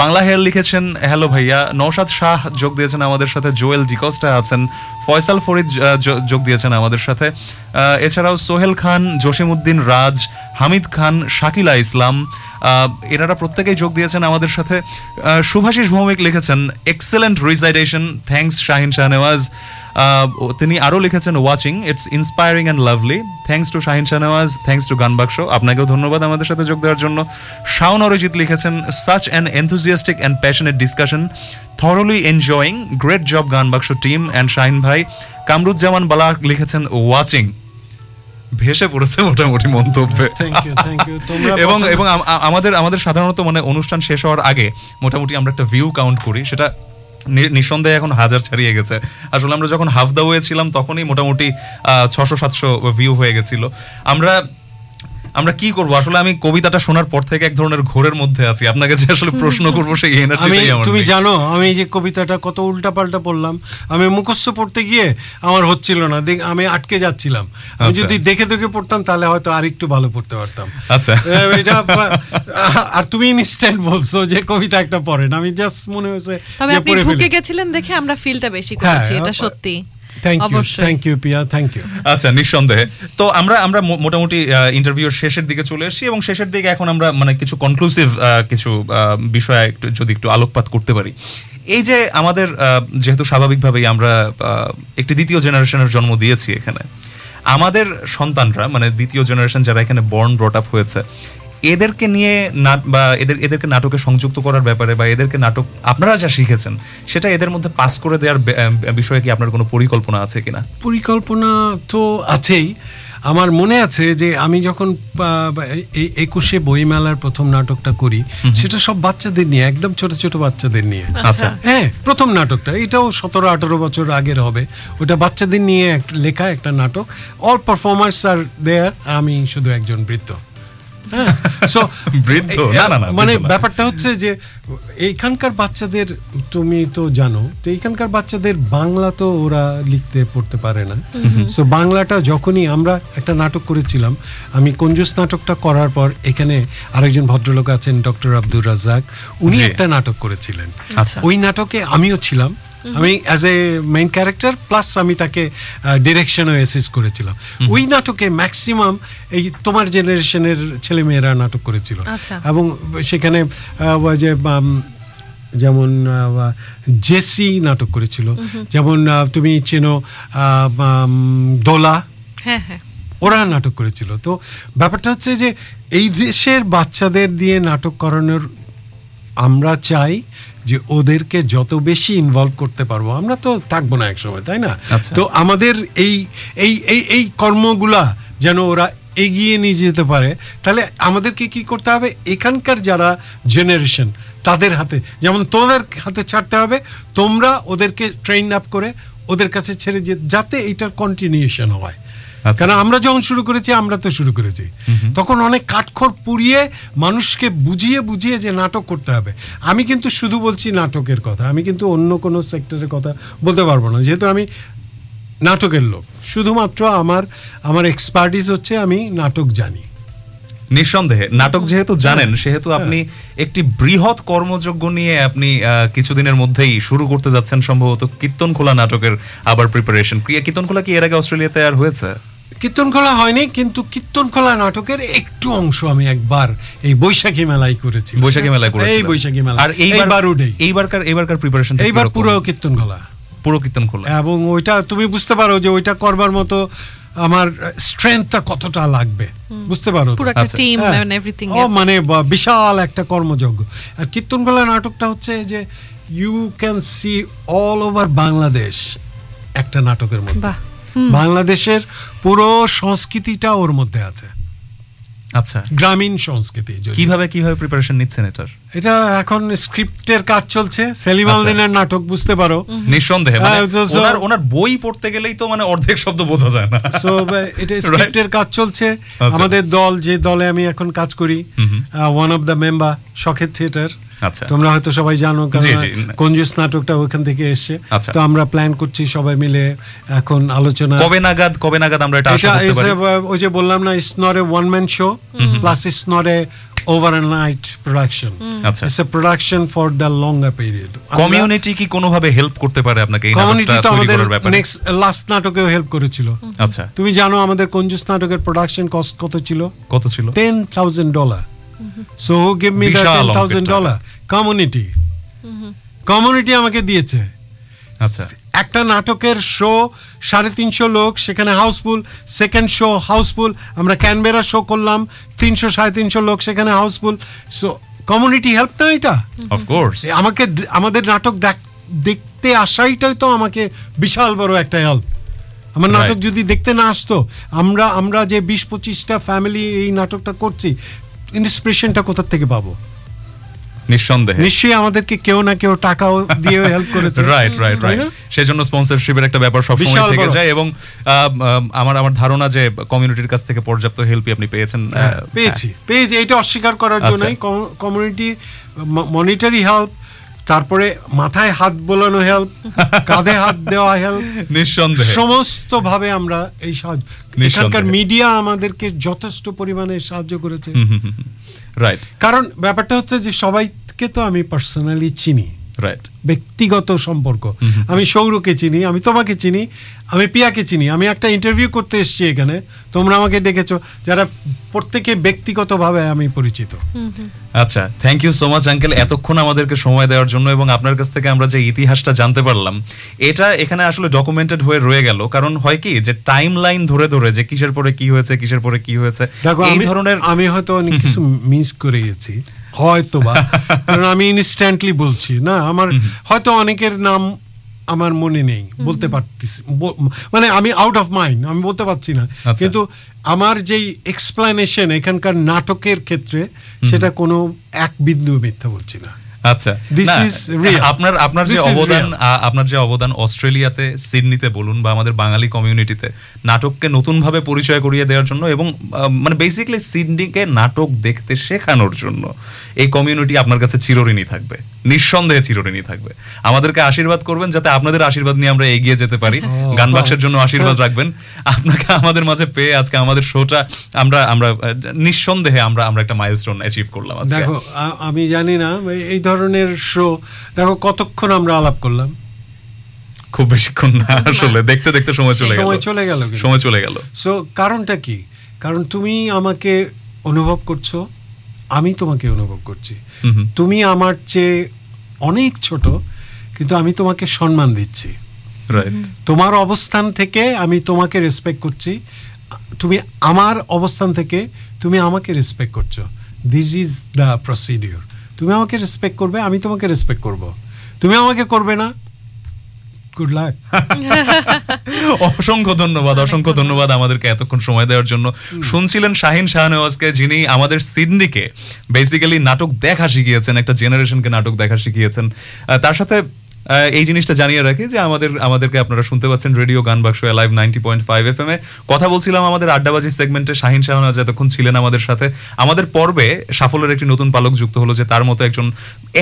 Bangla hair লিখেছেন, হ্যালো ভাইয়া নৌশাদ শাহ যোগ দিয়েছেন আমাদের সাথে, জোয়েল ডিকস্টা আছেন, ফয়সাল ফরিদ যোগ দিয়েছেন আমাদের সাথে এছাড়াও সোহেল খান, জসিমউদ্দিন রাজ, হামিদ খান, শাকিলা ইসলাম এনারা প্রত্যেকেই যোগ দিয়েছেন আমাদের সাথে। শুভাশিস ভৌমিক লিখেছেন excellent recitation thanks Shahin Shahnewaz তিনি আরও লিখেছেন watching it's inspiring and lovely thanks to Shahin Shahnewaz thanks to Gaan Baksho আপনাকেও ধন্যবাদ আমাদের সাথে যোগ দেওয়ার জন্য। শাওন অরিজিৎ লিখেছেন such an enthusiastic and passionate discussion thoroughly enjoying great job Gaan Baksho team and Shahin ভাই. কামরুজ্জামান বালা লিখেছেন ওয়াচিং ভেসে পড়েছে মোটামুটি মন্তব্যে। এবং এবং আমাদের আমাদের সাধারণত মানে অনুষ্ঠান শেষ হওয়ার আগে মোটামুটি আমরা একটা ভিউ কাউন্ট করি। সেটা নিঃসন্দেহে এখন হাজার ছাড়িয়ে গেছে। আসলে আমরা যখন হাফ দা ওয়ে ছিলাম তখনই মোটামুটি ছশো সাতশো ভিউ হয়ে গেছিল। আমরা আমরা কি করব? আসলে আমি কবিতাটা শোনার পর থেকে এক ধরনের ঘোরের মধ্যে আছি। আপনাকে যে আসলে প্রশ্ন করব সেই এনার্জিটাই আমার তুমি জানো আমি যে কবিতাটা কত উল্টা পাল্টা পড়লাম আমি মুখস্থ পড়তে গিয়ে আমার হচ্ছিল না। দেখ আমি আটকে যাচ্ছিলাম। আমি আচ্ছা। যদি দেখে দেখে পড়তাম তাহলে হয়তো আরেকটু ভালো পড়তে পারতাম। আচ্ছা। এটা আর তুমি ইনস্ট্যান্ট বলছো যে কবিতা একটা পড়েন। আমি জাস্ট মনে হয়েছে তবে আপনি ঢুকে গেছিলেন দেখে আমরা ফিলটা বেশি হ্যাঁ, করেছি এটা সত্যি। Thank you thank you Piya thank you আচ্ছা নিঃসন্দেহে। তো আমরা আমরা মোটামুটি ইন্টারভিউর শেষের দিকে চলে এসেছি এবং শেষের দিকে এখন আমরা মানে কিছু কনক্লুসিভ কিছু আহ, বিষয়ে একটু যদি একটু আলোকপাত করতে পারি। এই যে আমাদের আহ, যেহেতু স্বাভাবিকভাবেই আমরা আহ, একটি দ্বিতীয় জেনারেশনের জন্ম দিয়েছি এখানে আমাদের সন্তানরা মানে দ্বিতীয় জেনারেশন যারা এখানে বর্ন ব্রট আপ হয়েছে এদেরকে নিয়ে নাট বা এদের এদেরকে নাটকে সংযুক্ত করার ব্যাপারে বা এদেরকে নাটক আপনারা যা শিখেছেন সেটা এদের মধ্যে পাস করে দেওয়ার বিষয়ে কি আপনার কোনো পরিকল্পনা আছে কিনা? পরিকল্পনা তো আছেই। আমার মনে আছে যে আমি যখন আহ, একুশে বইমেলার প্রথম নাটকটা করি সেটা সব বাচ্চাদের নিয়ে একদম ছোট ছোট বাচ্চাদের নিয়ে। আচ্ছা। হ্যাঁ প্রথম নাটকটা এটাও সতেরো আঠারো বছর আগের হবে। ওটা বাচ্চাদের নিয়ে একটা লেখা একটা নাটক। অল পারফরমার্স আর দেয়ার আমি শুধু একজন বৃত্ত হ্যাঁ। বৃদ্ধ? না, না, না, মানে ব্যাপারটা হচ্ছে যে এইখানকার বাচ্চাদের তুমি তো জানো তো এইখানকার বাচ্চাদের বাংলা তো ওরা লিখতে পড়তে পারে না। সো বাংলাটা যখনই আমরা একটা নাটক করেছিলাম আমি কঞ্জুস নাটকটা করার পর এখানে আরেকজন ভদ্রলোক আছেন ডক্টর আব্দুর রাজ্জাক উনি একটা নাটক করেছিলেন। আচ্ছা। ওই নাটকে আমিও ছিলাম। আমি as a main character plus আমি তাকে ডিরেকশনও অ্যাসিস্ট করেছিলাম। ওই নাটকে ম্যাক্সিমাম এই তোমার জেনারেশনের ছেলেমেয়েরা নাটক করেছিল। আচ্ছা। এবং সেখানে যে যেমন জেসি নাটক করেছিল। যেমন তুমি চেনো দোলা। হ্যাঁ হ্যাঁ। ওরা নাটক করেছিল। তো ব্যাপারটা হচ্ছে যে এই দেশের বাচ্চাদের দিয়ে নাটক করানোর আমরা চাই যে ওদেরকে যত বেশি ইনভলভ করতে পারব আমরা তো থাকব না একসময় তাই না আচ্ছা। তো আমাদের এই এই এই এই কর্মগুলা যেন ওরা এগিয়ে নিয়ে যেতে পারে তাহলে আমাদেরকে কি করতে হবে এখানকার যারা জেনারেশন তাদের হাতে যেমন তোমাদের হাতে ছাড়তে হবে তোমরা ওদেরকে ট্রেন আপ করে ওদের কাছে ছেড়ে যে যাতে এইটার কন্টিনিউশন হয়। কারণ আমরা যখন শুরু করেছি আমরা তো শুরু করেছি। তখন অনেক কাঠখড় পুড়িয়ে মানুষকে বুঝিয়ে বুঝিয়ে যে নাটক করতে হবে। আমি কিন্তু শুধু বলছি নাটকের কথা আমি কিন্তু অন্য কোনো সেক্টরের কথা বলতে পারব না। যেহেতু আমি নাটকের লোক শুধুমাত্র আমার আমার এক্সপার্টিস হচ্ছে আমি নাটক জানি। নিঃসন্দেহে নাটক যেহেতু জানেন সেহেতু আপনি একটি বৃহৎ কর্মযজ্ঞ নিয়ে আপনি কিছুদিনের মধ্যেই শুরু করতে যাচ্ছেন সম্ভবত কীর্তন খোলা নাটকের আবার প্রিপারেশন কীর্তন খোলা কি এর আগে অস্ট্রেলিয়াতে আর হয়েছে? কীর্তনখোলা হয়নি কিন্তু কীর্তনখোলা নাটকের একটু অংশ আমি একবার এই বৈশাখী মেলায় করেছি বৈশাখী মেলায় করেছিলেন এই বৈশাখী মেলা। আর এইবার এইবার এইবারকার এইবারকার প্রিপারেশন এইবার পুরো কীর্তনখোলা পুরো কীর্তন খোলা এবং ওইটা তুমি বুঝতে পারো যে ওইটা করবার মতো আমার স্ট্রেংথটা কতটা লাগবে। বুঝতে পারো পুরো একটা আচ্ছা। টিম হ্যাঁ। এন্ড এভরিথিং ও মানে বিশাল একটা কর্মযজ্ঞ আর কীর্তনখোলা নাটকটা হচ্ছে যে you can see all over Bangladesh একটা নাটকের মধ্যে। বাহ। বাংলাদেশের পুরো সংস্কৃতিটা ওর মধ্যে আছে। আচ্ছা। গ্রামীণ সংস্কৃতি কীভাবে কীভাবে প্রিপারেশন নিচ্ছেন এটার? এটা এখন স্ক্রিপ্টের কাজ চলছে। সেলিম আচ্ছা। আলদিনের নাটক বুঝতে পারো। নিঃসন্দেহে মানে so- ওনার ওনার বই পড়তে গেলেই তো মানে অর্ধেক শব্দ বোঝা যায় না। সো এটা স্ক্রিপ্টের কাজ চলছে। আচ্ছা। আমাদের দল যে দলে আমি এখন কাজ করি ওয়ান অফ দ্য মেম্বার শখের থিয়েটার। তোমরা হয়তো সবাই জানো কারণ। কঞ্জুস নাটকটা ওখান থেকে এসছে। আচ্ছা। তো আমরা প্ল্যান করছি সবাই মিলে এখন আলোচনা কবে নাগাদ কবে নাগাদ আমরা এটা আশা করতে পারি? ওই যে বললাম না it's not a one man show plus it's not a overnight production আচ্ছা। It's a production for the longer period community কি কোনোভাবে হেল্প করতে পারে আপনাকে এই কমিউনিটি তো আমাদের নেক্সট লাস্ট নাটকেও হেল্প করেছিল। আচ্ছা। তুমি জানো আমাদের কঞ্জুস নাটকের প্রোডাকশন কস্ট কত ছিল? কত ছিল? Ten thousand dollar so who give me the ten thousand. Dollar community community আমাকে দিয়েছে। আচ্ছা। একটা নাটকের শো সাড়ে তিনশো লোক সেখানে house full second show house full আমরা ক্যানবেরা শো করলাম তিনশো সাড়ে তিনশো লোক সেখানে হাউসফুল সো কমিউনিটি হেল্প না এটা? অফ কোর্স আমাকে আমাদের নাটক দেখ- দেখতে আসাইটাই তো আমাকে বিশাল বড় একটা হেল্প আমার নাটক যদি দেখতে না আসতো আমরা আমরা যে বিশ পঁচিশটা ফ্যামিলি এই নাটকটা করছি ইন্সপিরেশনটা কোথা থেকে পাবো? নিঃসন্দেহে। নিশ্চয়ই আমাদেরকে কেউ না কেউ টাকাও দিয়ে হেল্প করেছে। রাইট রাইট রাইট সেজন্য স্পন্সরশিপের একটা ব্যাপার সবসময় থেকে যায় এবং আমার আমার ধারণা যে কমিউনিটির কাছ থেকে পর্যাপ্ত হেল্পই আপনি পেয়েছেন হ্যাঁ, পেয়েছি। পেয়েছি এটা অস্বীকার করার। জন্যই কমিউনিটি মনিটারি হেল্প তারপরে মাথায় হাত বোলানো হেল্প কাঁধে হাত দেওয়া হেল্প। নিঃসন্দেহে। সমস্ত ভাবে আমরা এই সাহায্য। এখানকার মিডিয়া আমাদেরকে যথেষ্ট পরিমাণে সাহায্য করেছে। রাইট কারণ ব্যাপারটা হচ্ছে যে সবাইকে তো আমি পার্সোনালি চিনি। ব্যক্তিগত সম্পর্ক। আমি সৌরকে চিনি আমি তোমাকে চিনি আমি পিয়াকে চিনি আমি একটা ইন্টারভিউ করতে এসেছি এখানে তোমরা আমাকে ডেকেছো যারা প্রত্যেকে ব্যক্তিগতভাবে আমি পরিচিত। আচ্ছা thank you so much uncle এতক্ষণ আমাদেরকে সময় দেওয়ার জন্য এবং আপনার কাছ থেকে আমরা যে ইতিহাসটা জানতে পারলাম এটা এখানে আসলে ডকুমেন্টেড হয়ে রয়ে গেল। কারণ হয় কি যে টাইম লাইন ধরে ধরে যে কিসের পরে কি হয়েছে কিসের পরে কি হয়েছে দেখো এই ধরনের আমি হয়তো অনেক কিছু মিস করে গেছি হয়তো বা। কারণ আমি ইনস্ট্যান্টলি বলছি না আমার হয়তো অনেকের নাম আমার মনে নেই বলতে পারতেছি মানে আমি আউট অফ মাইন্ড আমি বলতে পারছি না। আচ্ছা। কিন্তু আমার যেই এক্সপ্লানেশন এখানকার নাটকের ক্ষেত্রে সেটা কোনো এক বিন্দু মিথ্যা বলছি না। আচ্ছা না, is আপনার আপনার যে অবদান আপনার যে অবদান অস্ট্রেলিয়াতে সিডনিতে বলুন বা আমাদের বাঙালি কমিউনিটিতে নাটককে নতুন ভাবে পরিচয় করিয়ে দেওয়ার জন্য এবং মানে বেসিক্যালি সিডনিকে নাটক দেখতে শেখানোর জন্য এই কমিউনিটি আপনার কাছে চিরঋণী থাকবে। নিঃসন্দেহে চিরঋণী থাকবে। আমাদেরকে আশীর্বাদ করবেন যাতে আপনাদের আশীর্বাদ নিয়ে আমরা এগিয়ে যেতে পারি। গান বাক্সের জন্য আশীর্বাদ রাখবেন। আপনাকে আমাদের মাঝে পেয়ে আজকে আমাদের শোটা আমরা আমরা নিঃসন্দেহে আমরা আমরা একটা মাইলস্টোন অ্যাচিভ করলাম দেখো আমি জানি না এই ধরনের শো দেখো কতক্ষণ আমরা আলাপ করলাম? খুব বেশিক্ষণ না আসলে দেখতে দেখতে সময় চলে গেল। সময় চলে গেল সময় চলে গেল। সো কারণটা কি? কারণ তুমি আমাকে অনুভব করছ আমি তোমাকে অনুভব করছি। তুমি আমার চেয়ে অনেক ছোট কিন্তু আমি তোমাকে সম্মান দিচ্ছি। রাইট তোমার অবস্থান থেকে আমি তোমাকে রেসপেক্ট করছি। তুমি আমার অবস্থান থেকে তুমি আমাকে রেসপেক্ট করছ। দিস ইজ দ্য প্রসিডিওর তুমি আমাকে রেসপেক্ট করবে আমি তোমাকে রেসপেক্ট করব। তুমি আমাকে করবে না? গুড লাক অসংখ্য ধন্যবাদ অসংখ্য ধন্যবাদ আমাদেরকে এতক্ষণ সময় দেওয়ার জন্য। শুনছিলেন শাহিন শাহনেওয়াজকে যিনি আমাদের সিডনিকে বেসিক্যালি নাটক দেখা শিখিয়েছেন একটা জেনারেশনকে নাটক দেখা শিখিয়েছেন। তার সাথে এই জিনিসটা জানিয়ে রাখি যে আমাদের আমাদেরকে আপনারা শুনতে পাচ্ছেন radio Gaan Baksho live ninety point five F M এ। কথা বলছিলাম আমাদের আড্ডাবাজি সেগমেন্টে শাহিন শাহনাজ এতক্ষণ ছিলেন আমাদের সাথে। আমাদের পর্বে সাফল্যের একটি নতুন পালক যুক্ত হলো যে তার মতো একজন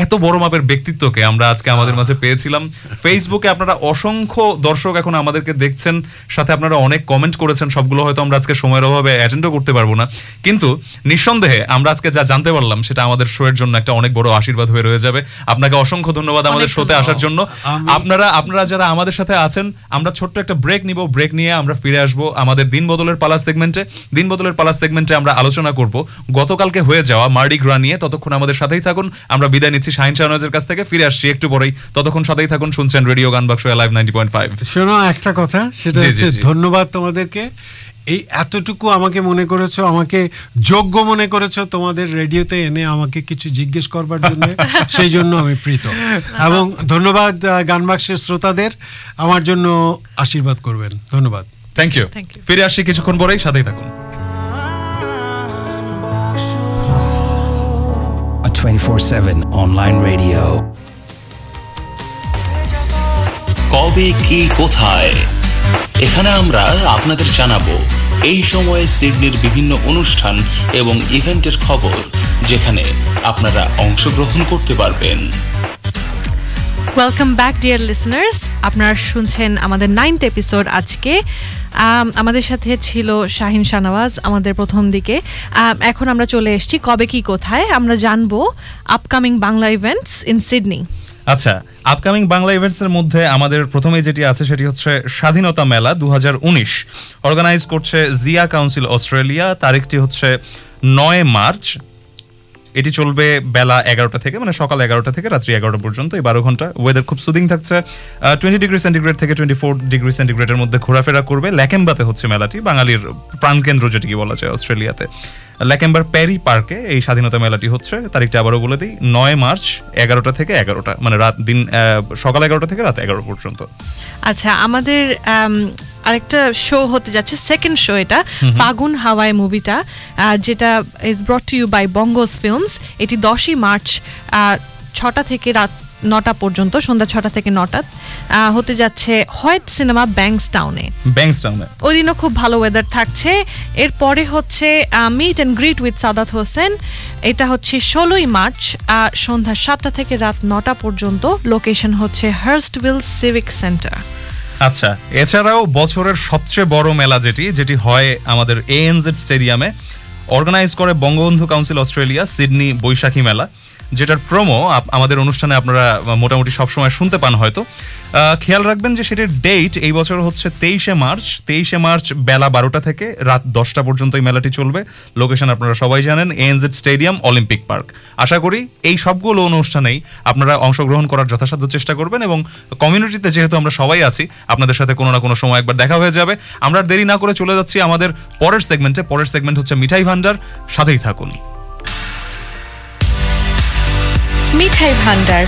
এত বড় মাপের ব্যক্তিত্বকে আমরা আজকে আমাদের মাঝে পেয়েছিলাম। ফেসবুকে আপনারা অসংখ্য দর্শক এখন আমাদেরকে দেখছেন সাথে আপনারা অনেক কমেন্ট করেছেন সবগুলো হয়তো আমরা আজকে সময়ের অভাবে অ্যাটেন্ডও করতে পারব না। কিন্তু নিঃসন্দেহে আমরা আজকে যা জানতে পারলাম সেটা আমাদের শো এর জন্য একটা অনেক বড় আশীর্বাদ হয়ে রয়ে যাবে। আপনাকে অসংখ্য ধন্যবাদ আমাদের শোতে আসার জন্য। আমি- আপনারা আপনারা যারা আমাদের সাথে আছেন আমরা ছোট্ট একটা ব্রেক নিব। ব্রেক নিয়ে আমরা ফিরে আসব আমাদের দিন বদলের পালা সেগমেন্টে দিন বদলের পালা সেগমেন্টে আমরা আলোচনা করব। গতকালকে হয়ে যাওয়া মার্ডি গ্রা নিয়ে ততক্ষণ আমাদের সাথেই থাকুন। আমরা বিদায় নিচ্ছি শাহিন শাহনাজের কাছ থেকে। ফিরে আসছি একটু পরেই। ততক্ষণ সাথেই থাকুন শুনছেন রেডিও গান Baksho live ninety point five শোনো একটা কথা সেটা হচ্ছে ধন্যবাদ তোমাদেরকে। এই এতটুকু আমাকে মনে করেছ আমাকে যোগ্য মনে করেছ তোমাদের রেডিওতে এনে আমাকে কিছু জিজ্ঞেস করবার জন্য সেই জন্য আমি প্রীত। এবং ধন্যবাদ আহ, গানবাক্সের শ্রোতাদের আমার জন্য আশীর্বাদ করবেন। ধন্যবাদ। থ্যাংক ইউ ফিরে আসছি কিছুক্ষণ পরেই সাথেই থাকুন। A 24 7 online radio. কবে কি কোথায়? এখানে আমরা আপনাদের জানাব এই সময়ে সিডনির বিভিন্ন অনুষ্ঠান এবং ইভেন্টের খবর যেখানে আপনারা অংশগ্রহণ করতে পারবেন। ওয়েলকাম ব্যাক ডিয়ার লিসনার্স আপনারা শুনছেন আমাদের নাইনথ এপিসোড আজকে। আম, আমাদের সাথে ছিল শাহিন শাহনওয়াজ আমাদের প্রথম দিকে। এখন আমরা চলে এসেছি কবে কি কোথায় আমরা জানব upcoming Bangla events in Sydney আচ্ছা আপকামিং বাংলা ইভেন্টস এর মধ্যে আমাদের প্রথমে যেটি আছে সেটি হচ্ছে স্বাধীনতা মেলা দু অর্গানাইজ করছে জিয়া কাউন্সিল অস্ট্রেলিয়া তারিখটি হচ্ছে নয় মার্চ। এটি চলবে বেলা এগারোটা থেকে মানে সকাল এগারোটা থেকে রাত্রি এগারোটা পর্যন্ত। এই বারো ঘণ্টা ওয়েদার খুব সুদিং থাকছে। টোয়েন্টি ডিগ্রি সেন্টিগ্রেড থেকে টোয়েন্টি ফোর ডিগ্রি সেন্টিগ্রেডের মধ্যে ঘোরাফেরা করবে। ল্যাকেম্বাতে হচ্ছে মেলাটি, বাঙালির প্রাণকেন্দ্র যেটিকে বলা যায় অস্ট্রেলিয়াতে। ল্যাকেম্বার প্যারি পার্কে এই স্বাধীনতা মেলাটি হচ্ছে। তারিখটা আবারও বলে দিই নয় মার্চ এগারোটা থেকে এগারোটা মানে রাত দিন সকাল এগারোটা থেকে রাত এগারো পর্যন্ত। আচ্ছা আমাদের আম, আরেকটা শো হতে যাচ্ছে সেকেন্ড শো এটা ফাগুন হাওয়াই মুভিটা যেটা is brought to you by Bongos films এটি দশই মার্চ ছটা থেকে রাত নটা পর্যন্ত সন্ধ্যা ছটা থেকে নটা হতে যাচ্ছে হোয়াইট সিনেমা ব্যাংকস টাউনে ব্যাংকস্টাউনে। ওই দিনও খুব ভালো ওয়েদার থাকছে। এরপরে হচ্ছে meet and greet with Sadat Hossain. এটা হচ্ছে ষোলোই মার্চ সন্ধ্যা সাতটা থেকে রাত নটা পর্যন্ত। লোকেশন হচ্ছে হার্স্টভিল সিভিক সেন্টার আচ্ছা এছাড়াও বছরের সবচেয়ে বড় মেলা যেটি যেটি হয় আমাদের এএনজেড স্টেডিয়ামে অর্গানাইজ করে Bangabandhu council Australia Sydney Baishakhi Mela. যেটার প্রোমো আমাদের অনুষ্ঠানে আপনারা মোটামুটি সবসময় শুনতে পান হয়তো। খেয়াল রাখবেন যে সেটির ডেট এই বছর হচ্ছে তেইশে মার্চ। তেইশে মার্চ বেলা বারোটা থেকে রাত দশটা পর্যন্ত এই মেলাটি চলবে। লোকেশন আপনারা সবাই জানেন এএনজেড স্টেডিয়াম অলিম্পিক পার্ক আশা করি এই সবগুলো অনুষ্ঠানেই আপনারা অংশগ্রহণ করার যথাসাধ্য চেষ্টা করবেন এবং কমিউনিটিতে যেহেতু আমরা সবাই আছি, আপনাদের সাথে কোনো না কোনো সময় একবার দেখা হয়ে যাবে। আমরা দেরি না করে চলে যাচ্ছি আমাদের পরের সেগমেন্টে পরের সেগমেন্ট হচ্ছে মিঠাই ভান্ডার সাথেই থাকুন। মিঠাই ভান্ডার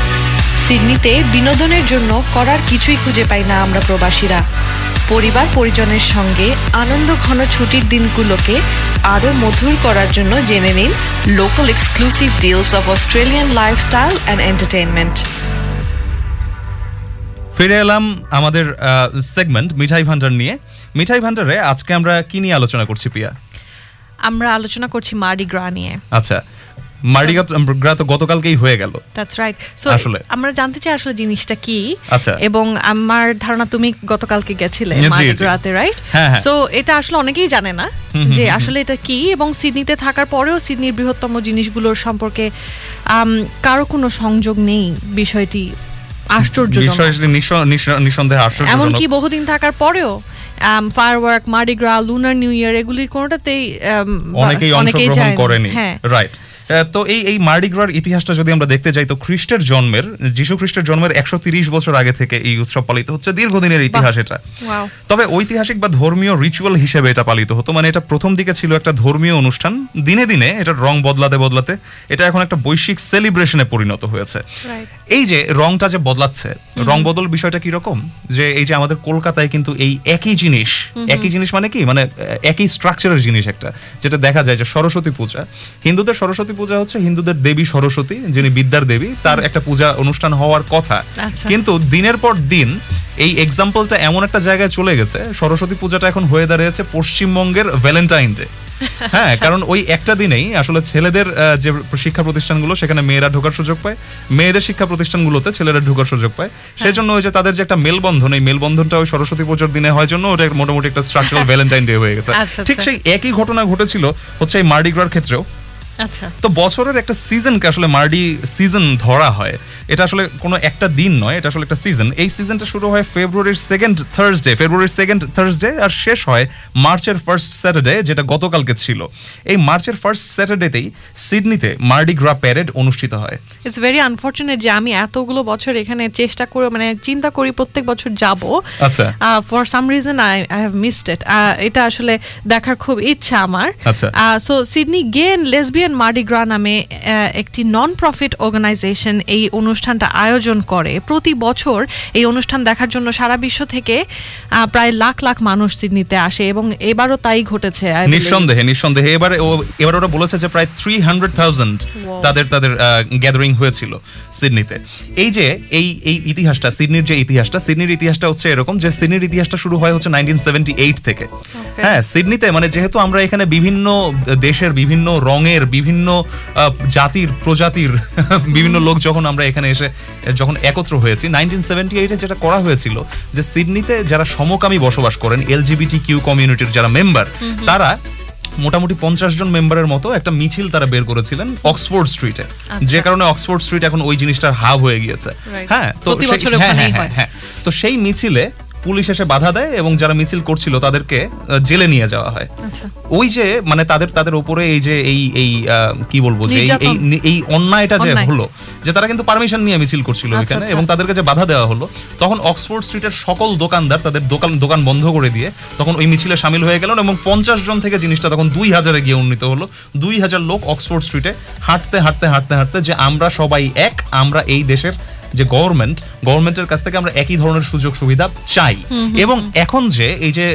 সিডনিতে বিনোদনের জন্য করার কিছুই খুঁজে পাই না আমরা প্রবাসীরা। পরিবার পরিজনের সঙ্গে আনন্দ ঘন ছুটির দিনগুলোকে আরও মধুর করার জন্য জেনে নিন local exclusive deals of Australian lifestyle and entertainment ফিরে এলাম আমাদের সেগমেন্ট মিঠাই ভান্ডার নিয়ে। মিঠাই ভান্ডারে আজকে আমরা কি নিয়ে আলোচনা করছি পিয়া? আমরা আলোচনা করছি মার্ডি গ্রা নিয়ে। আচ্ছা। মার্ডিগা গ্রা তো গতকালকেই হয়ে গেল। দ্যাটস রাইট সো আসলে। আমরা জানতে চাই আসলে জিনিসটা কি আচ্ছা। এবং আমার ধারণা তুমি গতকালকে গেছিলে। মার্ডিগ্রাতে রাইট হ্যাঁ, হ্যাঁ। সো এটা আসলে অনেকেই জানে না যে আসলে এটা কি এবং সিডনিতে থাকার পরেও সিডনির বৃহত্তম জিনিসগুলোর সম্পর্কে কারও কোনো সংযোগ নেই বিষয়টি আশ্চর্যজনক। আশ্চর্যজনক। এমনকি বহুদিন থাকার পরেও firework Mardi Gras lunar new year এগুলি কোনোটাতেই অনেকেই অনেকেই অংশগ্রহণ করেনি। হ্যাঁ। রাইট তো এই এই মার্ডিগ্রার ইতিহাসটা যদি আমরা দেখতে যাই তো খ্রিস্টের জন্মের যিশু খ্রিস্টের জন্মের একশো বছর আগে থেকে এই উৎসব পালিত হচ্ছে দীর্ঘদিনের ইতিহাস এটা। তবে ঐতিহাসিক বা ধর্মীয় রিচুয়াল হিসেবে এটা পালিত হতো মানে এটা প্রথম দিকে ছিল একটা ধর্মীয় অনুষ্ঠান। দিনে দিনে এটার রং বদলাতে বদলাতে এটা এখন একটা বৈশ্বিক সেলিব্রেশনে পরিণত হয়েছে। এই যে রংটা যে বদলাচ্ছে রং বদল বিষয়টা কি রকম? যে এই যে আমাদের কলকাতায় কিন্তু এই একই জিনিস একই জিনিস মানে কি? মানে একই স্ট্রাকচারের জিনিস একটা যেটা দেখা যায় যে সরস্বতী পূজা হিন্দুদের সরস্বতী পূজা হচ্ছে হিন্দুদের দেবী সরস্বতী যিনি বিদ্যার দেবী তার একটা পূজা অনুষ্ঠান হওয়ার কথা। আচ্ছা। কিন্তু দিনের পর দিন এই এক্সাম্পলটা এমন একটা জায়গায় চলে গেছে সরস্বতী পূজাটা এখন হয়ে দাঁড়িয়েছে পশ্চিমবঙ্গের ভ্যালেন্টাইন ডে হ্যাঁ কারণ ওই একটা দিনেই আসলে ছেলেদের যে শিক্ষা প্রতিষ্ঠানগুলো সেখানে মেয়েরা ঢোকার সুযোগ পায়। মেয়েদের শিক্ষা প্রতিষ্ঠানগুলোতে ছেলেরা ঢোকার সুযোগ পায়। সেই জন্য ওই যে তাদের যে একটা মেলবন্ধন এই মেলবন্ধনটা ওই সরস্বতী পুজোর দিনে হয় জন্য ওটা মোটামুটি একটা স্ট্রাকচারাল ভ্যালেন্টাইন ডে হয়ে গেছে। আচ্ছা, ঠিক আচ্ছা। সেই একই ঘটনা ঘটেছিল হচ্ছে এই মার্ডিগ্রার ক্ষেত্রেও। আচ্ছা তো বছরের একটা সিজনকে আসলে মার্ডি সিজন ধরা হয়। এটা আসলে কোনো একটা দিন নয় এটা আসলে একটা সিজন। এই সিজনটা শুরু হয় ফেব্রুয়ারির সেকেন্ড থার্সডে ফেব্রুয়ারির সেকেন্ড থার্সডে আর শেষ হয় মার্চের ফার্স্ট স্যাটারডে যেটা গতকালকে ছিল। এই মার্চের ফার্স্ট স্যাটারডেতেই সিডনিতে মার্ডি গ্রা প্যারেড অনুষ্ঠিত হয়। ইটস ভেরি আনফর্চুনেট যে আমি এতগুলো বছর এখানে চেষ্টা করে মানে চিন্তা করি প্রত্যেক বছর যাব। আচ্ছা। For some reason I I have missed it এটা আসলে দেখার খুব ইচ্ছা আমার। আচ্ছা। So Sydney gay and lesbian Mardi Gras নামে একটি নন প্রফিট অর্গানাইজেশন এই অনুষ্ঠানটা আয়োজন করে। প্রতি বছর এই অনুষ্ঠান দেখার জন্য সারা বিশ্ব থেকে প্রায় লাখ লাখ মানুষ সিডনিতে আসে এবং এবারও তাই ঘটেছে নিঃসন্দেহে নিঃসন্দেহে। এবারে এবার ওরা বলেছে যে প্রায় থ্রি হান্ড্রেড থাউজেন্ড তাদের তাদের গ্যাদারিং হয়েছিল সিডনিতে। এই যে এই এই ইতিহাসটা সিডনির যে ইতিহাসটা সিডনির ইতিহাসটা হচ্ছে এরকম যে সিডনির ইতিহাসটা শুরু হয় হচ্ছে নাইনটিন সেভেন্টি এইট থেকে হ্যাঁ সিডনিতে মানে যেহেতু আমরা এখানে বিভিন্ন দেশের বিভিন্ন রঙের বিভিন্ন জাতির প্রজাতির বিভিন্ন লোক যখন আমরা এখানে এসে যখন একত্র হয়েছি নাইনটিন সেভেন্টি এইটে যেটা করা হয়েছিল যে সিডনিতে যারা সমকামী বসবাস করেন এলজিবিটি কিউ কমিউনিটির যারা মেম্বার তারা মোটামুটি পঞ্চাশ জন মেম্বারের মতো একটা মিছিল তারা বের করেছিলেন অক্সফোর্ড স্ট্রিটে যে কারণে অক্সফোর্ড স্ট্রিট এখন ওই জিনিসটার হাব হয়ে গিয়েছে। হ্যাঁ তো বছর হ্যাঁ, হ্যাঁ, হ্যাঁ। তো সেই মিছিলে পুলিশ এসে বাধা দেয় এবং যারা মিছিল করছিল তাদেরকে জেলে নিয়ে যাওয়া হয়। আচ্ছা। ওই যে মানে তাদের তাদের উপরে এই যে এই এই কি বলব যে এই- এই অন্যায়টা যে হলো যে তারা কিন্তু পারমিশন নিয়ে মিছিল করছিল আচ্ছা, ওইখানে আচ্ছা। এবং তাদেরকে যে বাধা দেওয়া হলো তখন অক্সফোর্ড স্ট্রিটের সকল দোকানদার তাদের দোকান দোকান বন্ধ করে দিয়ে তখন ওই মিছিলে সামিল হয়ে গেলেন এবং পঞ্চাশ জন থেকে জিনিসটা তখন দুই হাজারে গিয়ে উন্নীত হলো। দুই হাজার লোক অক্সফোর্ড স্ট্রিটে হাঁটতে হাঁটতে হাঁটতে হাঁটতে যে আমরা সবাই এক আমরা এই দেশের যে গভর্নমেন্ট গভর্নমেন্টের কাছ থেকে আমরা একই ধরনের সুযোগ সুবিধা চাই। এবং এখন যে এই যে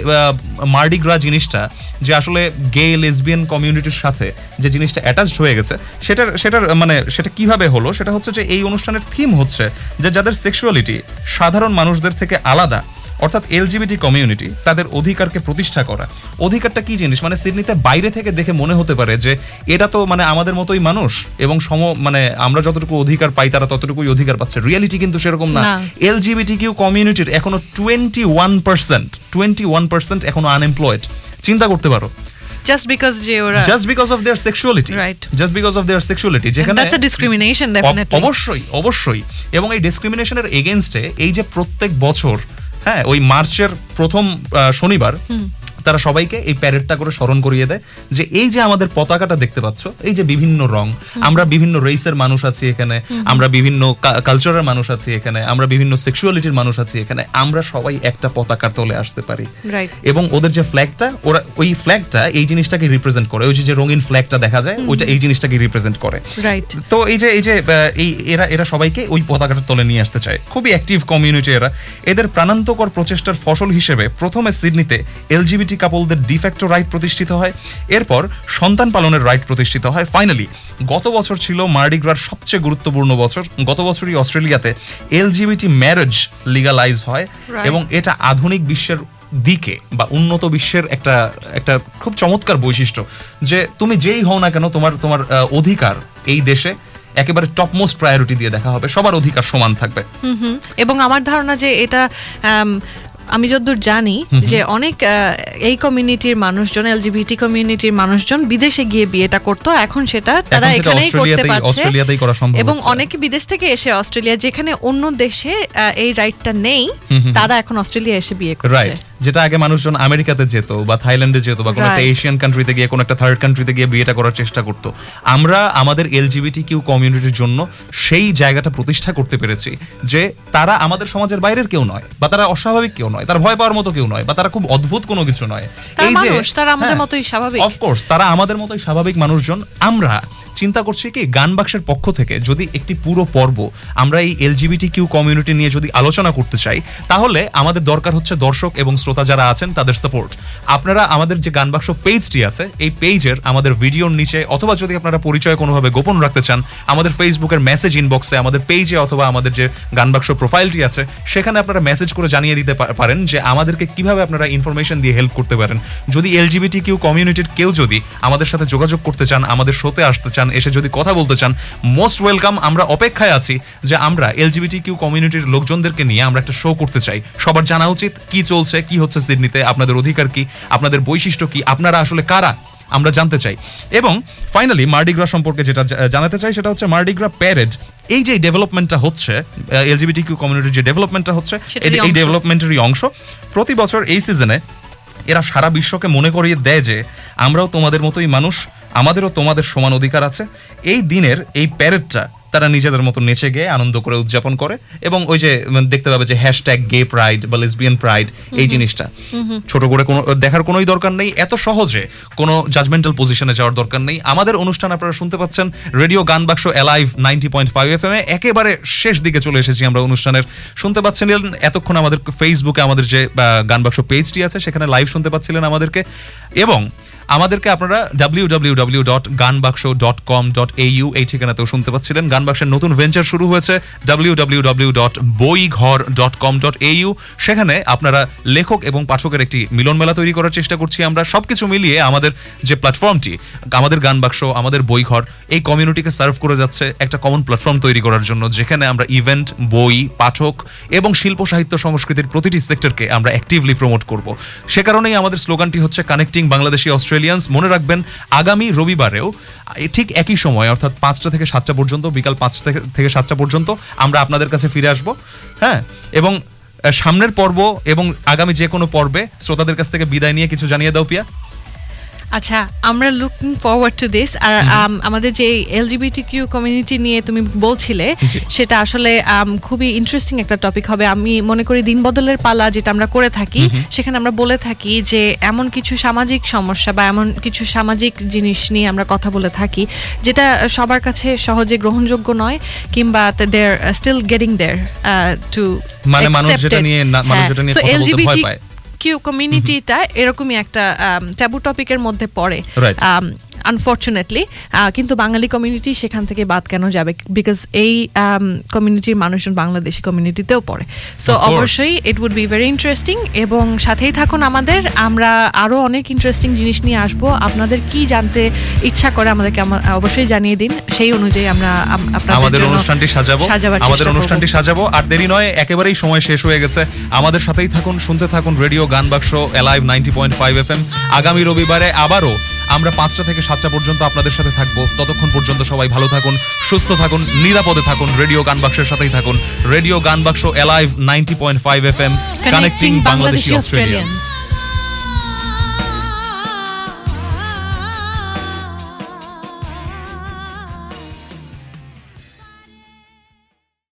মার্ডিগ্রা জিনিসটা যে আসলে গে লেসবিয়ান কমিউনিটির সাথে যে জিনিসটা অ্যাটাচড হয়ে গেছে সেটার সেটার মানে সেটা কীভাবে হলো? সেটা হচ্ছে যে এই অনুষ্ঠানের থিম হচ্ছে যে যাদের সেক্সুয়ালিটি সাধারণ মানুষদের থেকে আলাদা অর্থাৎ এলজিবিটি কমিউনিটি তাদের অধিকারকে প্রতিষ্ঠা করা। অধিকারটা কি জিনিস? মানে সিডনিতে বাইরে থেকে দেখে মনে হতে পারে যে এটা তো মানে আমাদের মতোই মানুষ এবং সম মানে আমরা যতটুকু অধিকার পাই তারা ততটুকুই অধিকার পাচ্ছে। রিয়েলিটি কিন্তু সেরকম না। এলজিবিটি কিউ কমিউনিটির এখনও twenty one percent twenty one percent এখনও আনএমপ্লয়েড চিন্তা করতে পারো। জাস্ট বিকজ যে ওরা just because of their sexuality Right. Just because of their sexuality যেখানে that's a discrimination definitely অবশ্যই অবশ্যই। এবং এই ডিসক্রিমিনেশনের এগেনস্টে এই যে প্রত্যেক বছর হ্যাঁ ওই মার্চের প্রথম শনিবার তারা সবাইকে এই প্যারেডটা করে স্মরণ করিয়ে দেয় যে এই যে আমাদের পতাকাটা দেখতে পাচ্ছ এই যে বিভিন্ন রং আমরা বিভিন্ন রেসের মানুষ আছি এখানে আমরা বিভিন্ন কালচারের মানুষ আছি এখানে আমরা বিভিন্ন সেক্সুয়ালিটির মানুষ আছি এখানে আমরা সবাই একটা পতাকার তলে আসতে পারি। এবং ওদের যে ফ্ল্যাগটা ওরা ওই ফ্ল্যাগটা এই জিনিসটাকে রিপ্রেজেন্ট করে ওই যে- রঙিন ফ্ল্যাগটা দেখা যায় ওইটা এই জিনিসটাকে রিপ্রেজেন্ট করে। তো এই যে এই যে এই এরা এরা সবাইকে ওই পতাকাটার তলে নিয়ে আসতে চায়। খুবই অ্যাক্টিভ কমিউনিটি এরা। এদের প্রাণান্তকর প্রচেষ্টার ফসল হিসেবে প্রথমে সিডনিতে এলজিবিটি কাপলদের ডিফ্যাক্টো রাইট প্রতিষ্ঠিত হয়। এরপর সন্তান পালনের রাইট প্রতিষ্ঠিত হয়। ফাইনালি গত বছর ছিল মার্ডিগ্রার সবচেয়ে গুরুত্বপূর্ণ বছর। গত বছরই অস্ট্রেলিয়াতে এলজিবিটি ম্যারেজ লিগালাইজ হয় এবং এটা আধুনিক বিশ্বের দিকে বা উন্নত বিশ্বের একটা একটা খুব চমৎকার বৈশিষ্ট্য যে তুমি যেই হও না কেন তোমার তোমার অধিকার এই দেশে একেবারে টপমোস্ট প্রায়োরিটি দিয়ে দেখা হবে। সবার অধিকার সমান থাকবে। এবং আমার ধারণা যে এটা আম, যতদূর জানি যে অনেক এই কমিউনিটির মানুষজন এলজিবিটি কমিউনিটির মানুষজন বিদেশে গিয়ে বিয়েটা করতো এখন সেটা তারা এখানেই করতে পারছে। এবং। অনেকে বিদেশ থেকে এসে অস্ট্রেলিয়া যেখানে অন্য দেশে এই রাইটটা নেই তারা এখন অস্ট্রেলিয়া এসে বিয়ে করছে। যেটা আগে মানুষজন আমেরিকাতে যেত বা থাইল্যান্ডে যেত বা কোনো একটা. এশিয়ান কান্ট্রিতে গিয়ে কোনো একটা থার্ড কান্ট্রিতে গিয়ে বিয়েটা করার চেষ্টা করতো আমরা আমাদের এলজিবিটি কিউ কমিউনিটির জন্য সেই জায়গাটা প্রতিষ্ঠা করতে পেরেছি যে তারা আমাদের সমাজের বাইরের কেউ নয় বা তারা অস্বাভাবিক কেউ নয় তারা ভয় পাওয়ার মতো কেউ নয় বা তারা খুব অদ্ভুত কোনো কিছু নয় এই যে তারা আমাদের মতোই স্বাভাবিক। অফকোর্স তারা আমাদের মতোই স্বাভাবিক মানুষজন আমরা চিন্তা করছি কি, গান বাক্সের পক্ষ থেকে যদি একটি পুরো পর্ব আমরা এই এলজিবিটি কিউ কমিউনিটি নিয়ে যদি আলোচনা করতে চাই, তাহলে আমাদের দরকার হচ্ছে দর্শক এবং শ্রোতা যারা আছেন তাদের সাপোর্ট আপনারা আমাদের যে গান বাক্স পেজটি আছে, এই পেজের আমাদের ভিডিওর নিচে অথবা যদি আপনারা পরিচয় কোনোভাবে গোপন রাখতে চান, আমাদের ফেসবুকের মেসেজ ইনবক্সে আমাদের পেজে অথবা আমাদের যে গান বাক্স প্রোফাইলটি আছে, সেখানে আপনারা মেসেজ করে জানিয়ে দিতে পারেন যে আমাদেরকে কীভাবে আপনারা ইনফরমেশন দিয়ে হেল্প করতে পারেন। যদি এলজিবিটি কিউ কমিউনিটির কেউ যদি আমাদের সাথে যোগাযোগ করতে চান, আমাদের শোতে আসতে চান এসে যদি কথা বলতে চান মোস্ট ওয়েলকাম আমরা অপেক্ষায় আছি যে আমরা এলজিবিটি কিউ কমিউনিটির লোকজনদেরকে নিয়ে আমরা একটা শো করতে চাই। সবার জানা উচিত কি চলছে কি হচ্ছে সিডনিতে আপনাদের অধিকার কি আপনাদের বৈশিষ্ট্য কি আপনারা আসলে কারা আমরা জানতে চাই। এবং ফাইনালি মার্ডিগ্রা সম্পর্কে যেটা জানাতে চাই সেটা হচ্ছে মার্ডিগ্রা প্যারেড এই যে ডেভেলপমেন্টটা হচ্ছে এলজিবিটি কিউ কমিউনিটির যে ডেভেলপমেন্টটা হচ্ছে এই ডেভেলপমেন্টেরই অংশ। প্রতি বছর এই সিজনে এরা সারা বিশ্বকে মনে করিয়ে দেয় যে আমরাও তোমাদের মতোই মানুষ আমাদেরও তোমাদের সমান অধিকার আছে। এই দিনের এই প্যারেডটা তারা নিজেদের মতো নেচে গিয়ে আনন্দ করে উদযাপন করে এবং ওই যে দেখতে পাবে যে হ্যাশট্যাগ গে প্রাইড বা লেসবিয়ান প্রাইড এই জিনিসটা। ছোট করে কোনো দেখার কোনোই দরকার নেই। এত সহজে কোনো জাজমেন্টাল পজিশনে যাওয়ার দরকার নেই। আমাদের অনুষ্ঠান আপনারা শুনতে পাচ্ছেন radio Gaan Baksho alive ninety point five F M এ। একেবারে শেষ দিকে চলে এসেছি আমরা অনুষ্ঠানের। শুনতে পাচ্ছেন এতক্ষণ আমাদের ফেসবুকে আমাদের যে গান বাক্স পেজটি আছে সেখানে লাইভ শুনতে পাচ্ছিলেন আমাদেরকে। এবং আমাদেরকে আপনারা ডাব্লিউ ডাব্লিউ ডাব্লিউ ডট গান বাক্স ডট কম ডট এইউ এই ঠিকানাতেও শুনতে পাচ্ছিলেন। গান বাক্সের নতুন ভেঞ্চার শুরু হয়েছে ডাব্লিউ ডাব্লিউ ডাব্লিউ ডট বই ঘর ডট কম ডট এইউ সেখানে আপনারা লেখক এবং পাঠকের একটি মিলন মেলা তৈরি করার চেষ্টা করছি আমরা। সবকিছু মিলিয়ে আমাদের যে প্ল্যাটফর্মটি আমাদের গান বাক্স আমাদের বই ঘর এই কমিউনিটিকে সার্ভ করে যাচ্ছে একটা কমন প্ল্যাটফর্ম তৈরি করার জন্য, যেখানে আমরা ইভেন্ট বই, পাঠক এবং শিল্প, সাহিত্য, সংস্কৃতির প্রতিটি সেক্টরকে আমরা অ্যাক্টিভলি প্রমোট করব। সে কারণেই আমাদের স্লোগানটি হচ্ছে কানেক্টিং বাংলাদেশি অস্ট্রেলিয়ানস মনে রাখবেন, আগামী রবিবারেও ঠিক একই সময়, অর্থাৎ পাঁচটা থেকে সাতটা পর্যন্ত, বিকাল পাঁচটা থেকে- সাতটা পর্যন্ত আমরা আপনাদের কাছে ফিরে আসব হ্যাঁ? এবং সামনের পর্ব এবং আগামী যে কোনো পর্বে শ্রোতাদের কাছ থেকে বিদায় নিয়ে কিছু জানিয়ে দাও, পিয়া। আচ্ছা আমরা লুকিং ফরওয়ার্ড টু দিস আর আম, আমাদের যে এলজিবিটি কিউ কমিউনিটি নিয়ে তুমি বলছিলে সেটা আসলে খুবই ইন্টারেস্টিং একটা টপিক হবে। আমি মনে করি দিন বদলের পালা যেটা আমরা করে থাকি সেখানে আমরা বলে থাকি যে এমন কিছু সামাজিক সমস্যা বা এমন কিছু সামাজিক জিনিস নিয়ে আমরা কথা বলে থাকি যেটা সবার কাছে সহজে গ্রহণযোগ্য নয় কিংবা there still getting there to মানে মানুষ যেটা নিয়ে মানুষ যেটা নিয়ে কথা বলতে ভয় পায়। কিউ কমিউনিটিটা এরকমই একটা ট্যাবু টপিকের মধ্যে পড়ে. আনফর্চুনেটলি কিন্তু বাঙালি কমিউনিটি সেখান থেকে বাদ কেন যাবে? বিকজ এই কমিউনিটির মানুষজন বাংলাদেশি কমিউনিটিতেও পড়ে। সো অবশ্যই it would be very interesting এবং সাথেই থাকুন আমাদের। আমরা আরও অনেক ইন্টারেস্টিং জিনিস নিয়ে আসব। আপনাদের কি জানতে ইচ্ছা করে আমাদেরকে অবশ্যই জানিয়ে দিন। সেই অনুযায়ী আমরা আমাদের অনুষ্ঠানটি সাজাবো। আমাদের অনুষ্ঠানটি সাজাবো। আর দেরি নয় একেবারেই সময় শেষ হয়ে গেছে। আমাদের সাথেই থাকুন শুনতে থাকুন radio Gaan Baksho alive ninety point five F M আগামী রবিবারে আবারও আমরা পাঁচটা থেকে সাতটা পর্যন্ত আপনাদের সাথে থাকব। ততক্ষণ পর্যন্ত সবাই ভালো থাকুন সুস্থ থাকুন নিরাপদে থাকুন রেডিও গান বাক্সের সাথেই থাকুন। Radio Gaan Baksho alive ninety point five F M connecting Bangladeshi Australians